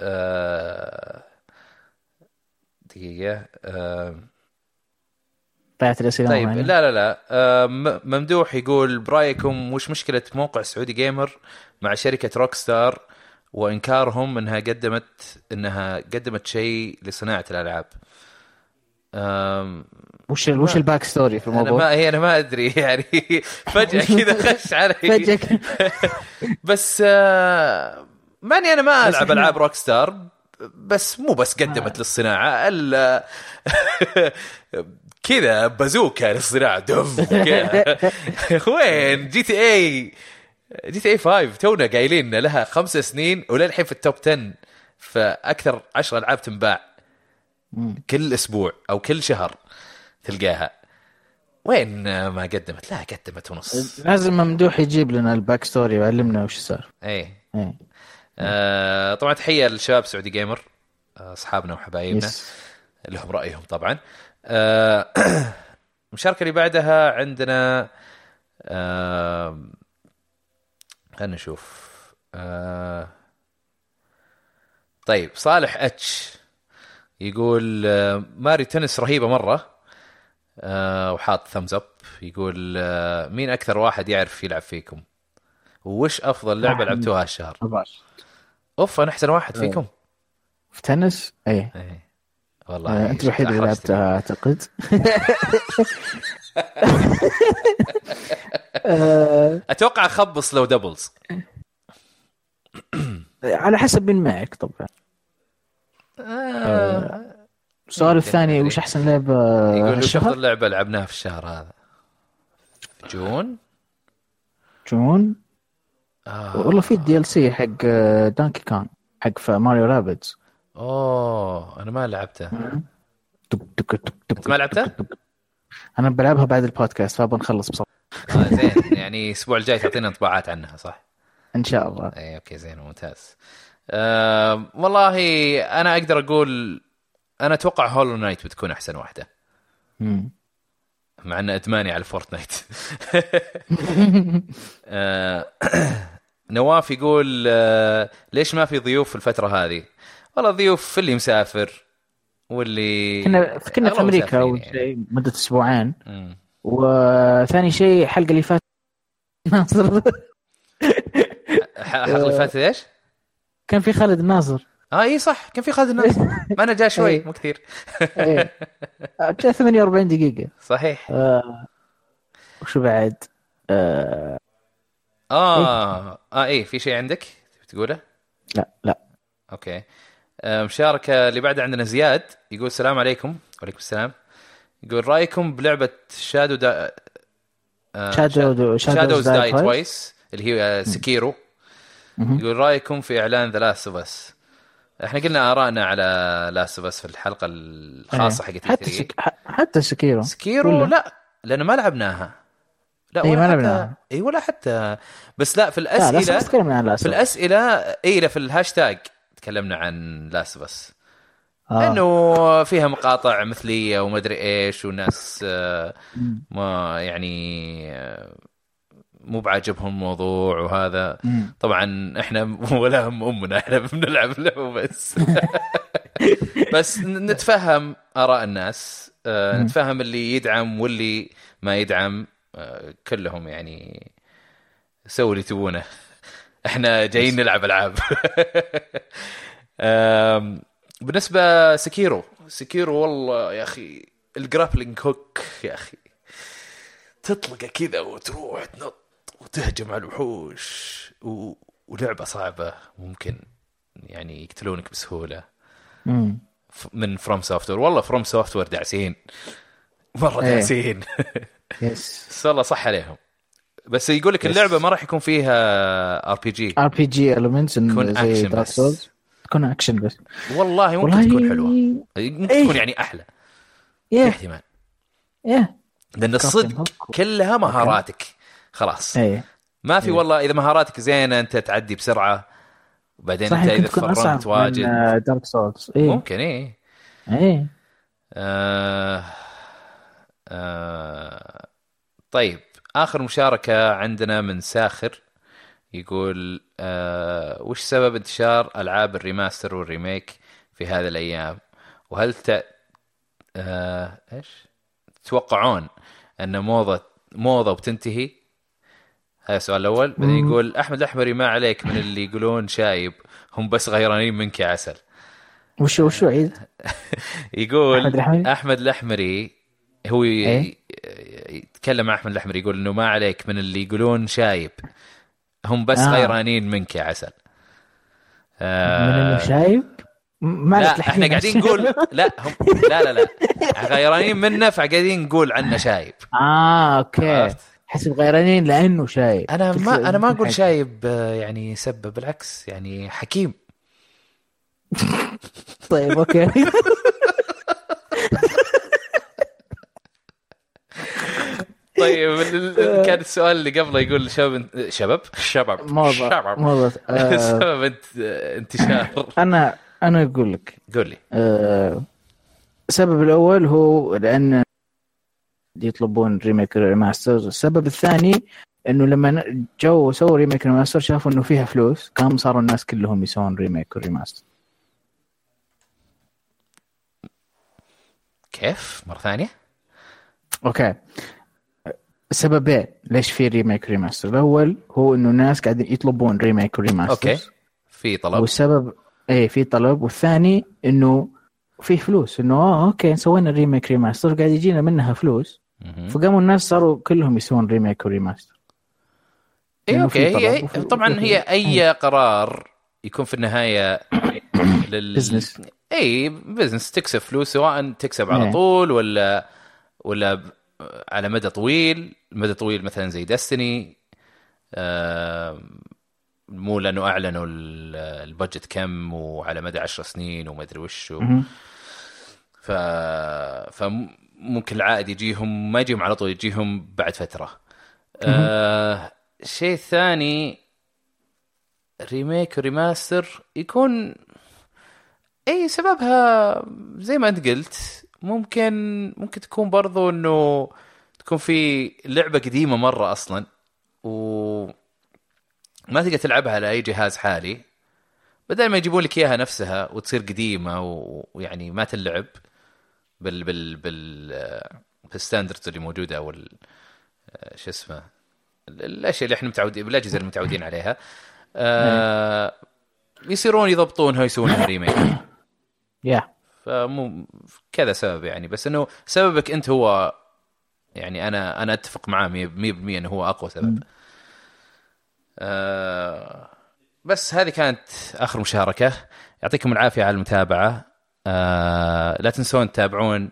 أه، دقيقة. ضيعت الأسئلة طيب معنا. لا لا لا. أم، ممدوح يقول برأيكم وش مشكلة موقع Saudi Gamer مع شركة Rockstar وإنكارهم إنها قدمت إنها قدمت شيء لصناعة الألعاب؟ أم، وش ال- وش ال backstory في أنا الموضوع؟ ما هي أنا ما أدري يعني فجأة كذا خش علي فجأة بس آه، ماني أنا ما ألعب ألعاب Rockstar بس مو بس قدمت للصناعة إلا كذا بازوكا للصناعة دف. وين جي تي اي جي تي اي 5 تونا قايلين لها خمس سنين وللحين في ال top 10 فأكثر 10 ألعاب تنباع. كل أسبوع أو كل شهر تلقاها. وين ما قدمت؟ لا قدمت ونص. لازم ممدوح يجيب لنا ال backstory ويعلمنا وش صار. إيه. إيه. آه طبعا تحية للشباب Saudi Gamer أصحابنا وحبايبنا. لهم رأيهم طبعا. آه المشاركة اللي بعدها عندنا آه خلينا نشوف. آه طيب صالح H يقول آه Mario Tennis رهيبة مرة. آه وحاط thumbs up يقول آه مين أكثر واحد يعرف يلعب فيكم؟ وش أفضل لعبة. لعبتوها هالشهر؟ أوف أنا أحسن واحد فيكم. في تنس؟ إيه. إيه. والله آه، أنت الوحيد اللي. لعبتها أعتقد. أتوقع اخبص لو دبلز على حسب مين معك طبعا. السؤال يمكن الثاني. وش أحسن لعبة يقول وش؟ أفضل لعبة لعبناها في الشهر هذا. جون. جون؟ آه. والله في ال DLC حق دانكي كان حق في ماريو Rabbids أوه أنا ما لعبته. أنت ما لعبتها؟ أنا بلعبها بعد البودكاست فأبغى نخلص بسرعة آه زين. يعني الأسبوع الجاي تعطينا انطباعات عنها صح؟ إن شاء الله. اي okay زين ممتاز. والله أنا أقدر أقول أنا أتوقع Hollow Knight بتكون أحسن واحدة مم. مع ان ادماني على Fortnite آه، نواف يقول آه، ليش ما في ضيوف في الفترة هذه؟ والله ضيوف في اللي مسافر واللي كنا كنا في أمريكا أول يعني. شيء مدة أسبوعين. وثاني شيء الحلقة اللي فاتت ناصر الحلقة اللي فاتت إيش؟ كان في خالد الناصر آه إي صح كان في خالد الناس ما أنا جاء شوي إيه. مو كثير إيه. جاء 48 دقيقة صحيح آه، وشو بعد؟ آه، آه آه إيه في شيء عندك تقوله؟ لا لا okay آه، مشاركة اللي بعد عندنا زياد يقول السلام عليكم وعليكم السلام يقول رأيكم بلعبة Shadow da Shadow Shadows Die Twice. اللي هي آه، Sekiro مهم. يقول رأيكم في إعلان The Last of Us إحنا قلنا آرائنا على Last of Us في الحلقة الخاصة إيه. حقت حتى E3. سك... حتى سكيرو سكيرو ولا؟ لا لأن ما لعبناها لا ولا ما حتى لعبناها. اي ولا حتى بس لا في لا لا الاسئله تكلمنا عن في الاسئله اي لا في الهاشتاج تكلمنا عن لاست اوف اس آه. لأنه فيها مقاطع مثلية وما أدري إيش وناس آه،. ما يعني آه، مو بعاجبهم الموضوع وهذا. مم. طبعا إحنا ولا هم أمنا إحنا بنلعب له بس. بس نتفهم آراء الناس آه،. نتفهم اللي يدعم واللي ما يدعم آه، كلهم يعني سووا اللي تبونه. إحنا جايين نلعب ألعاب. بالنسبة Sekiro Sekiro والله يا أخي ال grappling hook يا أخي. تطلقه كذا وتروح تنط. وتهجم على الوحوش. و... ولعبة صعبة ممكن يعني يقتلونك بسهولة. مم. من فروم سوفت وير والله فروم سوفت وير داعسين. مرة إيه. داعسين. yes بس والله صح عليهم. بس يقول لك اللعبة ما راح يكون فيها ار بي جي ار بي جي المنتس تكون اكشن بس. تكون اكشن بس. والله ممكن والله تكون حلوة. ممكن إيه. تكون يعني أحلى. في يا احتمال. يا لأن الصدق. كلها مهاراتك. خلاص. إيه. ما في إيه. والله إذا مهاراتك زينة أنت تعدي بسرعة وبعدين أنت إذا تكون farmت اصعب من واجد. Dark Souls إيه. ممكن إيه. إيه. آه آه طيب آخر مشاركة عندنا من ساخر يقول آه وش سبب انتشار ألعاب ال remaster وال remake في هذه الأيام؟ وهل ت... آه إيش؟ تتوقعون أن موضه موضة وبتنتهي هذا السؤال الأول بعدين. يقول أحمد الأحمري ما عليك من اللي يقولون شايب هم بس غيرانين منك يا عسل وشو وشو عيد؟ يقول؟ أحمد الأحمري هو. إيه؟ يتكلم مع أحمد الأحمري يقول إنه ما عليك من اللي يقولون شايب هم بس آه. غيرانين منك يا عسل من آه شايب؟ ما لا إحنا قاعدين نقول لا هم لا لا لا غيرانين منه فقاعدين نقول عنه شايب آه okay عرفت؟ حسب غيرانين لأنه شايب. أنا ما أنا ما أقول. شايب آه، يعني سبب بالعكس يعني حكيم. طيب okay. طيب ال- كان السؤال اللي قبله يقول شباب شباب؟ شباب. موضوع شباب. موضوع آه. سبب انت انتشار. أنا أنا أقول لك. قول لي. آه، السبب الأول هو لأن يطلبون remake remasters السبب الثاني إنه لما جو سووا remake remaster شافوا إنه فيها فلوس. قام صاروا الناس كلهم يسوون remake و remaster كيف؟ مرة ثانية. okay. سببين ليش في remake remaster الأول هو إنه الناس قاعدين يطلبون remake و remaster okay. في طلب. والسبب إيه؟ في طلب. والثاني إنه في فلوس. إنه آه okay سوينا remake remaster قاعد يجينا منها فلوس. فقاموا الناس صاروا كلهم يسوون remake و remaster اي okay طلب هي طبعا هي أي قرار يكون في النهاية لل business. اي business تكسب فلوس سواء تكسب على إيه. طول ولا ولا على مدى طويل مدى طويل مثلا زي دستني مو لأنه أعلنوا ال- البادجت كم وعلى مدى عشر سنين وما أدري وش و... مهم. ف فممكن العائد يجيهم ما يجيهم على طول يجيهم بعد فترة. آه شيء ثاني ريميك وريماستر يكون إي سببها زي ما أنت قلت ممكن ممكن تكون برضو إنه تكون في لعبة قديمة مرة أصلا و ما تقدر تلعبها على أي جهاز حالي. بدل ما يجيبون لك إياها نفسها وتصير قديمة ويعني ما تلعب بال بال بال بالستاندردز اللي موجودة أو شو اسمه ال- الأشياء اللي إحنا متعودين بالاجهزه اللي متعودين عليها. آه يصيرون يضبطونها ويسوونها ريميك يا فمو كذا سبب يعني. بس إنه سببك أنت هو يعني أنا أنا أتفق معاه 100% إنه هو أقوى سبب. آه بس هذه كانت آخر مشاركة. يعطيكم العافية على المتابعة. آه لا تنسون تتابعون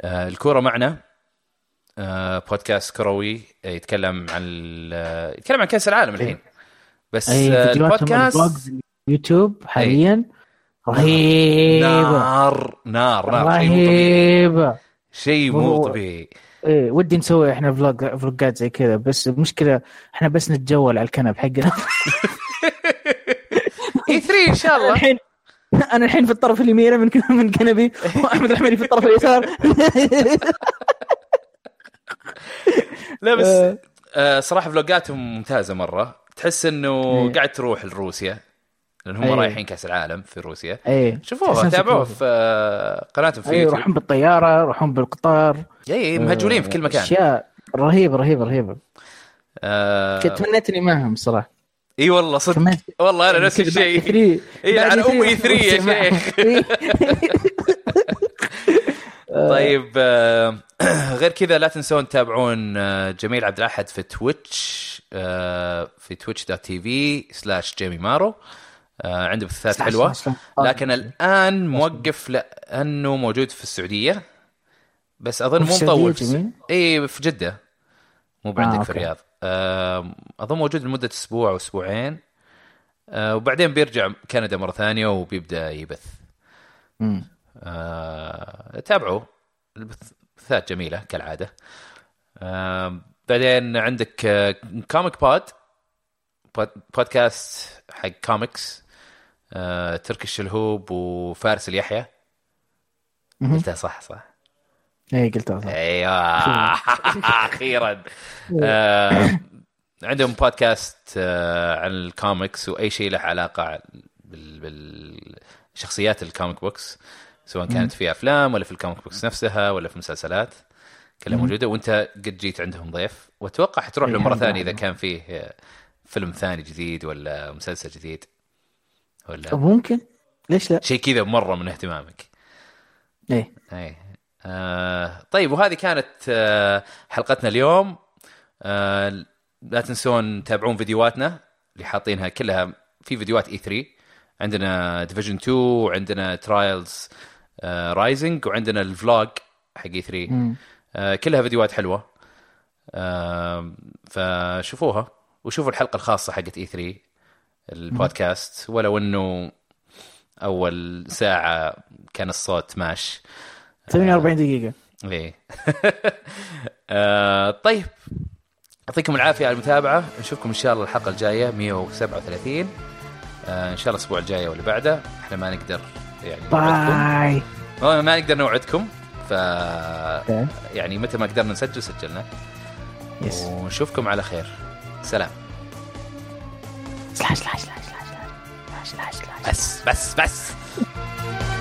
آه الكورة معنا. آه بودكاست كروي يتكلم عن ال- يتكلم عن كأس العالم الحين. بس أي آه البودكاست يوتيوب حاليا رهيبة. نار نار نار رهيبة. شيء مو طبيعي. إيه ودي نسوي إحنا فلوج فلوجات زي كذا بس المشكلة إحنا بس نتجول على الكنب حقنا. اي 3 إن شاء الله. الحين أنا الحين في الطرف اليمين من من كنبي وأحمد الحميري في الطرف اليسار. لا بس آه. آه صراحة فلوجاتهم ممتازة مرة. تحس إنه إيه. قاعد تروح لروسيا لأن هم إيه. رايحين كأس العالم في روسيا. إيه. شوفوها تابعوها في آه، قناتهم في يوتيوب. يروحون بالطيارة يروحون بالقطار. اي اي مهجولين في كل مكان. أشياء رهيبة رهيبة رهيبة. آه. كنت تمنيت اني معهم صراحة. إي والله صدق. والله أنا نفس الشيء. إي على أمي E3 يا شيخ. طيب آه، غير كذا لا تنسون تتابعون آه، جميل عبد الأحد في Twitch آه، في Twitch dot TV سلاش جيمي مارو. عنده بثات حلوة. لكن الآن موقف لأنه موجود في السعودية. بس أظن مو مطول؟ إي في جدة. مو بعندك في. الرياض. أظن موجود لمدة أسبوع أو أسبوعين. آه، وبعدين بيرجع كندا مرة ثانية وبيبدأ يبث. مم. آه، تابعوا. البثات جميلة كالعادة. بعدين عندك comic بود بود- بودكاست حق كوميكس آه، تركي الشلهوب وفارس اليحيى. قلتها صح صح. إيه قلتها صح. أيوه. أخيرا. آه، عندهم بودكاست آه، عن الكوميكس وأي شيء له علاقة بال- بالشخصيات ال comic books سواء كانت في أفلام ولا في ال comic books نفسها ولا في مسلسلات كلها. موجودة. وأنت قد جيت عندهم ضيف. وأتوقع حتروح إيه، له مرة ثانية إذا. كان فيه آه، فيلم ثاني جديد ولا مسلسل جديد. ولا؟ ممكن. ليش لا؟ شيء كذا مرة من اهتمامك. إيه. اي آه طيب وهذه كانت آه حلقتنا اليوم. آه لا تنسون تتابعون فيديوهاتنا اللي حاطينها كلها في فيديوهات E3 عندنا Division 2 وعندنا Trials Rising وعندنا ال vlog حق E3 مم. آه، كلها فيديوهات حلوة. فشوفوها وشوفوا الحلقة الخاصة حقت E3 البودكاست. ولو إنه أول ساعة كان الصوت ماش. 48 دقيقة. إيه. آه، طيب. يعطيكم العافية على المتابعة. نشوفكم إن شاء الله الحلقة الجاية 137 آه، إن شاء الله الأسبوع الجاي واللي بعده. إحنا ما نقدر يعني باي. ما ما نقدر نوعدكم. ف يعني متى ما قدرنا نسجل سجلنا. يس ونشوفكم على خير. سلام. سلاش سلاش سلاش سلاش سلاش سلاش بس بس بس.